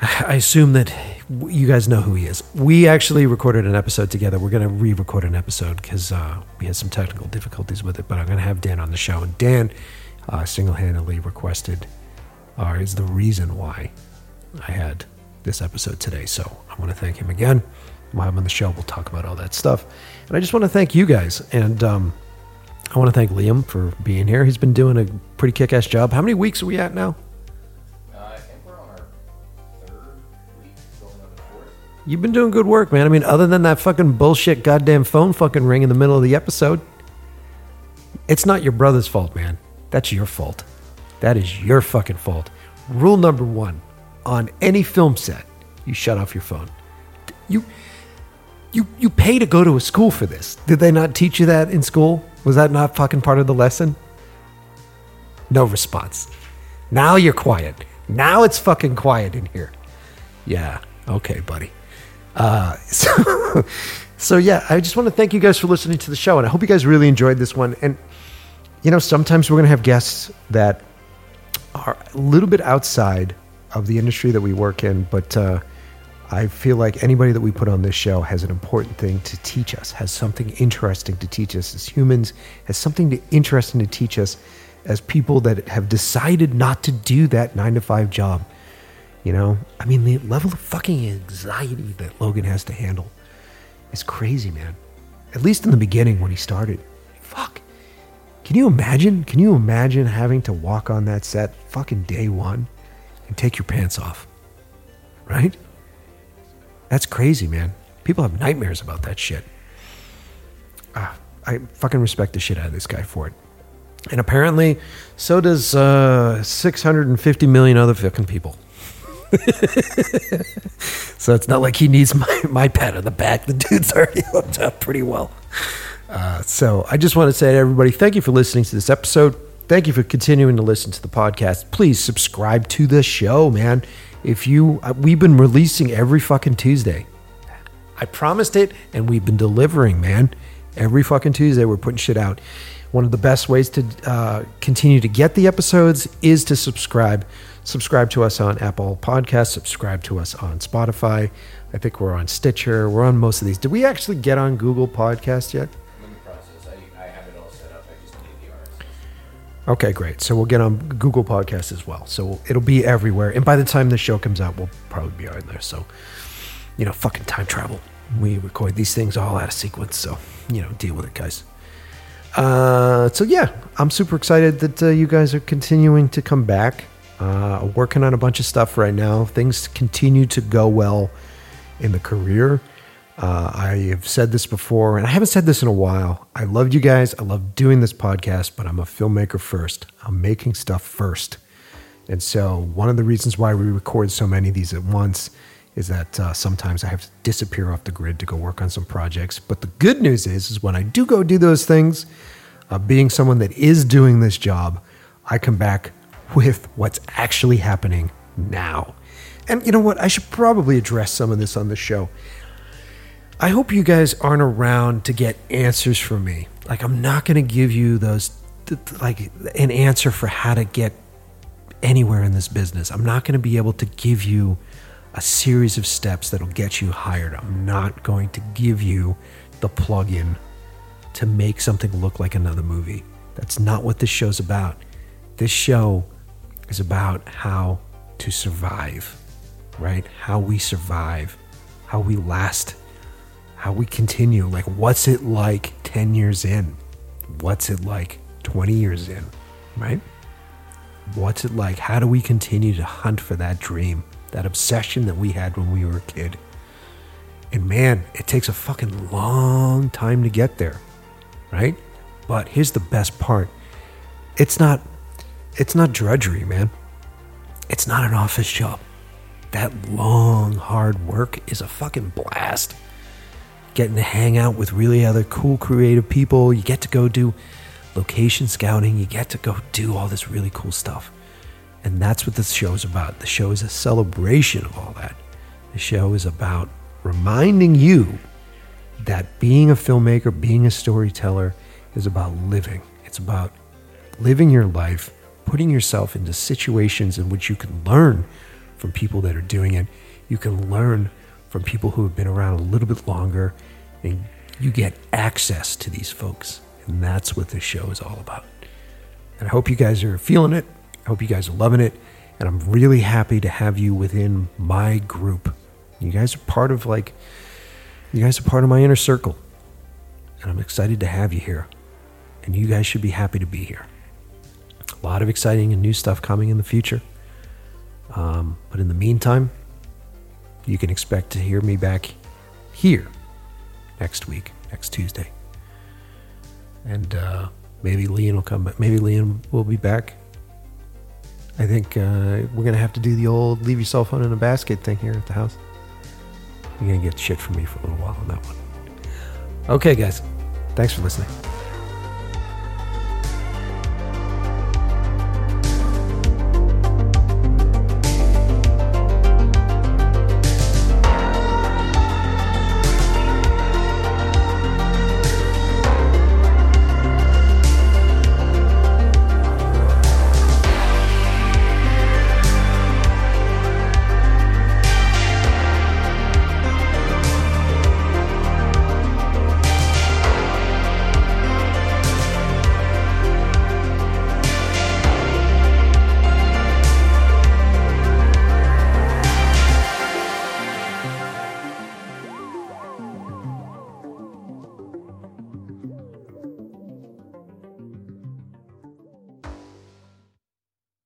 S1: I assume that you guys know who he is. We actually recorded an episode together. We're going to re record an episode because uh, we had some technical difficulties with it, but I'm going to have Dan on the show. And Dan uh, single handedly requested, or is the reason why I had this episode today. So I want to thank him again. We'll have him on the show. We'll talk about all that stuff. And I just want to thank you guys. And um, I want to thank Liam for being here. He's been doing a pretty kick ass job. How many weeks are we at now?
S2: Uh, I think we're on our third week, going on the fourth.
S1: You've been doing good work, man. I mean, other than that fucking bullshit goddamn phone fucking ring in the middle of the episode, it's not your brother's fault, man. That's your fault. That is your fucking fault. Rule number one on any film set, you shut off your phone. You. You, you pay to go to a school for this. Did they not teach you that in school? Was that not fucking part of the lesson? No response. Now you're quiet. Now it's fucking quiet in here. Yeah. Okay, buddy. Uh, [LAUGHS] so, so yeah, I just want to thank you guys for listening to the show, and I hope you guys really enjoyed this one. And you know, sometimes we're gonna have guests that are a little bit outside of the industry that we work in, but uh, I feel like anybody that we put on this show has an important thing to teach us, has something interesting to teach us as humans, has something to, interesting to teach us as people that have decided not to do that nine to five job. You know, I mean, the level of fucking anxiety that Logan has to handle is crazy, man. At least in the beginning when he started. Fuck. Can you imagine? Can you imagine having to walk on that set fucking day one and take your pants off? Right? That's crazy, man. People have nightmares about that shit. Ah, I fucking respect the shit out of this guy for it. And apparently, so does uh, 650 million other fucking people. [LAUGHS] so it's not like he needs my, my pat on the back. The dude's already [LAUGHS] hooked up pretty well. Uh, so I just want to say to everybody, thank you for listening to this episode. Thank you for continuing to listen to the podcast. Please subscribe to the show, man. If you, uh, we've been releasing every fucking Tuesday. I promised it, and we've been delivering, man. Every fucking Tuesday, we're putting shit out. One of the best ways to uh, continue to get the episodes is to subscribe. Subscribe to us on Apple Podcasts. Subscribe to us on Spotify. I think we're on Stitcher. We're on most of these. Did we actually get on Google Podcast yet? Okay, great. So we'll get on Google Podcasts as well. So it'll be everywhere. And by the time the show comes out, we'll probably be on there. So, you know, fucking time travel. We record these things all out of sequence. So, you know, deal with it, guys. Uh, so yeah, I'm super excited that uh, you guys are continuing to come back. Uh, working on a bunch of stuff right now. Things continue to go well in the career. Uh, I have said this before, and I haven't said this in a while. I love you guys. I love doing this podcast, but I'm a filmmaker first. I'm making stuff first. And so, one of the reasons why we record so many of these at once is that uh, sometimes I have to disappear off the grid to go work on some projects. But the good news is, is when I do go do those things, uh, being someone that is doing this job, I come back with what's actually happening now. And you know what? I should probably address some of this on the show. I hope you guys aren't around to get answers from me. Like, I'm not going to give you those, th- th- like, an answer for how to get anywhere in this business. I'm not going to be able to give you a series of steps that'll get you hired. I'm not going to give you the plug-in to make something look like another movie. That's not what this show's about. This show is about how to survive, right? How we survive, how we last, how we continue. Like, what's it like 10 years in? What's it like 20 years in, right? What's it like? How do we continue to hunt for that dream? that obsession that we had when we were a kid. And man, it takes a fucking long time to get there, right? But here's the best part. It's not it's not drudgery, man. It's not an office job. That long, hard work is a fucking blast. Getting to hang out with really other cool, creative people. You get to go do location scouting. You get to go do all this really cool stuff. And that's what this show is about. The show is a celebration of all that. The show is about reminding you that being a filmmaker, being a storyteller, is about living. It's about living your life, putting yourself into situations in which you can learn from people that are doing it. You can learn from people who have been around a little bit longer, and you get access to these folks. And that's what this show is all about. And I hope you guys are feeling it. I hope you guys are loving it. And I'm really happy to have you within my group. You guys are part of like, you guys are part of my inner circle. And I'm excited to have you here. And you guys should be happy to be here. A lot of exciting and new stuff coming in the future. Um, but in the meantime, you can expect to hear me back here next week, next Tuesday. And uh, maybe Liam will come back. Maybe Liam will be back. I think uh, we're going to have to do the old leave your cell phone in a basket thing here at the house. You're going to get shit from me for a little while on that one. Okay, guys. Thanks for listening.